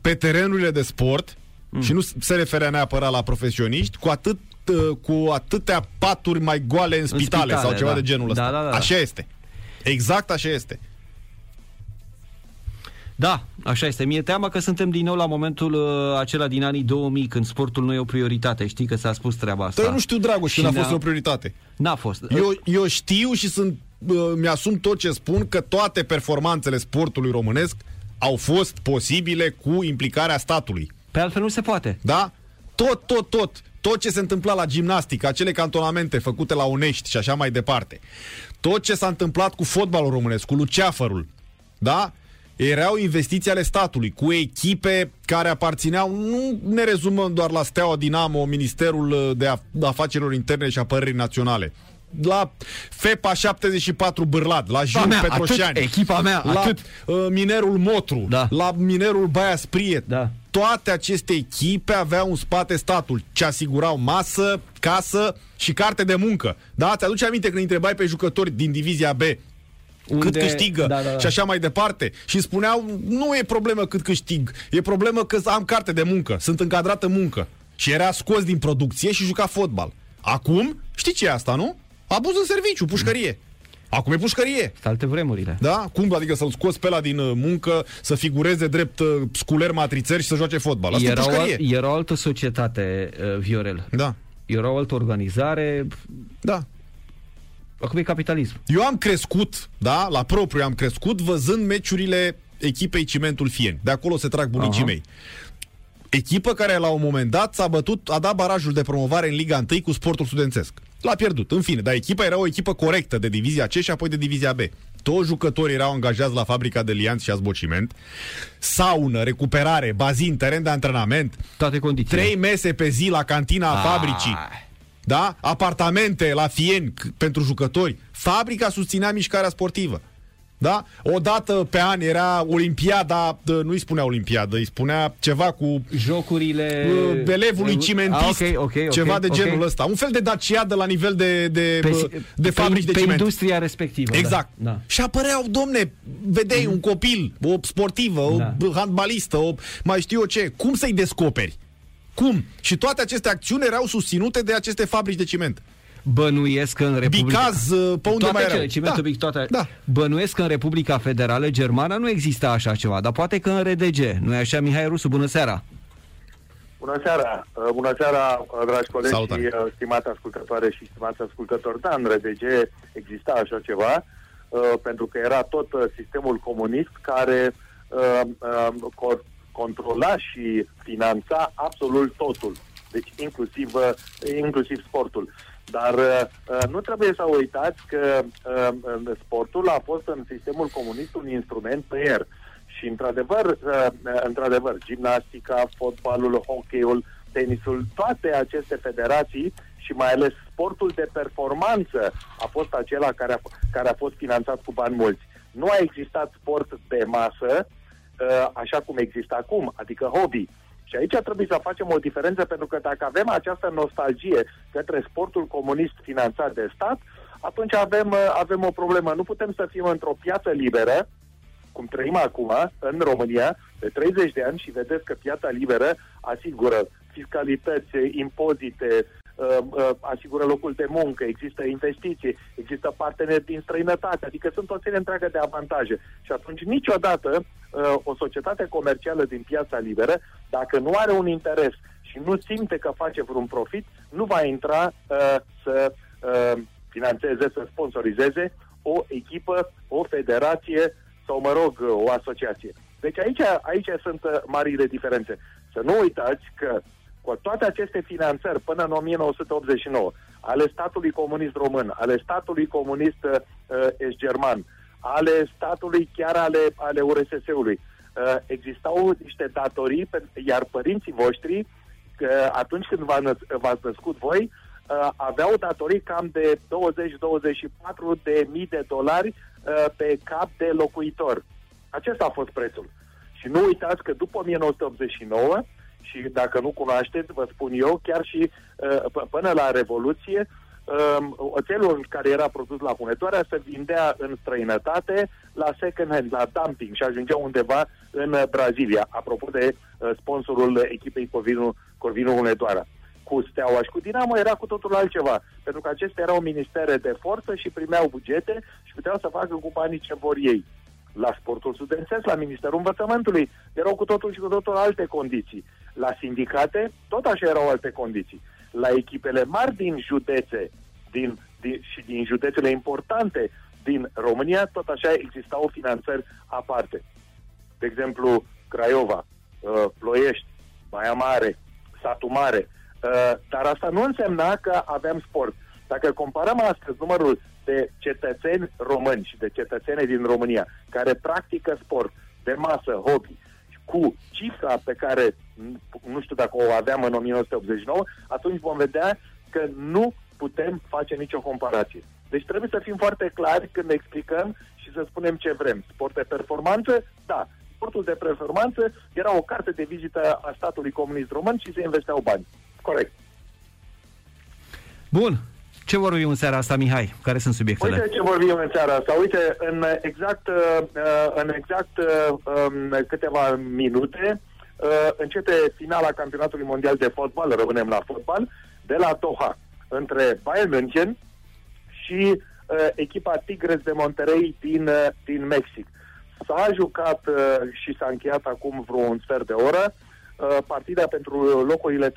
pe terenurile de sport, mm. și nu se referea neapărat la profesioniști, cu atât uh, cu atâtea paturi mai goale în spitale, în spitale sau ceva da. de genul ăsta. Da, da, da. Așa este. Exact așa este. Da, așa este. Mi-e teamă că suntem din nou la momentul uh, acela din anii 2000, când sportul nu e o prioritate. Știi că s-a spus treaba asta. Dar eu nu știu, Dragoș, când a fost o prioritate. N-a fost. Eu, eu știu și sunt, uh, mi-asum tot ce spun, că toate performanțele sportului românesc au fost posibile cu implicarea statului. Pe altfel nu se poate. Da? Tot, tot, tot. Tot ce se întâmpla la gimnastică, acele cantonamente făcute la Unești și așa mai departe. Tot ce s-a întâmplat cu fotbalul românesc, cu Luceafărul. Da? Erau investiții ale statului, cu echipe care aparțineau, nu ne rezumăm doar la Steaua Dinamo, Ministerul uh, de Afacerilor Interne și Apărării Naționale, la FEPA 74 Bârlad, la Jun Petroșani, atât, echipa mea, la atât. Uh, Minerul Motru, da. la Minerul Baia Spriet. Da. Toate aceste echipe aveau în spate statul, ce asigurau masă, casă și carte de muncă. Da? Ți-aduce aminte când întrebai pe jucători din divizia B unde... cât câștigă da, da, da. și așa mai departe. Și spuneau, nu e problemă cât câștig, e problemă că am carte de muncă, sunt încadrat în muncă. Și era scos din producție și juca fotbal. Acum, știi ce e asta, nu? Abuz în serviciu, pușcărie. Acum e pușcărie. Sunt alte vremurile. Da? Cum? Adică să-l scoți pe la din uh, muncă, să figureze drept uh, sculer matrițări și să joace fotbal. Asta era, e pușcărie. O, era o altă societate, uh, Viorel. Da. Era o altă organizare. Da. Acum e capitalism. Eu am crescut, da, la propriu am crescut văzând meciurile echipei Cimentul Fien. De acolo se trag bunicii Aha. mei. Echipă care la un moment dat s-a bătut, a dat barajul de promovare în Liga 1 cu sportul studențesc. L-a pierdut, în fine, dar echipa era o echipă corectă de divizia C și apoi de divizia B. Toți jucătorii erau angajați la fabrica de lianți și azbociment, saună, recuperare, bazin, teren de antrenament, toate condițiile. Trei mese pe zi la cantina a fabricii da? apartamente la Fieni pentru jucători. Fabrica susținea mișcarea sportivă. Da? O dată pe an era Olimpiada, nu-i spunea Olimpiadă, îi spunea ceva cu jocurile uh, elevului cimentist, ah, okay, okay, ceva okay, de genul okay. ăsta. Un fel de daciadă la nivel de, de, pe, de fabrici pe, de ciment. Pe industria respectivă. Exact. Da. Da. Și apăreau, domne, vedeai mm-hmm. un copil, o sportivă, da. o handbalistă, o mai știu eu ce. Cum să-i descoperi? Cum? Și toate aceste acțiuni erau susținute de aceste fabrici de ciment. Bănuiesc că în Republica... Bicaz, uh, pe unde toate mai cele, cimentul da. Bic, toate... Da. Bănuiesc că în Republica Federală Germană nu există așa ceva, dar poate că în RDG. Nu e așa, Mihai Rusu? Bună seara! Bună seara! Uh, bună seara, uh, dragi colegi Salutare. și uh, stimați ascultătoare și stimați ascultători. Da, în RDG exista așa ceva, pentru că era tot sistemul comunist care controla și finanța absolut totul. Deci inclusiv, inclusiv sportul. Dar nu trebuie să uitați că sportul a fost în sistemul comunist un instrument pe el. Și într-adevăr, uh, într-adevăr, gimnastica, fotbalul, hockeyul, tenisul, toate aceste federații și mai ales sportul de performanță a fost acela care a, care a fost finanțat cu bani mulți. Nu a existat sport de masă, uh, așa cum există acum, adică hobby. Și aici trebuie să facem o diferență, pentru că dacă avem această nostalgie către sportul comunist finanțat de stat, atunci avem, uh, avem o problemă. Nu putem să fim într-o piață liberă, cum trăim acum în România, de 30 de ani și vedeți că piața liberă asigură fiscalități, impozite, uh, uh, asigură locul de muncă, există investiții, există parteneri din străinătate, adică sunt o serie întreagă de avantaje. Și atunci niciodată uh, o societate comercială din piața liberă, dacă nu are un interes și nu simte că face vreun profit, nu va intra să financeze, să sponsorizeze o echipă, o federație sau, mă rog, o asociație. Deci aici, aici sunt uh, marile diferențe. Să nu uitați că cu toate aceste finanțări până în 1989 ale statului comunist român, ale statului comunist uh, german, ale statului chiar ale, ale URSS-ului, uh, existau niște datorii, iar părinții voștri, uh, atunci când v-ați născut voi, uh, aveau datorii cam de 20-24 de mii de dolari Uh, pe cap de locuitor. Acesta a fost prețul. Și nu uitați că după 1989, și dacă nu cunoașteți, vă spun eu, chiar și uh, până la Revoluție, um, oțelul care era produs la Punetoarea se vindea în străinătate la second hand, la dumping și ajungea undeva în Brazilia, apropo de uh, sponsorul echipei Corvinu, Corvinu Hunedoara cu Steaua și cu Dinamo era cu totul altceva, pentru că acestea erau ministere de forță și primeau bugete și puteau să facă cu banii ce vor ei. La sportul studențesc, la Ministerul Învățământului, erau cu totul și cu totul alte condiții. La sindicate, tot așa erau alte condiții. La echipele mari din județe din, din, și din județele importante din România, tot așa existau finanțări aparte. De exemplu, Craiova, uh, Ploiești, Baia Mare, Satu Mare, Uh, dar asta nu însemna că aveam sport. Dacă comparăm astăzi numărul de cetățeni români și de cetățeni din România care practică sport de masă, hobby, cu cifra pe care nu știu dacă o aveam în 1989, atunci vom vedea că nu putem face nicio comparație. Deci trebuie să fim foarte clari când explicăm și să spunem ce vrem. Sport de performanță? Da. Sportul de performanță era o carte de vizită a statului comunist român și se investeau bani. Corect. Bun. Ce vorbim în seara asta, Mihai? Care sunt subiectele? Uite ce vorbim în seara asta. Uite, în exact, uh, în exact uh, um, câteva minute uh, începe finala campionatului mondial de fotbal, rămânem la fotbal, de la Doha, între Bayern München și echipa Tigres de Monterrey din, din Mexic. S-a jucat și s-a încheiat acum vreo un sfert de oră. Uh, partida pentru locurile 3-4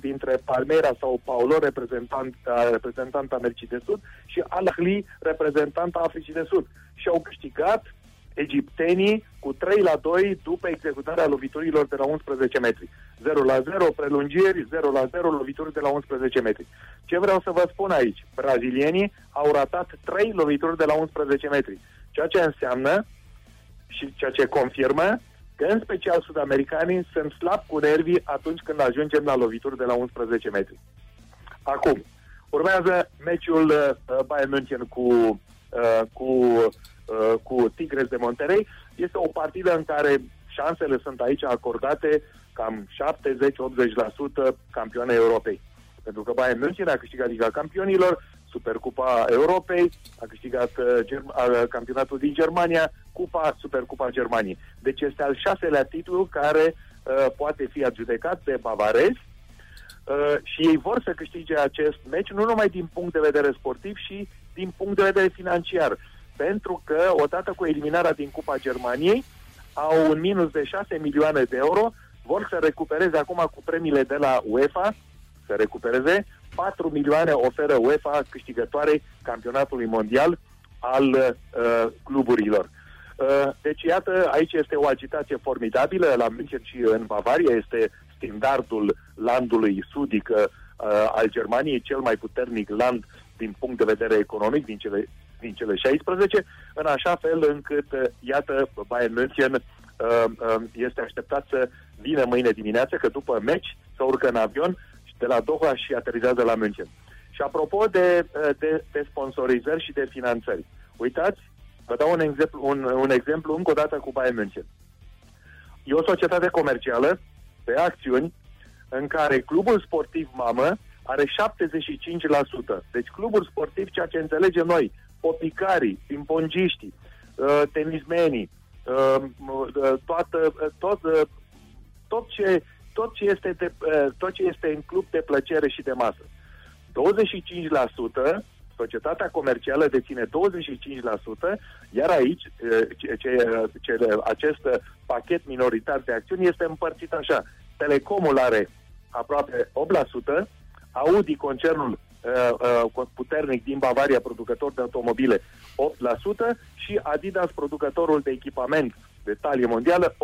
dintre Palmeiras sau Paulo, reprezentant, uh, reprezentant Americii de Sud, și Al-Ahli, reprezentant Africii de Sud. Și au câștigat egiptenii cu 3 la 2 după executarea loviturilor de la 11 metri. 0 la 0, prelungiri, 0 la 0, lovituri de la 11 metri. Ce vreau să vă spun aici? Brazilienii au ratat 3 lovituri de la 11 metri. Ceea ce înseamnă și ceea ce confirmă că în special sud-americanii sunt slab cu nervii atunci când ajungem la lovituri de la 11 metri. Acum, urmează meciul uh, Bayern München cu, uh, cu, uh, cu Tigres de Monterrey. Este o partidă în care șansele sunt aici acordate cam 70-80% campioane Europei. Pentru că Bayern München a câștigat Liga Campionilor, Supercupa Europei, a câștigat uh, uh, campionatul din Germania, Cupa, Supercupa Germaniei. Deci este al șaselea titlu care uh, poate fi adjudecat de bavarezi. uh, și ei vor să câștige acest meci nu numai din punct de vedere sportiv și din punct de vedere financiar. Pentru că, odată cu eliminarea din Cupa Germaniei, au un minus de 6 milioane de euro, vor să recupereze acum cu premiile de la UEFA, să recupereze 4 milioane oferă UEFA câștigătoare campionatului mondial al uh, cluburilor. Uh, deci, iată, aici este o agitație formidabilă. La München și în Bavaria este standardul landului sudic uh, al Germaniei, cel mai puternic land din punct de vedere economic din cele, din cele 16, în așa fel încât, uh, iată, Bayern München uh, uh, este așteptat să vină mâine dimineață, că după meci să urcă în avion de la Doha și aterizează la München. Și apropo de, uh, de, de sponsorizări și de finanțări, uitați, vă dau un exemplu, un, un exemplu încă o dată cu Bayern München. E o societate comercială pe acțiuni în care clubul sportiv mamă are 75%. Deci clubul sportiv, ceea ce înțelegem noi, popicarii, pimpongiștii, uh, tenismenii, uh, uh, toată, tot, tot, ce, tot, ce este de, tot ce este în club de plăcere și de masă. 25% societatea comercială deține 25%, iar aici ce, ce, ce, acest pachet minoritar de acțiuni este împărțit așa. Telecomul are aproape 8%, Audi, concernul uh, uh, puternic din Bavaria, producător de automobile, 8% și Adidas, producătorul de echipament de talie mondială,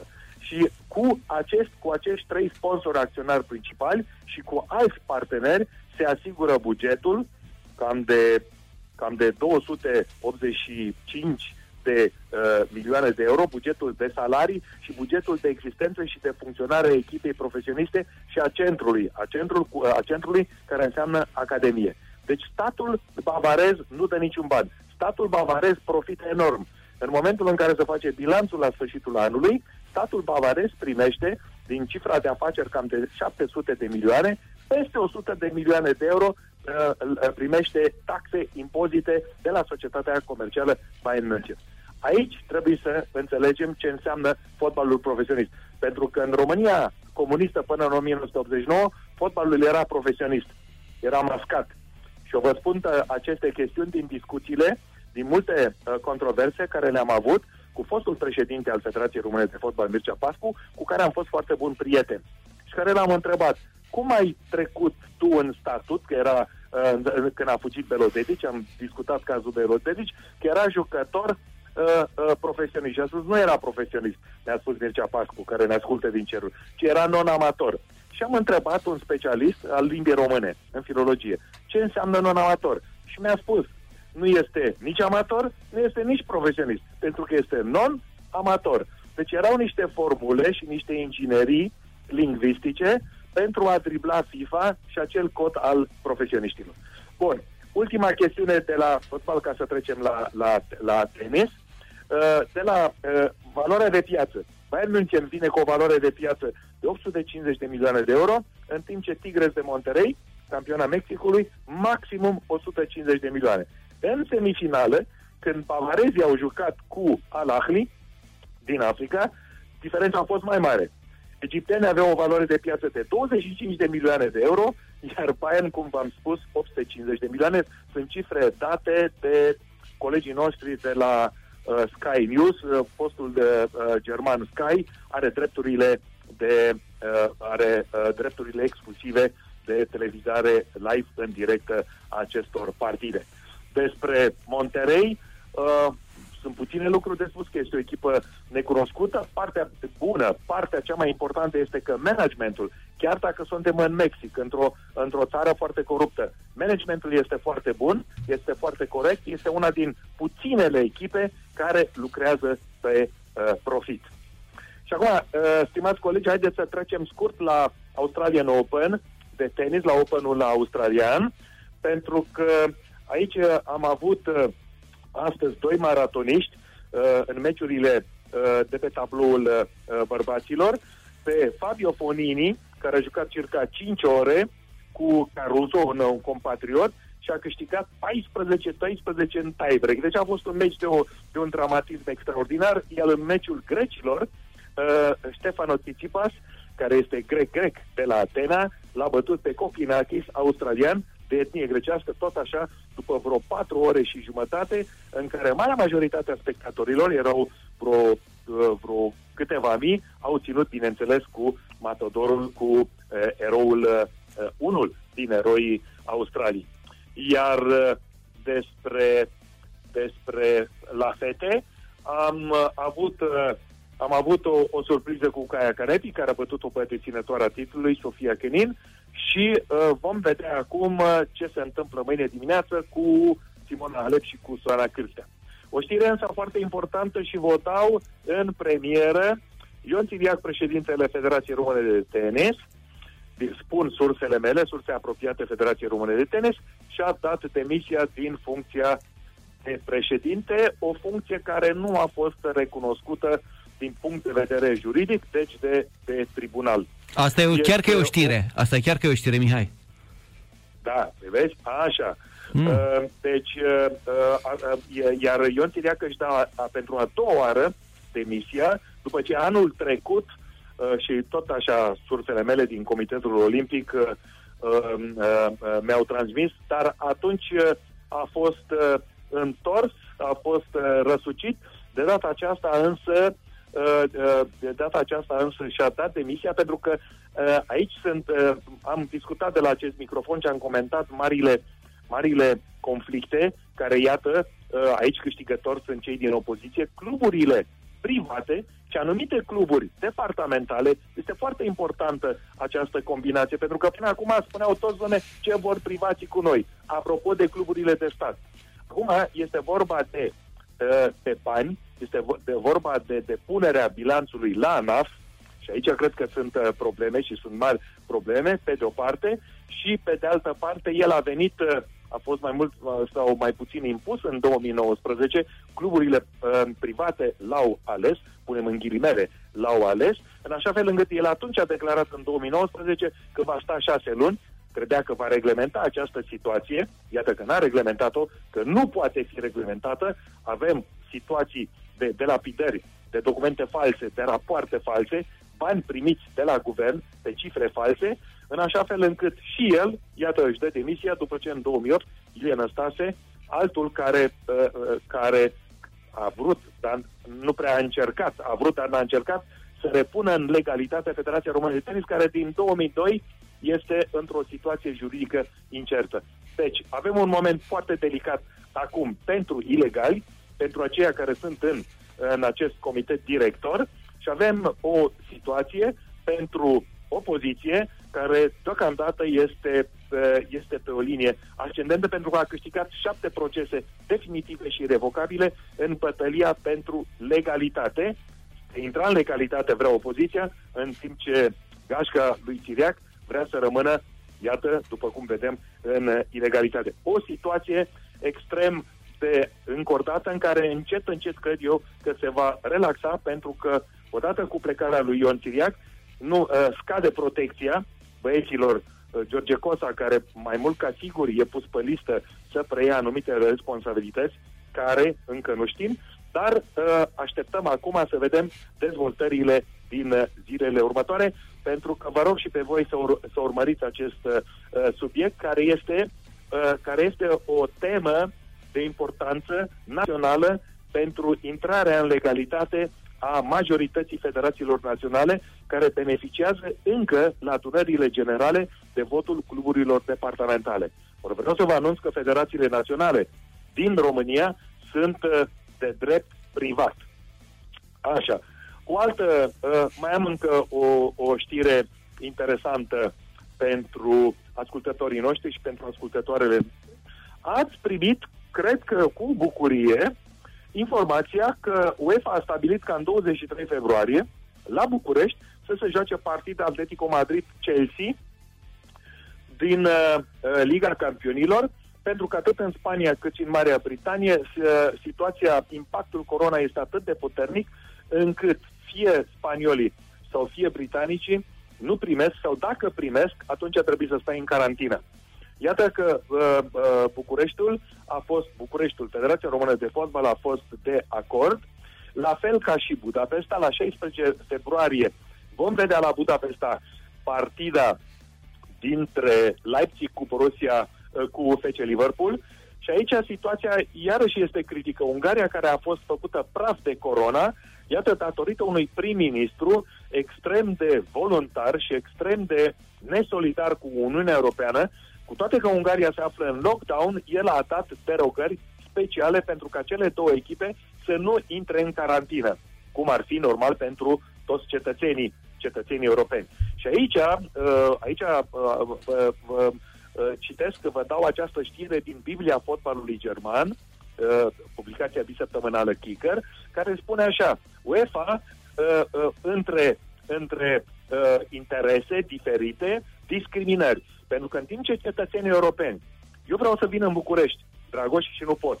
8%. Și cu, acest, cu acești trei sponsori acționari principali și cu alți parteneri se asigură bugetul cam de, cam de 285 de uh, milioane de euro, bugetul de salarii și bugetul de existență și de funcționare a echipei profesioniste și a centrului, a, centrul, a centrului care înseamnă academie. Deci statul bavarez nu dă niciun ban. Statul bavarez profită enorm. În momentul în care se face bilanțul la sfârșitul anului, statul bavarez primește din cifra de afaceri cam de 700 de milioane, peste 100 de milioane de euro uh, primește taxe, impozite de la societatea comercială Bayern München. Aici trebuie să înțelegem ce înseamnă fotbalul profesionist. Pentru că în România comunistă până în 1989, fotbalul era profesionist, era mascat. Și o vă spun uh, aceste chestiuni din discuțiile, din multe uh, controverse care le-am avut cu fostul președinte al Federației Române de Fotbal, Mircea Pascu, cu care am fost foarte bun prieten. Și care l-am întrebat, cum ai trecut tu în statut, că era uh, când a fugit Belodedici, am discutat cazul Belodedici, că era jucător uh, uh, profesionist. Și a spus, nu era profesionist, ne-a spus Mircea Pascu, care ne ascultă din cerul, ci era non-amator. Și am întrebat un specialist al limbii române, în filologie, ce înseamnă non-amator. Și mi-a spus, nu este nici amator, nu este nici profesionist, pentru că este non-amator. Deci erau niște formule și niște inginerii lingvistice pentru a dribla FIFA și acel cod al profesioniștilor. Bun, ultima chestiune de la fotbal, ca să trecem la, la, la tenis. Uh, de la uh, valoarea de piață. Bayern München vine cu o valoare de piață de 850 de milioane de euro, în timp ce Tigres de Monterrey, campiona Mexicului, maximum 150 de milioane. În semifinală, când bavarezii au jucat cu Al Ahly din Africa, diferența a fost mai mare. Egiptenii aveau o valoare de piață de 25 de milioane de euro, iar Bayern, cum v-am spus, 850 de milioane. Sunt cifre date de colegii noștri de la uh, Sky News, uh, postul de uh, german Sky are drepturile de uh, are uh, drepturile exclusive de televizare live în direct a acestor partide. Despre Monterey, uh, sunt puține lucruri de spus, că este o echipă necunoscută. Partea bună, partea cea mai importantă este că managementul, chiar dacă suntem în Mexic, într-o, într-o țară foarte coruptă, managementul este foarte bun, este foarte corect, este una din puținele echipe care lucrează pe uh, profit. Și acum, uh, stimați colegi, haideți să trecem scurt la Australian Open de tenis, la Openul australian, pentru că aici am avut uh, astăzi doi maratoniști uh, în meciurile uh, de pe tabloul uh, bărbaților, pe Fabio Fonini, care a jucat circa 5 ore cu Caruso, un, un compatriot, și a câștigat 14-13 în tiebreak. Deci a fost un meci de, o, de un dramatism extraordinar, iar în meciul grecilor, uh, Stefano Tsitsipas, care este grec-grec de la Atena, l-a bătut pe Kokinakis, australian, de etnie grecească, tot așa, după vreo patru ore și jumătate, în care marea majoritate a spectatorilor, erau vreo, uh, vreo câteva mii, au ținut, bineînțeles, cu Matadorul, cu uh, eroul uh, unul din eroii Australii. Iar uh, despre, despre la fete, am uh, avut uh, am avut o, o surpriză cu Caia Canepi, care a bătut-o pe deținătoarea titlului, Sofia Kenin, și uh, vom vedea acum uh, ce se întâmplă mâine dimineață cu Simona Alep și cu Soana Cârstea. O știre însă foarte importantă și vă dau în premieră. Ion Țiriac, președintele Federației Române de Tenis, spun sursele mele, surse apropiate Federației Române de Tenis, și-a dat demisia din funcția de președinte, o funcție care nu a fost recunoscută din punct de vedere juridic, deci de, de tribunal. Asta e chiar că e o știre. Asta e chiar că e o știre, Mihai. Da, vezi? Așa. Mm. Uh, deci, uh, uh, uh, iar Ion Țiriac își da a, pentru a doua oară demisia, după ce anul trecut, uh, și tot așa sursele mele din Comitetul Olimpic uh, uh, uh, mi-au transmis, dar atunci uh, a fost uh, întors, a fost uh, răsucit, de data aceasta însă Uh, uh, de data aceasta însă și-a dat demisia pentru că uh, aici sunt, am discutat de la acest microfon și am comentat marile, marile conflicte care, iată, aici câștigători sunt cei din opoziție, cluburile private și anumite cluburi departamentale. Este foarte importantă această combinație, pentru că până acum spuneau toți, doamne, ce vor privații cu noi, apropo de cluburile de stat. Acum este vorba de pe bani, este de vorba de depunerea bilanțului la ANAF, și aici cred că sunt uh, probleme și sunt mari probleme, pe de o parte, și pe de altă parte el a venit, uh, a fost mai mult uh, sau mai puțin impus în 2019, cluburile uh, private l-au ales, punem în ghilimele, l-au ales, în așa fel încât el atunci a declarat în 2019 că va sta șase luni, credea că va reglementa această situație, iată că n-a reglementat-o, că nu poate fi reglementată, avem situații de, de lapidări, de documente false, de rapoarte false, bani primiți de la guvern pe cifre false, în așa fel încât și el, iată, își dă demisia după ce în 2008 Ilie Năstase, altul care, uh, uh, care a vrut, dar nu prea a încercat, a vrut, dar n-a încercat, să repună în legalitate Federația Română de Tenis, care din 2002 este într-o situație juridică incertă. Deci, avem un moment foarte delicat acum pentru ilegali, pentru aceia care sunt în, în acest comitet director și avem o situație pentru opoziție care deocamdată este, este pe o linie ascendentă pentru că a câștigat șapte procese definitive și revocabile în bătălia pentru legalitate. Intra în legalitate vrea opoziția, în timp ce gașca lui Țiriac vrea să rămână, iată, după cum vedem, în ilegalitate. O situație extrem de încordată în care încet, încet cred eu că se va relaxa pentru că odată cu plecarea lui Ion Țiriac nu uh, scade protecția băieților uh, George Cosa, care mai mult ca sigur e pus pe listă să preia anumite responsabilități, care încă nu știm, dar uh, așteptăm acum să vedem dezvoltările din uh, zilele următoare, pentru că vă rog și pe voi să, ur- să urmăriți acest uh, subiect, care este, uh, care este o temă de importanță națională pentru intrarea în legalitate a majorității federațiilor naționale care beneficiază încă la adunările generale de votul cluburilor departamentale. Or, vreau să vă anunț că federațiile naționale din România sunt uh, de drept privat. Așa. O altă, uh, mai am încă o, o știre interesantă pentru ascultătorii noștri și pentru ascultătoarele. Ați primit cred că cu bucurie informația că UEFA a stabilit ca în 23 februarie, la București, să se joace partida Atletico Madrid-Chelsea din uh, uh, Liga Campionilor, pentru că atât în Spania cât și în Marea Britanie uh, situația, impactul corona este atât de puternic încât fie spaniolii sau fie britanicii nu primesc sau dacă primesc, atunci trebuie să stai în carantină. Iată că uh, uh, Bucureștiul a fost, Bucureștiul, Federația Română de Fotbal a fost de acord, la fel ca și Budapesta, la 16 februarie vom vedea la Budapesta partida dintre Leipzig cu Borussia, uh, cu FC Liverpool. Și aici situația iarăși este critică. Ungaria, care a fost făcută praf de corona, iată, datorită unui prim-ministru extrem de voluntar și extrem de nesolidar cu Uniunea Europeană, cu toate că Ungaria se află în lockdown, el a dat derogări speciale pentru ca cele două echipe să nu intre în carantină, cum ar fi normal pentru toți cetățenii, cetățenii europeni. Și aici, uh, aici uh, uh, citesc că vă dau această știre din Biblia fotbalului german, publicația bisăptămânală Kicker, care spune așa, UEFA între, între interese diferite, discriminări. Pentru că în timp ce cetățenii europeni, eu vreau să vin în București, Dragoș, și nu pot.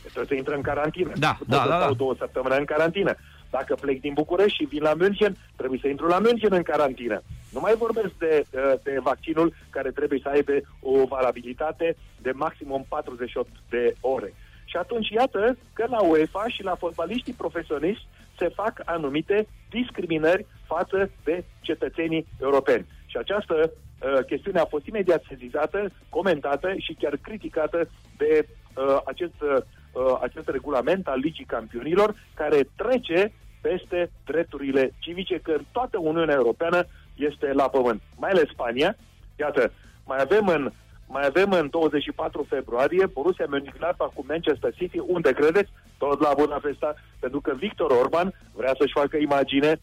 Trebuie să intră în carantină. Da, nu da, pot da, să da. stau două săptămâni în carantină. Dacă plec din București și vin la München, trebuie să intru la München în carantină. Nu mai vorbesc de, uh, de vaccinul care trebuie să aibă o valabilitate de maximum 48 de ore. Și atunci iată că la UEFA și la fotbaliștii profesioniști se fac anumite discriminări față de cetățenii europeni. Și această uh, chestiune a fost imediat sezizată, comentată și chiar criticată de uh, acest, uh, acest regulament al Ligii Campionilor, care trece peste drepturile civice, că în toată Uniunea Europeană este la pământ. Mai ales Spania. Iată, mai avem în mai avem în 24 februarie Borussia Mönchengladbach cu Manchester City. Unde credeți? Tot la Budapesta, pentru că Victor Orban vrea să-și facă imagine.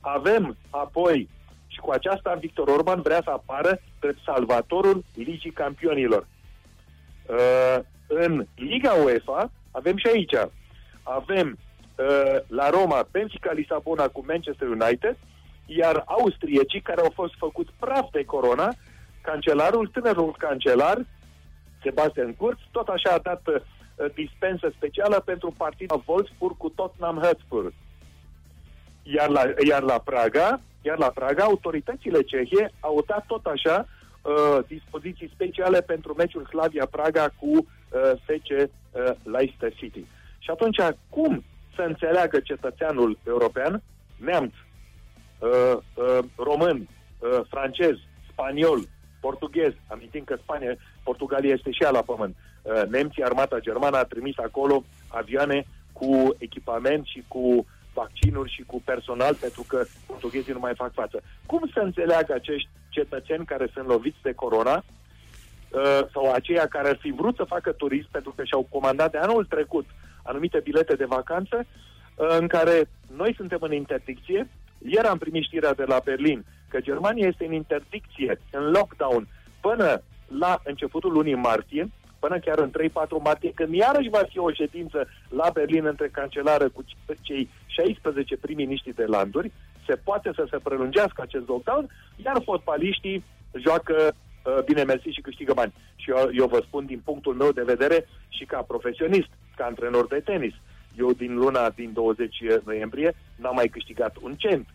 Avem apoi și cu aceasta Victor Orban vrea să apară drept salvatorul Ligii Campionilor. Uh, în Liga UEFA avem și aici. Avem uh, la Roma Benfica Lisabona cu Manchester United, iar austriecii care au fost făcuți praf de corona, cancelarul, tânărul cancelar, Sebastian Kurz, tot așa a dat uh, dispensă specială pentru partida Wolfsburg cu Tottenham Hotspur. Iar la, iar la Praga, iar la Praga, autoritățile cehe au dat tot așa uh, dispoziții speciale pentru meciul Slavia Praga cu uh, FC uh, Leicester City. Și atunci, cum să înțeleagă cetățeanul european, neamț, uh, uh, român, uh, francez, spaniol, portughez, amintim că Spania, Portugalia este și ea la pământ. Uh, nemții, armata germană a trimis acolo avioane cu echipament și cu vaccinuri și cu personal, pentru că portughezii nu mai fac față. Cum să înțeleagă acești cetățeni care sunt loviți de corona uh, sau aceia care ar fi vrut să facă turism pentru că și-au comandat de anul trecut anumite bilete de vacanță uh, în care noi suntem în interdicție. Ieri am primit știrea de la Berlin că Germania este în interdicție, în lockdown, până la începutul lunii martie, până chiar în 3-4 martie, când iarăși va fi o ședință la Berlin între cancelară cu cei 16 prim-miniștri de landuri, se poate să se prelungească acest lockdown, iar fotbaliștii joacă uh, bine mersi și câștigă bani. Și eu, eu vă spun din punctul meu de vedere și ca profesionist, ca antrenor de tenis. Eu din luna din 20 noiembrie n-am mai câștigat un cent.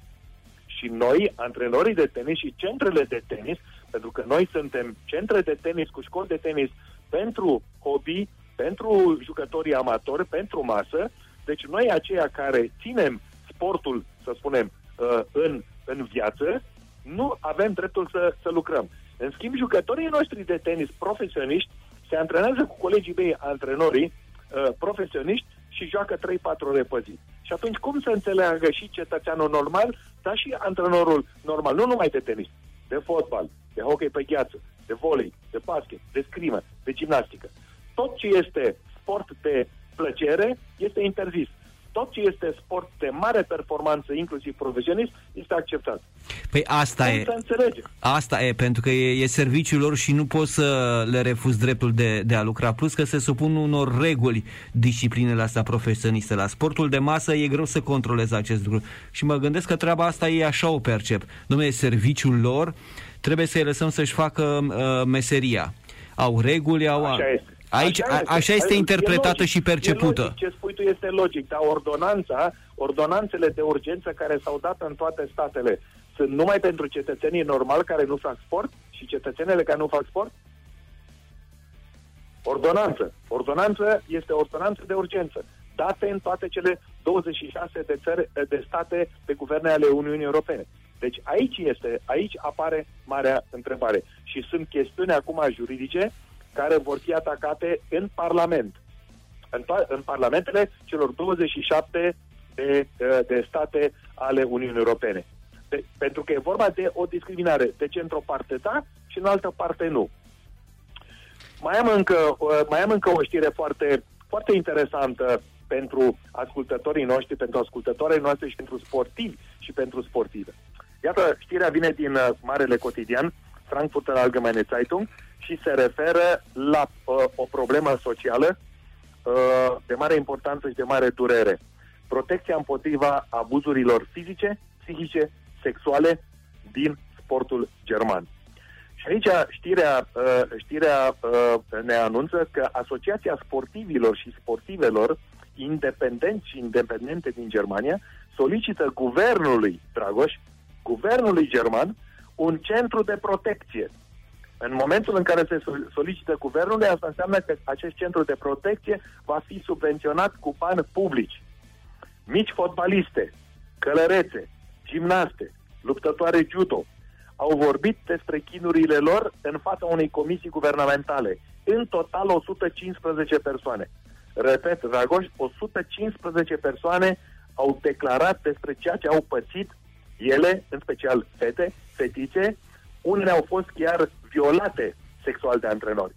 Și noi, antrenorii de tenis și centrele de tenis, pentru că noi suntem centre de tenis cu școli de tenis pentru hobby, pentru jucătorii amatori, pentru masă, deci noi aceia care ținem sportul, să spunem, uh, în, în viață, nu avem dreptul să, să lucrăm. În schimb, jucătorii noștri de tenis profesioniști se antrenează cu colegii mei antrenorii uh, profesioniști și joacă 3-4 ore pe zi. Și atunci cum să înțeleagă și cetățeanul normal, dar și antrenorul normal, nu numai de tenis, de fotbal, de hockey pe gheață, de volei, de basket, de scrimă, de gimnastică. Tot ce este sport de plăcere este interzis. Tot ce este sport de mare performanță, inclusiv profesionist, este acceptat. Păi asta Cum e. să înțelege? Asta e, pentru că e, e serviciul lor și nu poți să le refuzi dreptul de, de a lucra. Plus că se supun unor reguli disciplinele astea profesioniste. La sportul de masă e greu să controlezi acest lucru. Și mă gândesc că treaba asta e așa o percep. Dom'le, serviciul lor, trebuie să-i lăsăm să-și facă uh, meseria. Au reguli, au... Așa este. Aici, a, așa este E interpretată logic, și percepută. E logic. Ce spui tu este logic, dar ordonanța, ordonanțele de urgență care s-au dat în toate statele sunt numai pentru cetățenii normali care nu fac sport și cetățenele care nu fac sport? Ordonanță. Ordonanță este ordonanță de urgență. Date în toate cele 26 de țări, de state, de guverne ale Uniunii Europene. Deci aici este, aici apare marea întrebare. Și sunt chestiuni acum juridice care vor fi atacate în Parlament. În, to- în parlamentele celor 27 de, de state ale Uniunii Europene. De, pentru că e vorba de o discriminare. Deci într-o parte da și în altă parte nu. Mai am încă, mai am încă o știre foarte, foarte interesantă pentru ascultătorii noștri, pentru ascultătorii noastre și pentru sportivi și pentru sportive. Iată, știrea vine din uh, Marele Cotidian, Frankfurter Allgemeine Zeitung, și se referă la uh, o problemă socială uh, de mare importanță și de mare durere. Protecția împotriva abuzurilor fizice, psihice, sexuale din sportul german. Și aici știrea, uh, știrea uh, ne anunță că Asociația Sportivilor și Sportivelor independenți și independente din Germania solicită guvernului, Dragoș, guvernului german, un centru de protecție. În momentul în care se solicită guvernului, asta înseamnă că acest centru de protecție va fi subvenționat cu bani publici. Mici fotbaliste, călărețe, gimnaste, luptătoare judo, au vorbit despre chinurile lor în fața unei comisii guvernamentale. În total 115 persoane. Repet, Dragoș, 115 persoane au declarat despre ceea ce au pățit ele, în special fete, fetițe, unele au fost chiar violate sexual de antrenori.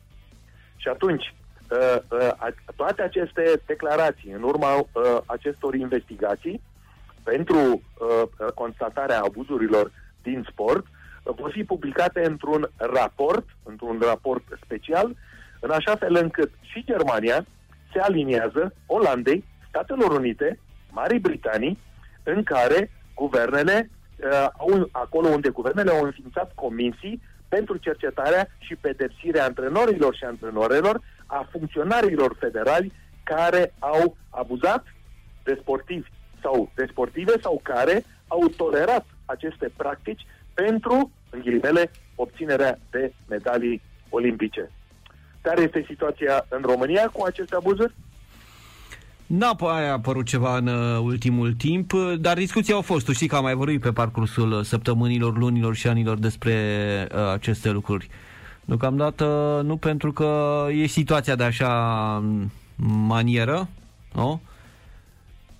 Și atunci, uh, uh, toate aceste declarații, în urma uh, acestor investigații, pentru constatarea abuzurilor din sport, vor fi publicate într-un raport, într-un raport special, în așa fel încât și Germania se aliniază Olandei, Statelor Unite, Marii Britanii, în care guvernele, uh, au, acolo unde guvernele au înființat comisii pentru cercetarea și pedepsirea antrenorilor și antrenorelor, a funcționarilor federali care au abuzat de sportivi sau de sportive sau care au tolerat aceste practici pentru, în ghilimele, obținerea de medalii olimpice. Care este situația în România cu aceste abuzuri? N-a apărut ceva în uh, ultimul timp, dar discuții au fost. Tu știi că am mai vorbit pe parcursul uh, săptămânilor, lunilor și anilor despre uh, aceste lucruri. Deocamdată nu pentru că e situația de așa mm, manieră, nu?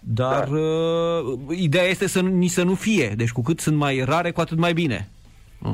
Dar da. uh, ideea este să ni să nu fie. Deci cu cât sunt mai rare, cu atât mai bine. Uh.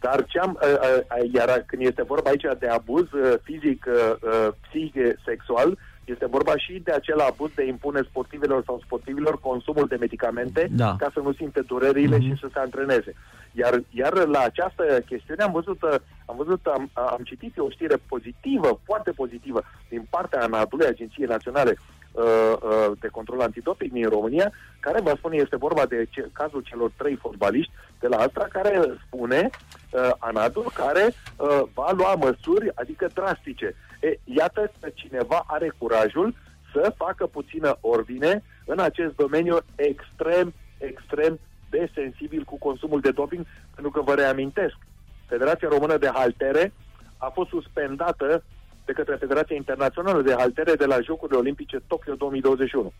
Dar ce am, uh, uh, iar când este vorba aici de abuz uh, fizic, uh, uh, psihic, sexual, este vorba și de acel abuz de impune sportivilor sau sportivilor consumul de medicamente da. ca să nu simte durerile mm-hmm. și să se antreneze. Iar, iar la această chestiune am văzut, am, văzut am, am citit o știre pozitivă, foarte pozitivă, din partea ANADului, Agenției Naționale uh, uh, de Control Antidoping din România, care vă spune, este vorba de ce, cazul celor trei fotbaliști de la Astra, care spune uh, ANADul, care uh, va lua măsuri, adică drastice. E, iată că cineva are curajul să facă puțină ordine în acest domeniu extrem, extrem de sensibil cu consumul de doping, pentru că vă reamintesc, Federația Română de Haltere a fost suspendată de către Federația Internațională de Haltere de la Jocurile Olimpice Tokyo 2021.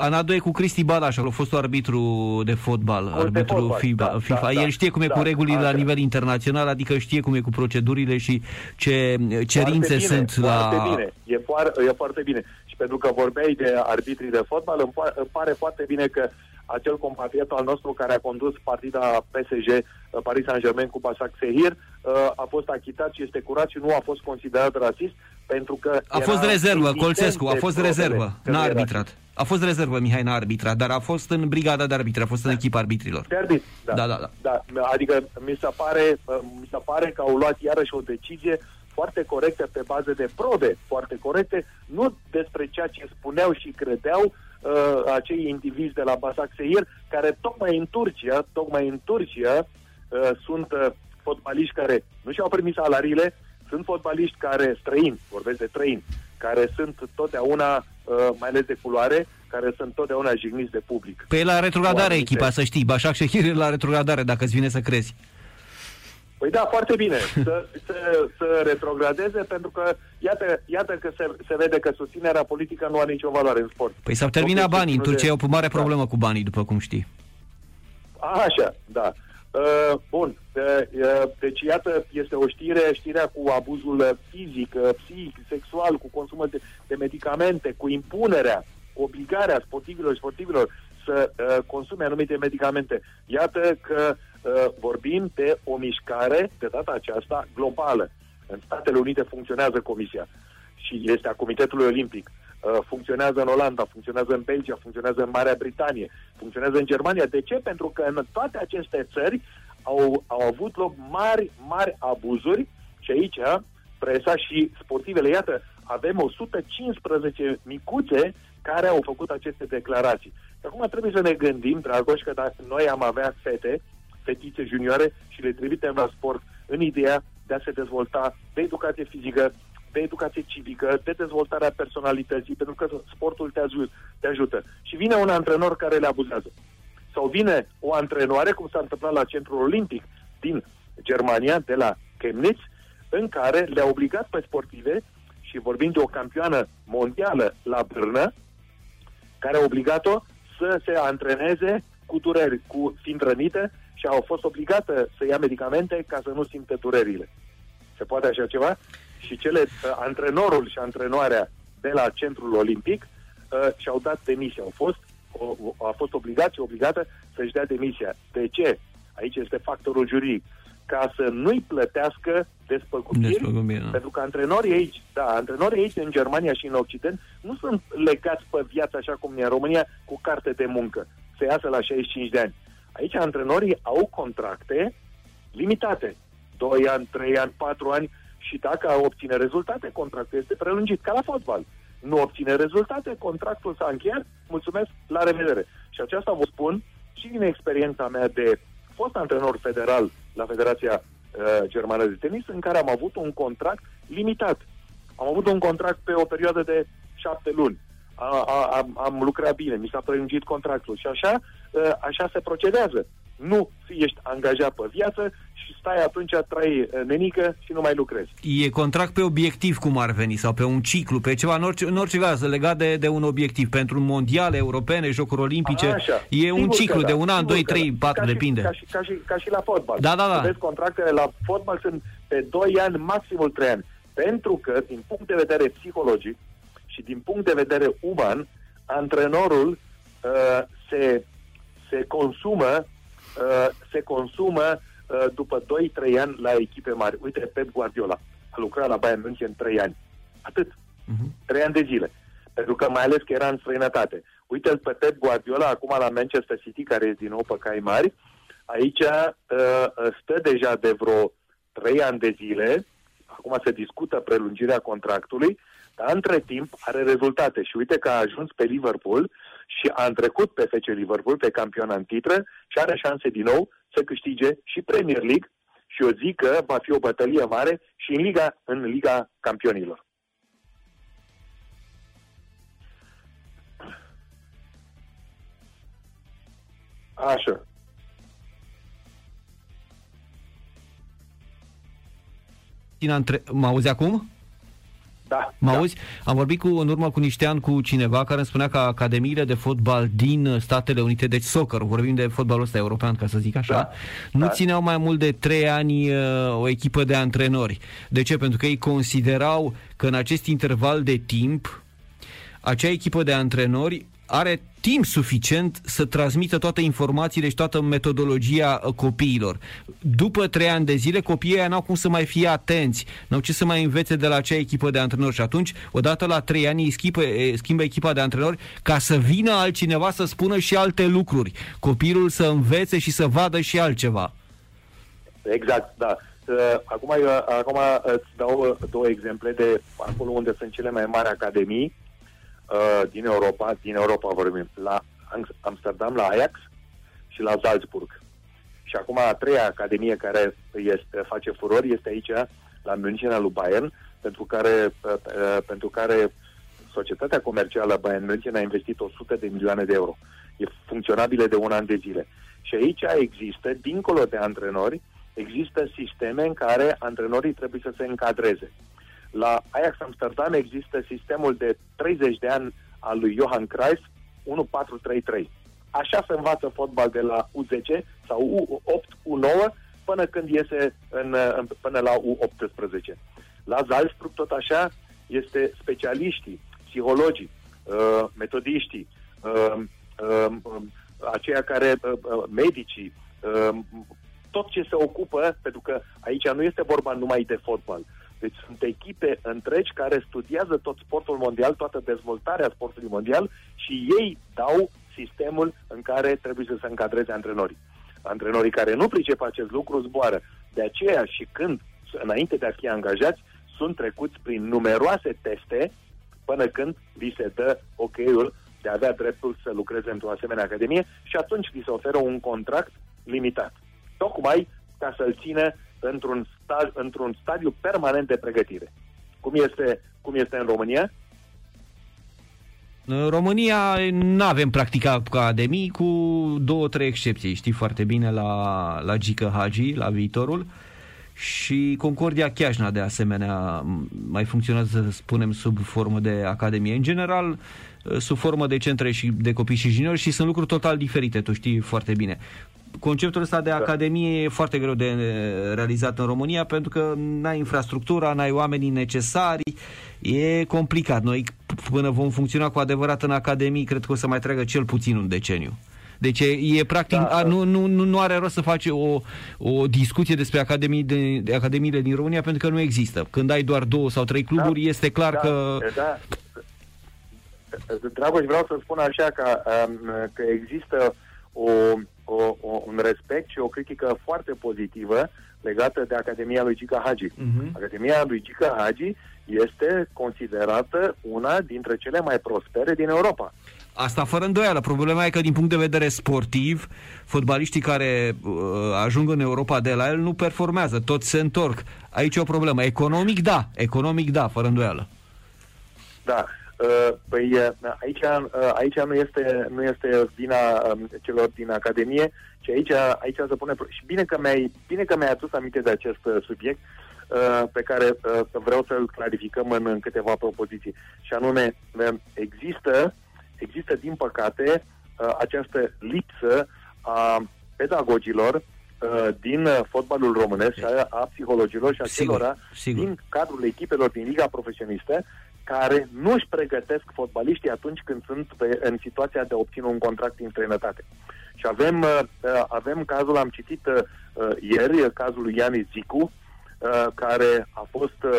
Anadu e cu Cristi Balaș, a fost arbitru de fotbal, cu arbitru fotbal, FIFA. Da, FIFA. Da, El da. știe cum e da, cu regulile la nivel internațional, adică știe cum e cu procedurile și ce cerințe bine, sunt foarte la... Bine. E, foarte, e foarte bine. Și pentru că vorbeai de arbitrii de fotbal, îmi, îmi pare foarte bine că acel compatriot al nostru care a condus partida PSG uh, Paris Saint-Germain cu Basak Sehir uh, a fost achitat și este curat și nu a fost considerat rasist pentru că a fost rezervă, Colțescu, a fost rezervă, n-a arbitrat. A fost rezervă, Mihai, n-a arbitrat, dar a fost în brigada de arbitri, a fost în echipa arbitrilor. De arbit, da. Da, da, da. da. Adică mi se, pare, uh, mi se pare că au luat iarăși o decizie foarte corectă pe bază de probe foarte corecte, nu despre ceea ce spuneau și credeau uh, acei indivizi de la Basak Sehir, care tocmai în Turcia, tocmai în Turcia uh, sunt uh, fotbaliști care nu și-au primit salariile, sunt fotbaliști care străini, vorbesc de străini, care sunt totdeauna, uh, mai ales de culoare, care sunt totdeauna jigniți de public. Pe la retrogradare echipa, să știi. Bașac Shehir la retrogradare, dacă îți vine să crezi. Păi da, foarte bine să, să, să retrogradeze, pentru că iată, iată că se, se vede că susținerea politică nu are nicio valoare în sport. Păi s-au terminat banii. În Turcia e o mare da. problemă da. cu banii, după cum știi. Așa, da. Uh, bun, uh, uh, deci iată, este o știre, știrea cu abuzul fizic, uh, psihic, sexual, cu consumul de, de medicamente, cu impunerea, cu obligarea sportivilor și sportivilor să uh, consume anumite medicamente. Iată că uh, vorbim de o mișcare, de data aceasta, globală. În Statele Unite funcționează Comisia și este a Comitetului Olimpic. Uh, funcționează în Olanda, funcționează în Belgia, funcționează în Marea Britanie, funcționează în Germania. De ce? Pentru că în toate aceste țări au, au avut loc mari, mari abuzuri și aici presa și sportivele. Iată, avem 115 micuțe care au făcut aceste declarații. Și acum trebuie să ne gândim, Dragoș, că dacă noi am avea fete, fetițe junioare și le trimitem la sport în ideea de a se dezvolta de educație fizică, de educație civică, de dezvoltarea personalității, pentru că sportul te, aj- te ajută. Și vine un antrenor care le abuzează. Sau vine o antrenoare, cum s-a întâmplat la Centrul Olimpic din Germania, de la Chemnitz, în care le-a obligat pe sportive, și vorbim de o campioană mondială la Brână, care a obligat-o să se antreneze cu dureri, cu fiind rănită și au fost obligată să ia medicamente ca să nu simte durerile. Se poate așa ceva? Și cele, uh, antrenorul și antrenoarea de la Centrul Olimpic uh, și-au dat demisia. Au fost, o, a fost obligat și obligată să-și dea demisia. De ce? Aici este factorul juridic. Ca să nu-i plătească despăgubiri, da. pentru că antrenorii aici, da, antrenorii aici în Germania și în Occident nu sunt legați pe viață așa cum e în România cu carte de muncă, să iasă la 65 de ani. Aici antrenorii au contracte limitate. 2 ani, 3 ani, 4 ani și dacă obține rezultate, contractul este prelungit, ca la fotbal. Nu obține rezultate, contractul s-a încheiat, mulțumesc, la revedere. Și aceasta vă spun și din experiența mea de fost antrenor federal la Federația uh, Germană de Tenis, în care am avut un contract limitat. Am avut un contract pe o perioadă de șapte luni. A, a, am, am lucrat bine, mi s-a prelungit contractul și așa, uh, așa se procedează. Nu ești angajat pe viață și stai atunci, trai uh, nenică și nu mai lucrezi. E contract pe obiectiv cum ar veni sau pe un ciclu, pe ceva, în orice, în orice caz, legat de, de un obiectiv. Pentru mondiale, europene, jocuri olimpice, Așa. e Sigur un ciclu de da. un an, doi, trei, patru, ca depinde. ca, și, ca, și, ca și la fotbal. Da, da, da. Vezi, contractele la fotbal sunt pe 2 ani, maximul 3 ani. Pentru că, din punct de vedere psihologic și din punct de vedere uman, antrenorul uh, se, se consumă uh, se consumă uh, după 2-3 ani la echipe mari. Uite, Pep Guardiola a lucrat la Bayern München 3 ani. Atât. Uh-huh. 3 ani de zile. Pentru că mai ales că era în străinătate. Uite-l pe Pep Guardiola acum la Manchester City, care e din nou pe cai mari. Aici uh, stă deja de vreo 3 ani de zile. Acum se discută prelungirea contractului, dar între timp are rezultate. Și uite că a ajuns pe Liverpool și a întrecut pe FC Liverpool pe campion în titră și are șanse din nou să câștige și Premier League și eu zic că va fi o bătălie mare și în Liga, în Liga Campionilor. Așa. Mă auzi acum? Da. Mă da. auzi? Am vorbit cu, în urmă cu niște ani cu cineva care îmi spunea că academiile de fotbal din Statele Unite, deci soccer, vorbim de fotbalul ăsta european, ca să zic așa, da. nu da. țineau mai mult de trei ani uh, o echipă de antrenori. De ce? Pentru că ei considerau că în acest interval de timp acea echipă de antrenori are timp suficient să transmită toate informațiile și toată metodologia uh, copiilor. După trei ani de zile, copiii n-au cum să mai fie atenți, n-au ce să mai învețe de la acea echipă de antrenori și atunci, odată la trei ani, îi schimbă, schimbă echipa de antrenori ca să vină altcineva să spună și alte lucruri. Copilul să învețe și să vadă și altceva. Exact, da. Uh, acum, eu, acum îți dau două exemple de acolo unde sunt cele mai mari academii uh, din Europa, din Europa vorbim, la Amsterdam, la Ajax și la Salzburg. Și acum a treia academie care este, face furori este aici, la München, lui Bayern, pentru care, uh, uh, pentru care societatea comercială Bayern München a investit 100 de milioane de euro. E funcționabilă de un an de zile. Și aici există, dincolo de antrenori, există sisteme în care antrenorii trebuie să se încadreze. La Ajax Amsterdam există sistemul de 30 de ani al lui Johan Cruyff 1433. așa se învață fotbal de la U10 sau U8, U9 până când iese în, în, până la U18. La Salzburg tot așa este specialiștii, psihologii, uh, metodiștii, uh, uh, uh, aceia care, uh, uh, medicii, uh, tot ce se ocupă, pentru că aici nu este vorba numai de fotbal. Deci sunt echipe întregi care studiază tot sportul mondial, toată dezvoltarea sportului mondial și ei dau sistemul în care trebuie să se încadreze antrenorii. Antrenorii care nu pricep acest lucru zboară. De aceea și când, înainte de a fi angajați, sunt trecuți prin numeroase teste până când li se dă ok-ul de a avea dreptul să lucreze într-o asemenea academie și atunci li se oferă un contract limitat. Tocmai ca să-l țină într-un, sta- într-un stadiu permanent de pregătire. Cum este, cum este în România? În România nu avem practica academii cu două, trei excepții. Știi foarte bine la, la Gică Hagi, la viitorul. Și Concordia Chiajna, de asemenea, mai funcționează, să spunem, sub formă de academie. În general, sub formă de centre și de copii și juniori și sunt lucruri total diferite, tu știi foarte bine conceptul ăsta de da. academie e foarte greu de realizat în România pentru că n-ai infrastructura, n-ai oamenii necesari, e complicat. Noi până vom funcționa cu adevărat în academii, cred că o să mai treacă cel puțin un deceniu. Deci e, e practic, da, a, nu, nu, nu are rost să faci o, o discuție despre academii de, de academiile din România pentru că nu există. Când ai doar două sau trei cluburi, da, este clar da, că... Da. Dragoș, vreau să spun așa că, că există o o, o, un respect și o critică foarte pozitivă legată de Academia lui Gica Hagi. Uh-huh. Academia lui Gica Hagi este considerată una dintre cele mai prospere din Europa. Asta fără îndoială. Problema e că din punct de vedere sportiv, fotbaliștii care uh, ajung în Europa de la el nu performează, toți se întorc. Aici e o problemă. Economic, da. Economic, da, fără îndoială. Da. Uh, păi uh, aici, uh, aici nu, este, nu este vina um, celor din Academie, ci aici, aici se pune... Și bine că mi-ai, bine că mi-ai adus aminte de acest subiect pe care vreau să-l clarificăm în, în câteva propoziții. Și anume, există, există din păcate, această lipsă a pedagogilor din fotbalul românesc, a, a psihologilor și a celor din cadrul echipelor din Liga Profesionistă, care nu își pregătesc fotbaliștii atunci când sunt pe, în situația de a obține un contract în străinătate. Și avem, uh, uh avem cazul, am citit uh, uh, ieri, cazul lui Ianis Zicu, uh, care a fost uh,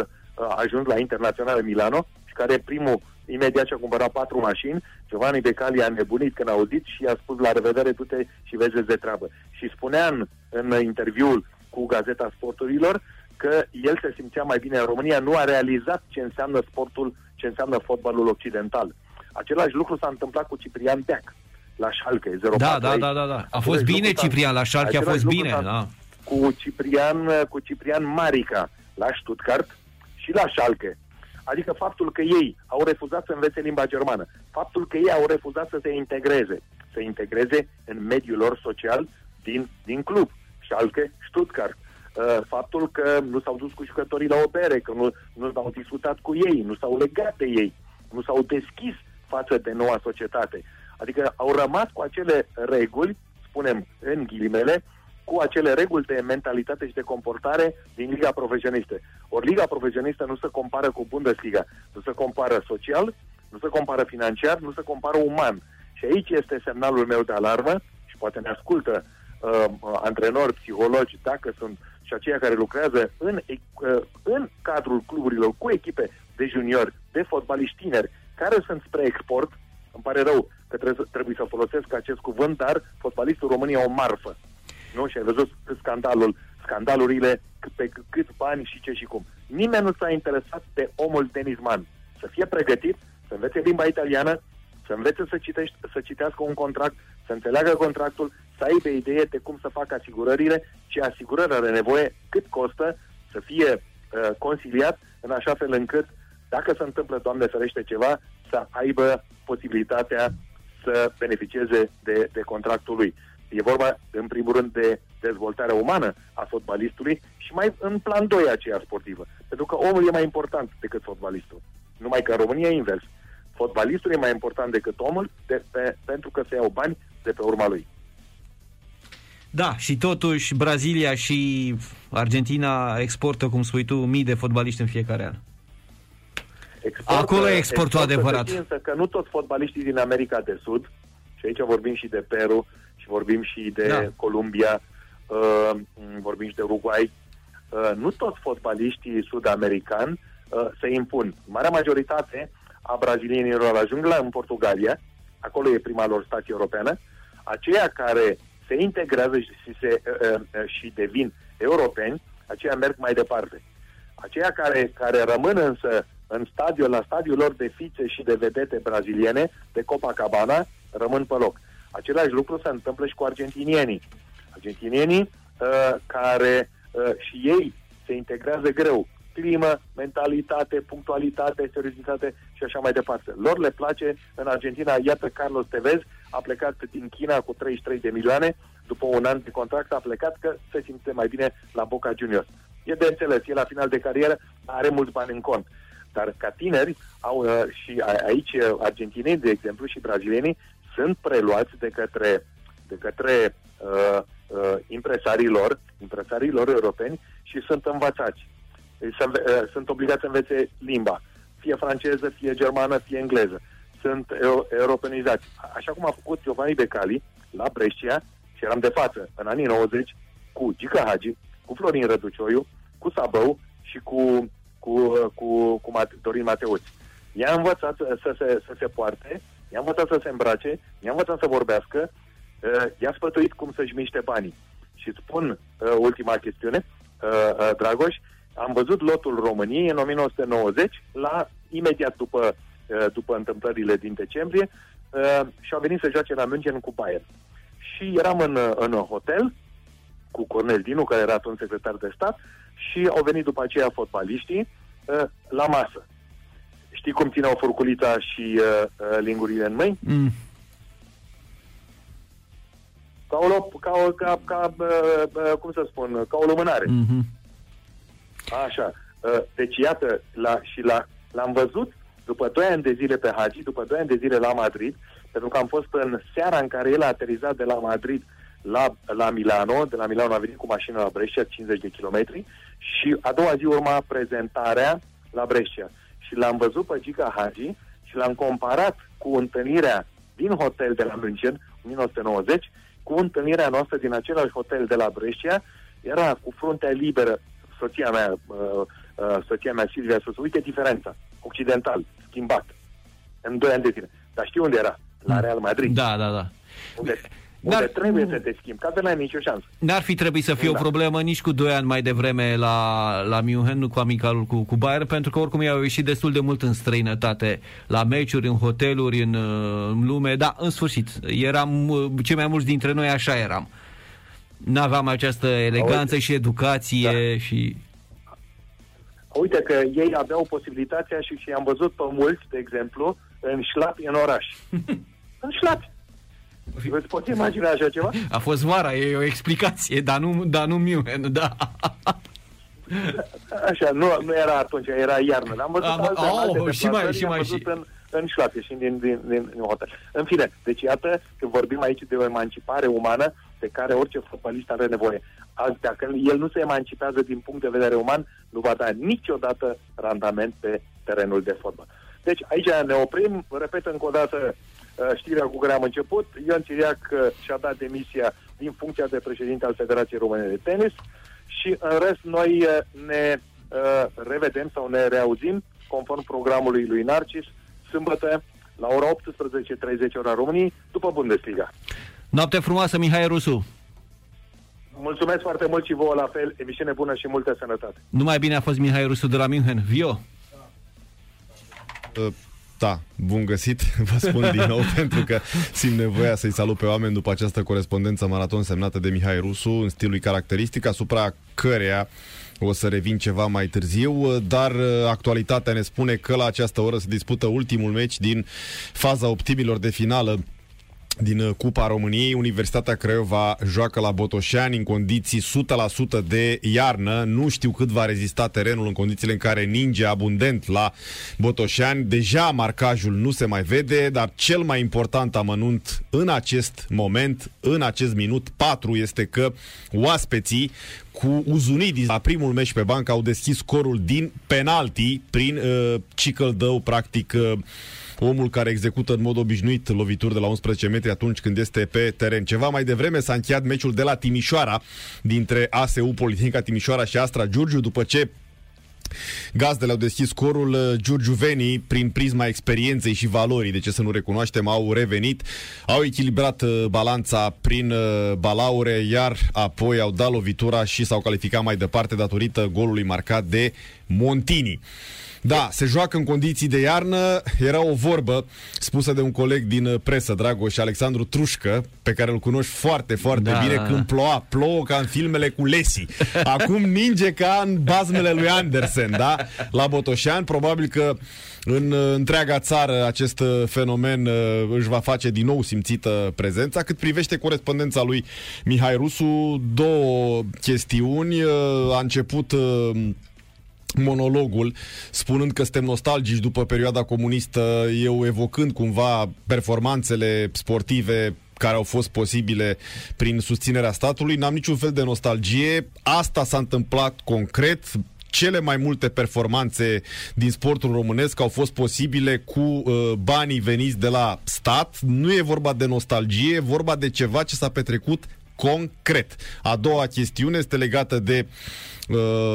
ajuns la Internațională Milano și care primul, imediat ce a cumpărat patru mașini, Giovanni Becali a nebunit când a auzit și a spus la revedere, tu te și vezi de treabă. Și spunea în, în interviul cu Gazeta Sporturilor că el se simțea mai bine în România, nu a realizat ce înseamnă sportul, ce înseamnă fotbalul occidental. Același lucru s-a întâmplat cu Ciprian Beac la Schalke, 0 Da, da, da, da, da. A fost bine Ciprian la Schalke, a fost bine, da. Cu Ciprian, cu Ciprian Marica la Stuttgart și la Schalke. Adică faptul că ei au refuzat să învețe limba germană, faptul că ei au refuzat să se integreze, să integreze în mediul lor social din, din club. Schalke, Stuttgart. Uh, faptul că nu s-au dus cu jucătorii la o bere, că nu, nu s-au discutat cu ei, nu s-au legat de ei, nu s-au deschis față de noua societate. Adică au rămas cu acele reguli, spunem în ghilimele, cu acele reguli de mentalitate și de comportare din Liga Profesionistă. Ori Liga Profesionistă nu se compară cu Bundesliga, nu se compară social, nu se compară financiar, nu se compară uman. Și aici este semnalul meu de alarmă și poate ne ascultă uh, antrenori, psihologi, dacă sunt și aceia care lucrează în, uh, în cadrul cluburilor cu echipe de juniori, de fotbaliști tineri, care sunt spre export, îmi pare rău că trebuie, trebuie să folosesc acest cuvânt, dar fotbalistul României e o marfă. Nu? Și ai văzut scandalul, scandalurile, pe cât bani și ce și cum. Nimeni nu s-a interesat de omul tenisman. Să fie pregătit, să învețe limba italiană, să învețe să, citești, să citească un contract, să înțeleagă contractul, să aibă idee de cum să facă asigurările, ce asigurări are nevoie, cât costă, să fie uh, conciliat în așa fel încât, dacă se întâmplă, Doamne ferește, ceva, să aibă posibilitatea să beneficieze de, de contractul lui. E vorba, în primul rând, de dezvoltarea umană a fotbalistului și mai în plan 2 aceea sportivă. Pentru că omul e mai important decât fotbalistul. Numai că în România e invers. Fotbalistul e mai important decât omul de, pe, pentru că se iau bani de pe urma lui. Da, și totuși Brazilia și Argentina exportă, cum spui tu, mii de fotbaliști în fiecare an. Exportă, Acolo e exportul adevărat. Însă că nu toți fotbaliștii din America de Sud, și aici vorbim și de Peru, și vorbim și de da. Columbia, uh, vorbim și de Uruguay, uh, nu toți fotbaliștii sud-americani uh, se impun. Marea majoritate a brazilienilor ajung la în Portugalia, acolo e prima lor stație europeană, aceia care se integrează și, se, uh, uh, și devin europeni, aceia merg mai departe. Aceia care, care rămân însă în stadiu, la stadiul lor de fițe și de vedete braziliene, de Copacabana, rămân pe loc. Același lucru se întâmplă și cu argentinienii. Argentinienii uh, care uh, și ei se integrează greu. Climă, mentalitate, punctualitate, seriozitate și așa mai departe. Lor le place în Argentina, iată Carlos Tevez a plecat din China cu 33 de milioane, după un an de contract a plecat că se simte mai bine la Boca Juniors. E de înțeles, e la final de carieră, are mulți bani în cont. Dar ca tineri, au, uh, și aici uh, argentinei, de exemplu, și brazilienii, sunt preluați de către, de către uh, uh, impresarilor, impresarilor europeni și sunt învățați. Sunt, uh, sunt obligați să învețe limba, fie franceză, fie germană, fie engleză. Sunt europenizați. Așa cum a făcut Giovanni Becali la Brescia, și eram de față în anii 90, cu Gica Hagi, cu Florin Răducioiu, cu Sabău și cu cu, cu, cu Dorin Mateuț. I-a învățat să se, să se poarte, i-a învățat să se îmbrace, i-a învățat să vorbească, uh, i-a spătuit cum să-și miște banii. Și spun uh, ultima chestiune, uh, uh, Dragoș, am văzut lotul României în 1990, la imediat după, uh, după întâmplările din decembrie, uh, și au venit să joace la München cu Bayern. Și eram în, în hotel cu Cornel Dinu, care era atunci secretar de stat, și au venit după aceea fotbaliștii uh, la masă. Știi cum țineau furculița și uh, uh, lingurile în mâini? Mm. Ca o, ca, o, ca, ca uh, uh, cum să spun, ca o lumânare. Mm-hmm. Așa. Uh, deci, iată, la, și la, l-am văzut după 2 ani de zile pe Hagi, după 2 ani de zile la Madrid, pentru că am fost în seara în care el a aterizat de la Madrid la, la Milano, de la Milano a venit cu mașina la Brescia, 50 de kilometri, și a doua zi urma prezentarea la Brescia. Și l-am văzut pe Gica Hagi și l-am comparat cu întâlnirea din hotel de la München, 1990, cu întâlnirea noastră din același hotel de la Brescia. Era cu fruntea liberă, soția mea, uh, uh, soția mea Silvia, să uite diferența, occidental, schimbat, în doi ani de zile. Dar știi unde era? La mm. Real Madrid. Da, da, da. Unde unde Dar, trebuie să te schimbi, ca să n-ai nicio șansă. N-ar fi trebuit să fie da. o problemă nici cu 2 ani mai devreme la, la München, nu cu amicalul cu, cu Bayern, pentru că oricum i-au ieșit destul de mult în străinătate, la meciuri, în hoteluri, în, în lume, da, în sfârșit, eram, cei mai mulți dintre noi așa eram. N-aveam această eleganță Uite. și educație da. și... Uite că ei aveau posibilitatea și, și am văzut pe mulți, de exemplu, în șlapi în oraș. în șlapi Vă poți imagina așa ceva? A fost vara, e o explicație, dar nu, dar nu München, da. Așa, nu, nu era atunci, era iarnă. Am văzut Am, alte, oh, alte și mai, și mai, și... în, în șlape și din, din, din, din hotel. În fine, deci iată că vorbim aici de o emancipare umană pe care orice fotbalist are nevoie. Azi, dacă el nu se emancipează din punct de vedere uman, nu va da niciodată randament pe terenul de fotbal. Deci aici ne oprim, repet încă o dată, Uh, știrea cu care am început. Ion Țiriac uh, și-a dat demisia din funcția de președinte al Federației Române de Tenis și în rest noi uh, ne revedem sau ne reauzim conform programului lui Narcis sâmbătă la ora 18.30 ora României după Bundesliga. Noapte frumoasă, Mihai Rusu! Mulțumesc foarte mult și vouă la fel, emisiune bună și multă sănătate. Numai bine a fost Mihai Rusu de la München. Vio! Uh da, bun găsit, vă spun din nou, pentru că simt nevoia să-i salut pe oameni după această corespondență maraton semnată de Mihai Rusu, în stilul caracteristic, asupra căreia o să revin ceva mai târziu, dar uh, actualitatea ne spune că la această oră se dispută ultimul meci din faza optimilor de finală din uh, Cupa României. Universitatea Craiova joacă la Botoșani în condiții 100% de iarnă. Nu știu cât va rezista terenul în condițiile în care ninge abundent la Botoșani. Deja marcajul nu se mai vede, dar cel mai important amănunt în acest moment, în acest minut 4, este că oaspeții cu Uzunidis la primul meci pe bancă au deschis scorul din penalti prin uh, Cicăldău, practic uh, omul care execută în mod obișnuit lovituri de la 11 metri atunci când este pe teren. Ceva mai devreme s-a încheiat meciul de la Timișoara dintre ASU Politehnica Timișoara și Astra Giurgiu după ce Gazdele au deschis scorul uh, Giurgiuvenii prin prisma experienței și valorii, de ce să nu recunoaștem, au revenit, au echilibrat uh, balanța prin uh, balaure, iar apoi au dat lovitura și s-au calificat mai departe datorită golului marcat de Montini. Da, se joacă în condiții de iarnă. Era o vorbă spusă de un coleg din uh, presă, Dragoș Alexandru Trușcă, pe care îl cunoști foarte, foarte da, bine, da, când ploua. Plouă ca în filmele cu Lesi. Acum ninge ca în bazmele lui Andersen, da? La Botoșan, probabil că în uh, întreaga țară acest uh, fenomen își va face din nou simțită prezența. Cât privește corespondența lui Mihai Rusu, două chestiuni. A început monologul, spunând că suntem nostalgici după perioada comunistă, eu evocând cumva performanțele sportive care au fost posibile prin susținerea statului. N-am niciun fel de nostalgie. Asta s-a întâmplat concret cele mai multe performanțe din sportul românesc au fost posibile cu uh, banii veniți de la stat. Nu e vorba de nostalgie, e vorba de ceva ce s-a petrecut concret. A doua chestiune este legată de uh,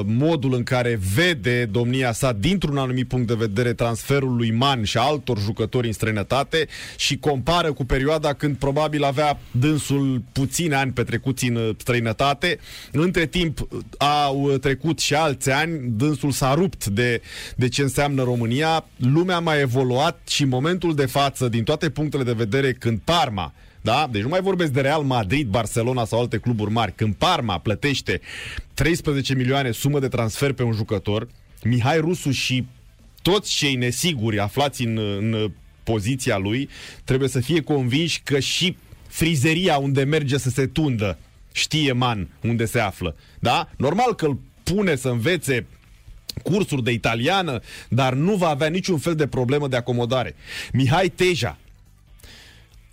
modul în care vede domnia sa dintr-un anumit punct de vedere transferul lui Man și altor jucători în străinătate și compară cu perioada când probabil avea dânsul puține ani petrecuți în uh, străinătate. Între timp au trecut și alți ani, dânsul s-a rupt de, de ce înseamnă România, lumea a mai evoluat și în momentul de față, din toate punctele de vedere, când Parma da? Deci nu mai vorbesc de Real Madrid, Barcelona sau alte cluburi mari. Când Parma plătește 13 milioane sumă de transfer pe un jucător, Mihai Rusu și toți cei nesiguri aflați în, în poziția lui trebuie să fie convinși că și frizeria unde merge să se tundă știe man unde se află. Da? Normal că îl pune să învețe cursuri de italiană, dar nu va avea niciun fel de problemă de acomodare. Mihai Teja,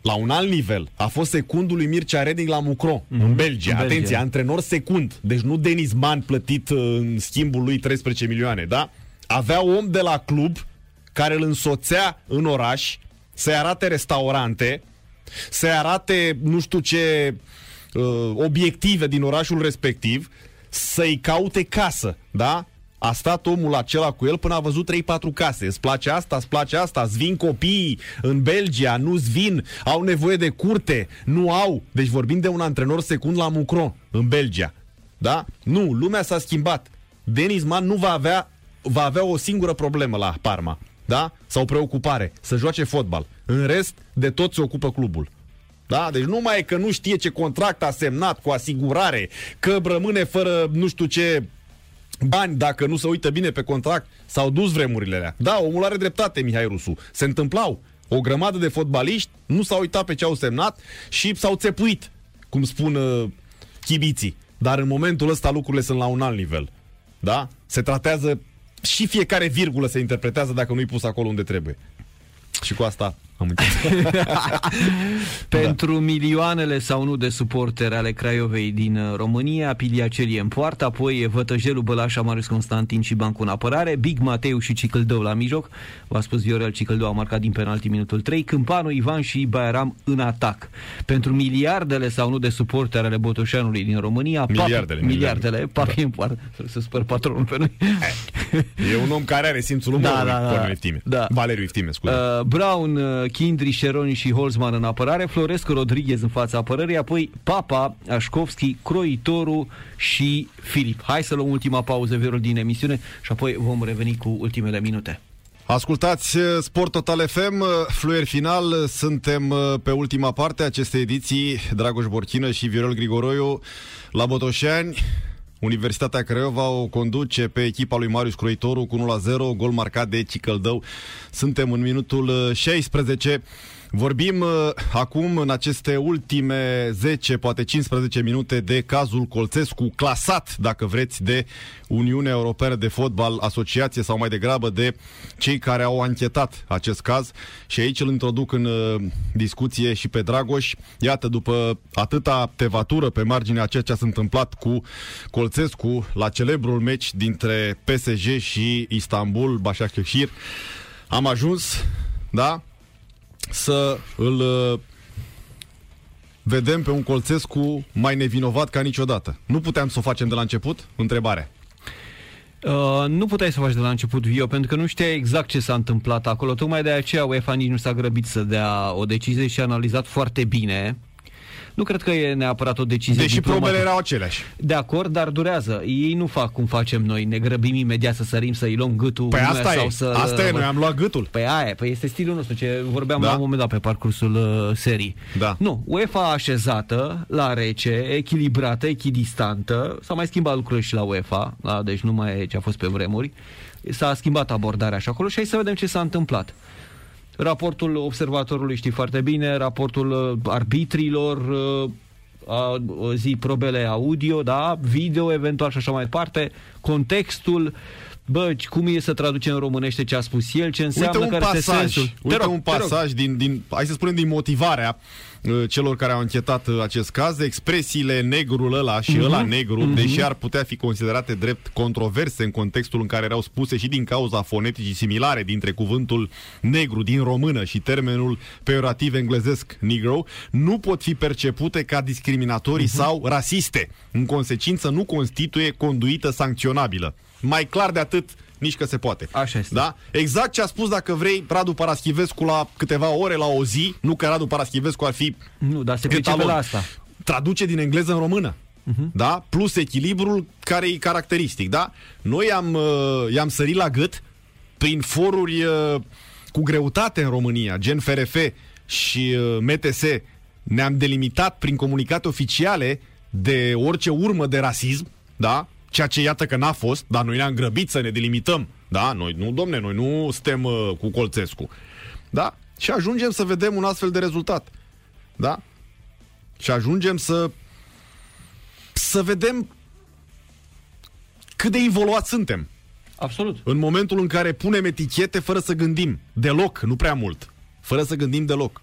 la un alt nivel. A fost secundul lui Mircea Reding la Mucro, mm-hmm. în Belgia. În Atenție, Belgia. antrenor secund. Deci nu Denis Man plătit uh, în schimbul lui 13 milioane, da? Avea om de la club care îl însoțea în oraș să-i arate restaurante, să-i arate nu știu ce uh, obiective din orașul respectiv, să-i caute casă, da? A stat omul acela cu el până a văzut 3-4 case. Îți place asta, îți place asta, îți vin copiii în Belgia, nu-ți vin, au nevoie de curte, nu au. Deci vorbim de un antrenor secund la Mucro, în Belgia. Da? Nu, lumea s-a schimbat. Denis Man nu va avea, va avea o singură problemă la Parma. Da? Sau preocupare, să joace fotbal. În rest, de tot se ocupă clubul. Da? Deci nu mai e că nu știe ce contract a semnat cu asigurare, că rămâne fără nu știu ce bani dacă nu se uită bine pe contract. S-au dus vremurile alea. Da, omul are dreptate, Mihai Rusu. Se întâmplau. O grămadă de fotbaliști nu s-au uitat pe ce au semnat și s-au țepuit, cum spun uh, chibiții. Dar în momentul ăsta lucrurile sunt la un alt nivel. Da? Se tratează și fiecare virgulă se interpretează dacă nu-i pus acolo unde trebuie. Și cu asta am Pentru da. milioanele sau nu de suporteri ale Craiovei din uh, România, Piliacelie în poartă, apoi Vătăjelul, Bălașa, Marius Constantin și Bancu în apărare, Big Mateu și Cicăldău la mijloc. V-a spus Viorel, Cicăldău a marcat din penalti minutul 3, Câmpanu, Ivan și Baieram în atac. Pentru miliardele sau nu de suporteri ale Botoșanului din România, miliardele, papi, miliardele, miliardele papi da. în poartă. Să spăr patronul pe noi. E un om care are simțul umorului, da, da, da, da. Valeriu Iftime, scuze. Uh, Brown, uh, Kindri, Șeroni și Holzman în apărare, Florescu Rodriguez în fața apărării, apoi Papa, Așcovski, Croitoru și Filip. Hai să luăm ultima pauză, Verul, din emisiune și apoi vom reveni cu ultimele minute. Ascultați uh, Sport Total FM, uh, fluier final, suntem uh, pe ultima parte a acestei ediții, Dragoș Borchină și Viorel Grigoroiu la Botoșani. Universitatea Craiova o conduce pe echipa lui Marius Croitoru cu 1-0, gol marcat de Cicăldău. Suntem în minutul 16. Vorbim uh, acum, în aceste ultime 10, poate 15 minute, de cazul Colțescu, clasat, dacă vreți, de Uniunea Europeană de Fotbal, asociație sau mai degrabă de cei care au anchetat acest caz. Și aici îl introduc în uh, discuție și pe Dragoș. Iată, după atâta tevatură pe marginea ceea ce s-a întâmplat cu Colțescu la celebrul meci dintre PSG și Istanbul, Başakşehir, am ajuns, da, să îl uh, vedem pe un Colțescu mai nevinovat ca niciodată. Nu puteam să o facem de la început? Întrebare. Uh, nu puteai să o faci de la început, Vio, pentru că nu știai exact ce s-a întâmplat acolo. Tocmai de aceea UEFA nici nu s-a grăbit să dea o decizie și a analizat foarte bine nu cred că e neapărat o decizie Deși probele erau aceleași. De acord, dar durează. Ei nu fac cum facem noi, ne grăbim imediat să sărim, să-i luăm gâtul. Păi asta sau e, să, asta e, noi am luat gâtul. Păi aia, păi este stilul nostru, ce vorbeam da. la un moment dat pe parcursul uh, serii. Da. Nu, UEFA așezată, la rece, echilibrată, echidistantă, s-a mai schimbat lucrurile și la UEFA, da? deci nu mai e ce a fost pe vremuri, s-a schimbat abordarea așa acolo și hai să vedem ce s-a întâmplat raportul observatorului știi foarte bine, raportul uh, arbitrilor, uh, a, zi probele audio, da, video eventual și așa mai departe, contextul, bă, cum e să traducem în românește ce a spus el, ce înseamnă, uite un care pasaj, sensul. Uite rog, un pasaj din, din, hai să spunem, din motivarea uh, celor care au închetat uh, acest caz, expresiile negrul ăla și uh-huh. ăla negru, uh-huh. deși ar putea fi considerate drept controverse în contextul în care erau spuse și din cauza foneticii similare dintre cuvântul negru din română și termenul peorativ englezesc negro, nu pot fi percepute ca discriminatorii uh-huh. sau rasiste. În consecință, nu constituie conduită sancționabilă. Mai clar de atât, nici că se poate. Așa este. Da? Exact ce a spus, dacă vrei, Radu Paraschivescu la câteva ore la o zi, nu că Radu Paraschivescu ar fi Nu, dar se pricepe la asta. Traduce din engleză în română. Uh-huh. Da? Plus echilibrul care e caracteristic. Da? Noi am, uh, i-am sărit la gât prin foruri uh, cu greutate în România, gen FRF și uh, MTS. Ne-am delimitat prin comunicate oficiale de orice urmă de rasism, da? Ceea ce iată că n-a fost, dar noi ne-am grăbit să ne delimităm. Da, noi nu, domne, noi nu suntem uh, cu Colțescu. Da? Și ajungem să vedem un astfel de rezultat. Da? Și ajungem să să vedem cât de involuat suntem. Absolut. În momentul în care punem etichete fără să gândim. Deloc, nu prea mult. Fără să gândim deloc.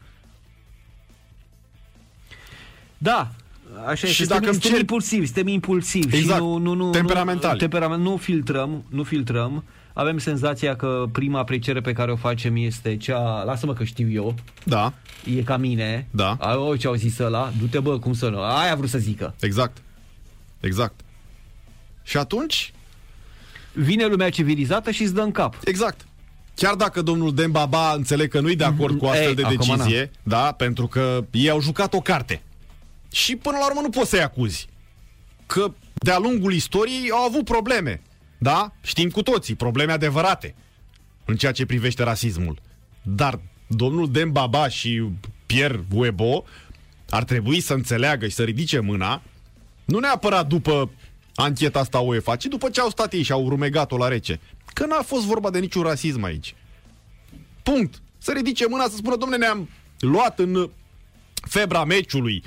Da, Așa și suntem, dacă suntem cer... impulsivi, suntem impulsivi exact. și nu, nu, nu, temperamental. Nu, temperament, nu filtrăm, nu filtrăm. Avem senzația că prima apreciere pe care o facem este cea, lasă-mă că știu eu. Da. E ca mine. Da. O, ce au zis ăla, du-te bă, cum să nu. Aia a vrut să zică. Exact. Exact. Și atunci vine lumea civilizată și îți dă în cap. Exact. Chiar dacă domnul Dembaba înțeleg că nu-i de acord cu astfel Ei, de decizie, da, pentru că ei au jucat o carte. Și până la urmă nu poți să-i acuzi. Că de-a lungul istoriei au avut probleme. Da? Știm cu toții, probleme adevărate în ceea ce privește rasismul. Dar domnul Dembaba și Pierre Webo ar trebui să înțeleagă și să ridice mâna, nu neapărat după ancheta asta UEFA, ci după ce au stat ei și au rumegat-o la rece. Că n-a fost vorba de niciun rasism aici. Punct. Să ridice mâna să spună, domne, ne-am luat în febra meciului,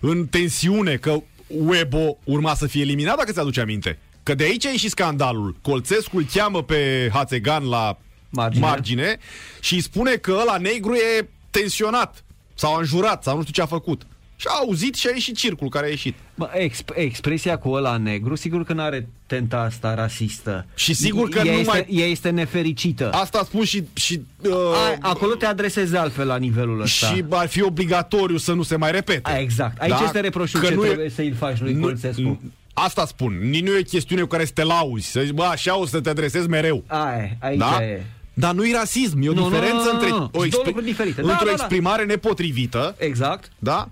în tensiune, că Webo urma să fie eliminat, dacă ți-aduce aminte. Că de aici a ieșit scandalul. Colțescu îl cheamă pe Hațegan la margine. margine și îi spune că ăla negru e tensionat sau înjurat sau nu știu ce a făcut. Și a auzit și a ieșit circul care a ieșit. Bă, exp- expresia cu ăla negru, sigur că nu are tenta asta rasistă. Și sigur că ea nu este, mai... Ea este nefericită. Asta spun și... și uh, a, acolo te adresezi altfel la nivelul ăsta. Și ar fi obligatoriu să nu se mai repete. A, exact. Aici da? este reproșul că ce nu trebuie e... să-i faci lui Colțescu. Asta spun. Nici nu e o chestiune cu care să te lauzi. Să zici, bă, așa o să te adresezi mereu. Aia, aici da? e. Dar nu-i rasism, e o nu, diferență nu, nu, între nu. o expri... diferite. într-o da, da, exprimare nepotrivită. Exact. Da?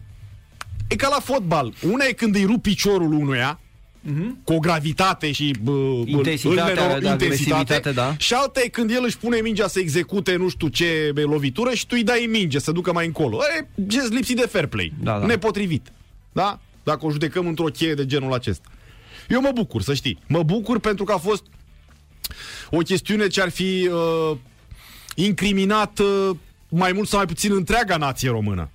E ca la fotbal. Una e când îi rup piciorul unuia, uh-huh. cu o gravitate și uh, intensitatea, da, intensitate, da. și alta e când el își pune mingea să execute nu știu ce lovitură și tu îi dai minge să ducă mai încolo. E gest lipsit de fair play. Da, da. Nepotrivit. Da? Dacă o judecăm într-o cheie de genul acesta. Eu mă bucur, să știi. Mă bucur pentru că a fost o chestiune ce ar fi uh, incriminat uh, mai mult sau mai puțin întreaga nație română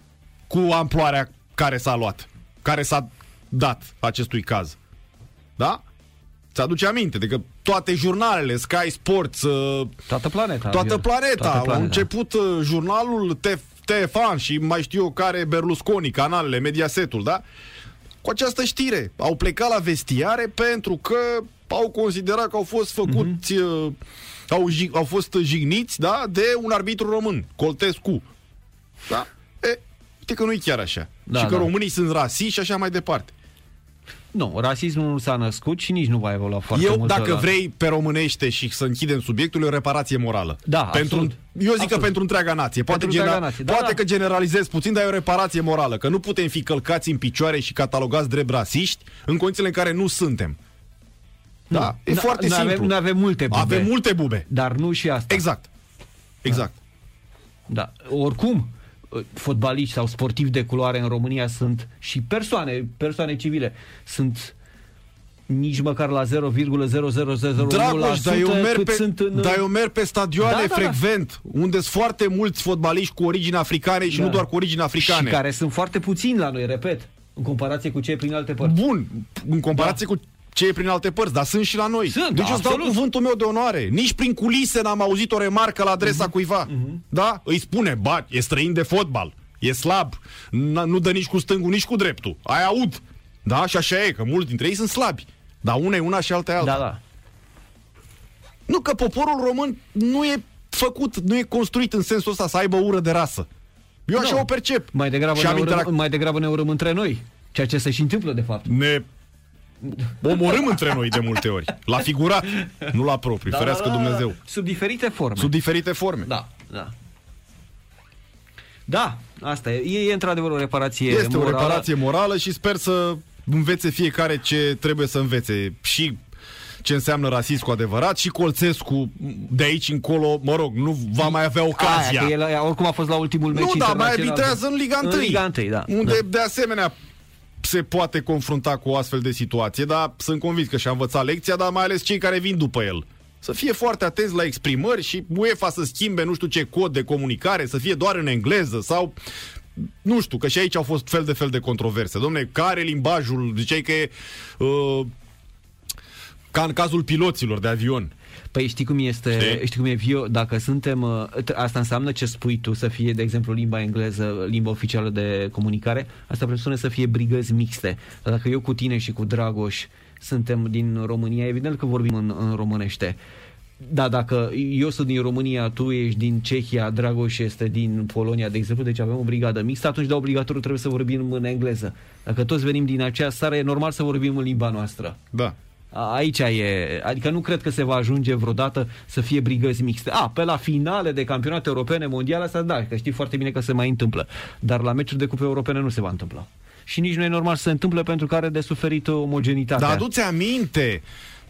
cu amploarea care s-a luat, care s-a dat acestui caz. Da? Ți-aduce aminte? De că toate jurnalele, Sky Sports, uh, toată planeta, toată planeta, toată planeta. au început uh, jurnalul Tefan și mai știu eu care Berlusconi, canalele, Mediasetul, da? Cu această știre. Au plecat la vestiare pentru că au considerat că au fost făcuți, uh-huh. au, au fost jigniți, da, de un arbitru român, Coltescu. Da? E, uite că nu e chiar așa. Da, și că da. românii sunt rasiști și așa mai departe. Nu, rasismul nu s-a născut și nici nu va evolua foarte Eu, mult. dacă la... vrei pe românește și să închidem subiectul, e o reparație morală. Da, pentru, absolut. Eu zic absolut. că pentru întreaga nație. Poate, pentru întreaga nație. Da, poate da. că generalizez puțin, dar e o reparație morală. Că nu putem fi călcați în picioare și catalogați drept rasiști în condițiile în care nu suntem. Da, nu. e foarte simplu. Avem, nu avem multe bube. Avem multe bube. Dar nu și asta. Exact. Exact. Da. da. Oricum, fotbaliști sau sportivi de culoare în România sunt și persoane, persoane civile, sunt nici măcar la 0,000001% Dragoș, dar eu merg pe, sunt în... dar eu merg pe stadioane da, da, frecvent, da. unde sunt foarte mulți fotbaliști cu origine africane și da. nu doar cu origine africane. Și care sunt foarte puțini la noi, repet, în comparație cu cei prin alte părți. Bun, în comparație da. cu cei prin alte părți, dar sunt și la noi. Sunt, deci da, îți dau cuvântul meu de onoare. Nici prin culise n-am auzit o remarcă la adresa uh-huh. cuiva. Uh-huh. Da? Îi spune, ba, e străin de fotbal, e slab, nu dă nici cu stângul, nici cu dreptul. Ai aud. Da? Și așa e, că mulți dintre ei sunt slabi. Dar una e una și alta e alta. Da, da. Nu, că poporul român nu e făcut, nu e construit în sensul ăsta să aibă ură de rasă. Eu așa no. o percep. Mai degrabă, și ne urăm, interac... mai degrabă ne urăm între noi. Ceea ce se și întâmplă, de fapt. Ne omorâm între noi de multe ori. La figurat, nu la propriu. Da, Ferească da, da, Dumnezeu. Sub diferite forme. Sub diferite forme. Da, da. Da, asta e. E, e într-adevăr o reparație Este morală. o reparație morală și sper să învețe fiecare ce trebuie să învețe. Și ce înseamnă rasism cu adevărat și Colțescu de aici încolo, mă rog, nu va mai avea ocazia. Aia, că el oricum a fost la ultimul meci Nu, da, mai arbitrează în Liga 1. În Liga 1, da. Unde da. de asemenea se poate confrunta cu o astfel de situație, dar sunt convins că și-a învățat lecția, dar mai ales cei care vin după el. Să fie foarte atenți la exprimări și UEFA să schimbe nu știu ce cod de comunicare, să fie doar în engleză sau nu știu, că și aici au fost fel de fel de controverse. Domne, care limbajul? Ziceai că e uh, ca în cazul piloților de avion. Păi știi cum este, știi, știi cum e Vio, dacă suntem, uh, asta înseamnă ce spui tu să fie, de exemplu, limba engleză, limba oficială de comunicare, asta presupune să fie brigăzi mixte. Dar dacă eu cu tine și cu Dragoș suntem din România, evident că vorbim în, în românește. Da, dacă eu sunt din România, tu ești din Cehia, Dragoș este din Polonia, de exemplu, deci avem o brigadă mixtă, atunci de obligatoriu trebuie să vorbim în engleză. Dacă toți venim din aceeași țară, e normal să vorbim în limba noastră. Da. Aici e, adică nu cred că se va ajunge vreodată să fie brigăzi mixte. A, pe la finale de campionate europene, mondiale, asta da, că știi foarte bine că se mai întâmplă. Dar la meciuri de cupe europene nu se va întâmpla. Și nici nu e normal să se întâmple pentru că are de suferit omogenitatea. Dar aduți aminte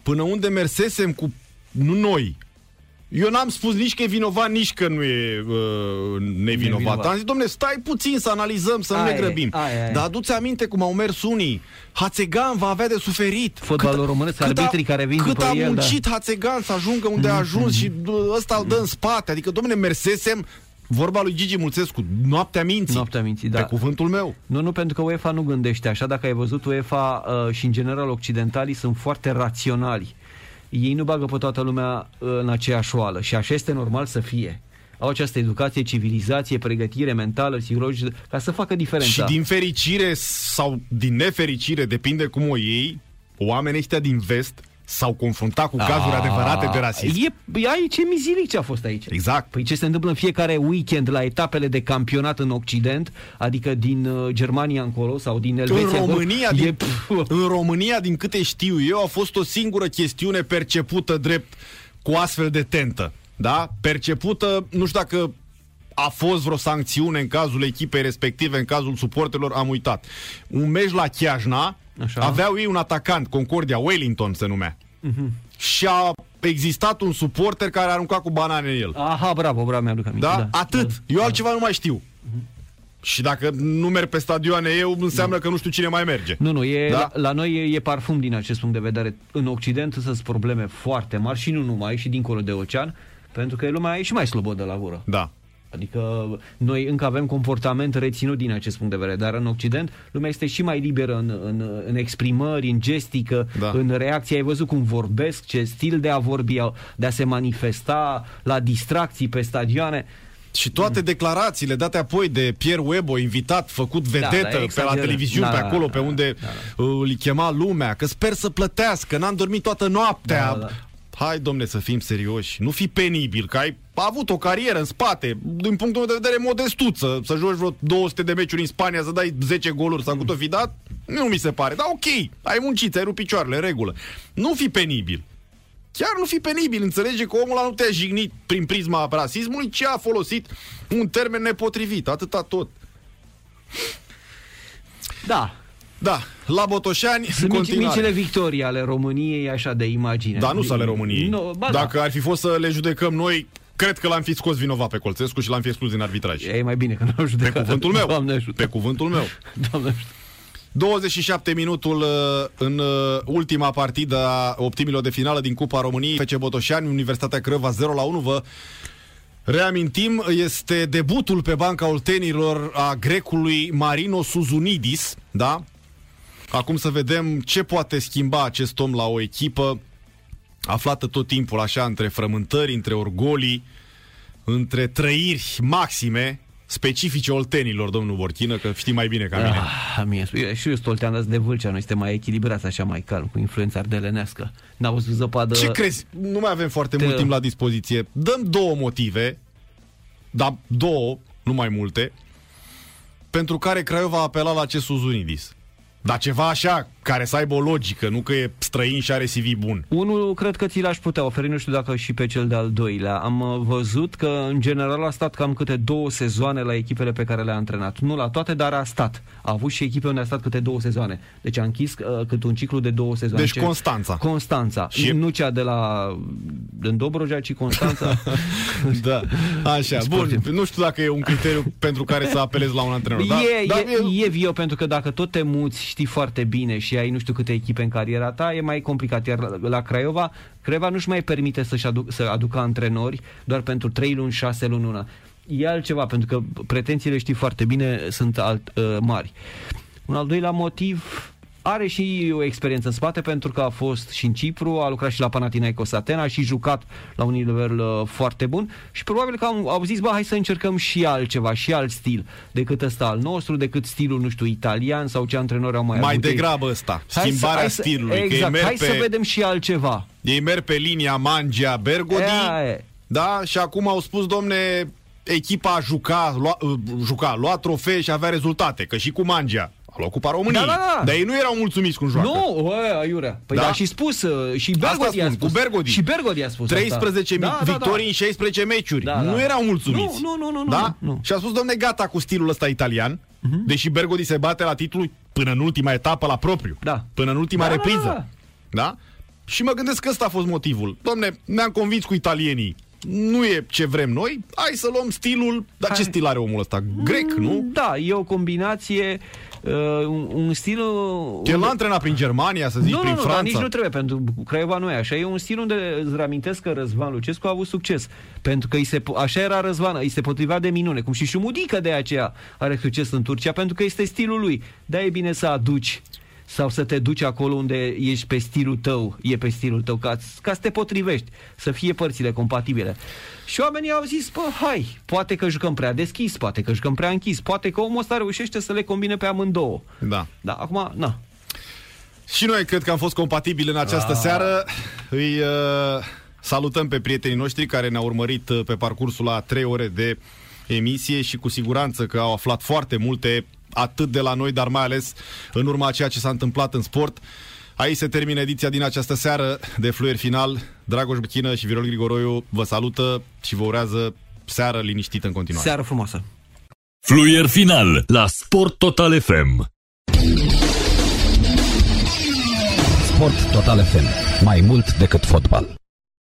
până unde mersesem cu nu noi, eu n-am spus nici că e vinovat, nici că nu e uh, nevinovat. nevinovat. Am zis, domne, stai puțin să analizăm, să aia nu ne grăbim. Aia, aia. Dar aduți aminte cum au mers unii. Hațegan va avea de suferit. Fotbalul românesc, arbitrii care vin cât după a el, muncit da. Hațegan să ajungă unde a ajuns și ăsta îl dă în spate. Adică, domne, mersesem Vorba lui Gigi Mulțescu, noaptea minții. Noaptea minții, da. Pe cuvântul meu. Nu, nu, pentru că UEFA nu gândește așa. Dacă ai văzut, UEFA uh, și în general occidentalii sunt foarte raționali ei nu bagă pe toată lumea uh, în aceeași oală și așa este normal să fie. Au această educație, civilizație, pregătire mentală, psihologică, ca să facă diferența. Și din fericire sau din nefericire, depinde cum o iei, oamenii ăștia din vest s-au confruntat cu cazuri A, adevărate de rasism. E, aici e mizilic ce a fost aici. Exact. Păi ce se întâmplă în fiecare weekend la etapele de campionat în Occident, adică din uh, Germania încolo sau din Elveția. În România, încolo, din, e... în România, din câte știu eu, a fost o singură chestiune percepută drept cu astfel de tentă. Da? Percepută, nu știu dacă a fost vreo sancțiune în cazul echipei respective, în cazul suportelor, am uitat. Un meci la Chiajna, Așa. aveau ei un atacant, Concordia, Wellington se numea. Uh-huh. Și a existat un suporter care a aruncat cu banane în el. Aha, bravo, bravo, mi-aduc aminte. Da? da. Atât. Da. Eu altceva nu mai știu. Uh-huh. Și dacă nu merg pe stadioane eu, înseamnă da. că nu știu cine mai merge. Nu, nu, e, da? la, la noi e, e parfum din acest punct de vedere. În Occident sunt probleme foarte mari și nu numai, și dincolo de ocean, pentru că lumea e și mai slobodă la gură. Da. Adică noi încă avem comportament reținut din acest punct de vedere, dar în Occident lumea este și mai liberă în, în, în exprimări, în gestică, da. în reacție. Ai văzut cum vorbesc, ce stil de a vorbi, de a se manifesta la distracții pe stadioane. Și toate declarațiile date apoi de Pierre Webo, invitat, făcut da, vedetă da, pe la televiziune, da, pe acolo, da, pe unde da, da. îl chema lumea, că sper să plătească, n-am dormit toată noaptea. Da, da, da. Hai, domne, să fim serioși. Nu fi penibil, că ai avut o carieră în spate, din punctul meu de vedere modestuță, să joci vreo 200 de meciuri în Spania, să dai 10 goluri sau cu tot fi dat, nu mi se pare. Dar ok, ai muncit, ai rupt picioarele, regulă. Nu fi penibil. Chiar nu fi penibil, înțelege că omul ăla nu te-a jignit prin prisma rasismului, ci a folosit un termen nepotrivit, atâta tot. Da, da, la Botoșani, Sunt mici, micile victorii ale României, așa de imagine. Da, nu sunt ale României. No, ba, Dacă da. ar fi fost să le judecăm noi, cred că l-am fi scos vinovat pe Colțescu și l-am fi exclus din arbitraj. E mai bine că nu judecat. Pe cuvântul meu. Doamne ajută. Pe cuvântul meu. Doamne ajută. 27 minutul uh, în uh, ultima partidă a optimilor de finală din Cupa României. FC Botoșani, Universitatea Crăva 0 la 1 vă Reamintim, este debutul pe banca oltenilor a grecului Marino Suzunidis, da? Acum să vedem ce poate schimba acest om la o echipă aflată tot timpul așa între frământări, între orgolii, între trăiri maxime, specifice oltenilor, domnul Borchină, că știi mai bine ca mine. Ah, mie, și eu sunt oltean de Vâlcea, noi suntem mai echilibrați, așa mai calm, cu influența ardelenească. N-a văzut zăpadă... Ce crezi? Nu mai avem foarte Te... mult timp la dispoziție. Dăm două motive, dar două, nu mai multe, pentru care Craiova a apelat la acest Suzunidis. Dar ceva așa, care să aibă o logică, nu că e străin și are CV bun. Unul cred că ți l-aș putea oferi, nu știu dacă și pe cel de-al doilea. Am uh, văzut că în general a stat cam câte două sezoane la echipele pe care le-a antrenat. Nu la toate, dar a stat. A avut și echipe unde a stat câte două sezoane. Deci a închis uh, cât un ciclu de două sezoane. Deci Constanța. Constanța. Și nu cea de la din Dobrogea, ci Constanța. da, așa. Bun, nu știu dacă e un criteriu pentru care să apelezi la un antrenor. Da? E, da, e, e viu, pentru că dacă tot te muți, știi foarte bine și ai nu știu câte echipe în cariera ta, e mai complicat. Iar la, la Craiova, Craiova nu-și mai permite să-și aduc, să aducă antrenori doar pentru 3 luni, 6 luni, una. E altceva, pentru că pretențiile, știi foarte bine, sunt alt, uh, mari. Un al doilea motiv, are și o experiență în spate pentru că a fost și în Cipru, a lucrat și la Panathinaikos Atena și jucat la un nivel uh, foarte bun și probabil că au, au zis, bă, hai să încercăm și altceva, și alt stil decât ăsta al nostru, decât stilul, nu știu, italian sau ce antrenori au mai Mai avut degrabă ăsta, schimbarea hai să, stilului. Exact, că ei hai pe, să vedem și altceva. Ei merg pe linia Mangia Bergodi, e, da, și acum au spus, domne, echipa juca, lua, uh, juca, lua trofee și avea rezultate, că și cu Mangia a luat Cupa României. Da, da, da. Dar ei nu erau mulțumiți cum joacă. Nu, bă, aiurea. Păi da, da și spus, uh, și Bergodi a spus. Cu Bergodi. Și Bergodi a spus 13 asta. Da, victorii da, da. în 16 meciuri. Da, da. Nu erau mulțumiți. Nu, nu, nu, nu. Da? nu, nu. Și a spus, domne, gata cu stilul ăsta italian, uh-huh. deși Bergodi se bate la titlu până în ultima etapă la propriu. Da. Până în ultima da, repriză. Da, da. da? Și mă gândesc că ăsta a fost motivul. Domne, ne-am convins cu italienii nu e ce vrem noi, hai să luăm stilul, dar hai. ce stil are omul ăsta? Grec, nu? Da, e o combinație uh, un, un stil... Uh, El l-a antrenat prin Germania, să zici, nu, prin nu, Franța. Nu, nici nu trebuie, pentru Craiova nu e așa. E un stil unde îți reamintesc că Răzvan Lucescu a avut succes. Pentru că îi se, așa era Răzvan, îi se potrivea de minune. Cum și Șumudică de aceea are succes în Turcia, pentru că este stilul lui. Da, e bine să aduci sau să te duci acolo unde ești pe stilul tău, e pe stilul tău, ca, ca să te potrivești, să fie părțile compatibile. Și oamenii au zis, bă, hai, poate că jucăm prea deschis, poate că jucăm prea închis, poate că omul ăsta reușește să le combine pe amândouă. Da. Da, acum, na. Și noi cred că am fost compatibili în această A... seară. Îi uh, salutăm pe prietenii noștri care ne-au urmărit uh, pe parcursul la 3 ore de emisie și cu siguranță că au aflat foarte multe atât de la noi, dar mai ales în urma a ceea ce s-a întâmplat în sport. Aici se termină ediția din această seară de Fluier Final. Dragoș Băchină și Virol Grigoroiu vă salută și vă urează seară liniștită în continuare. Seară frumoasă! Fluier Final la Sport Total FM Sport Total FM. Mai mult decât fotbal.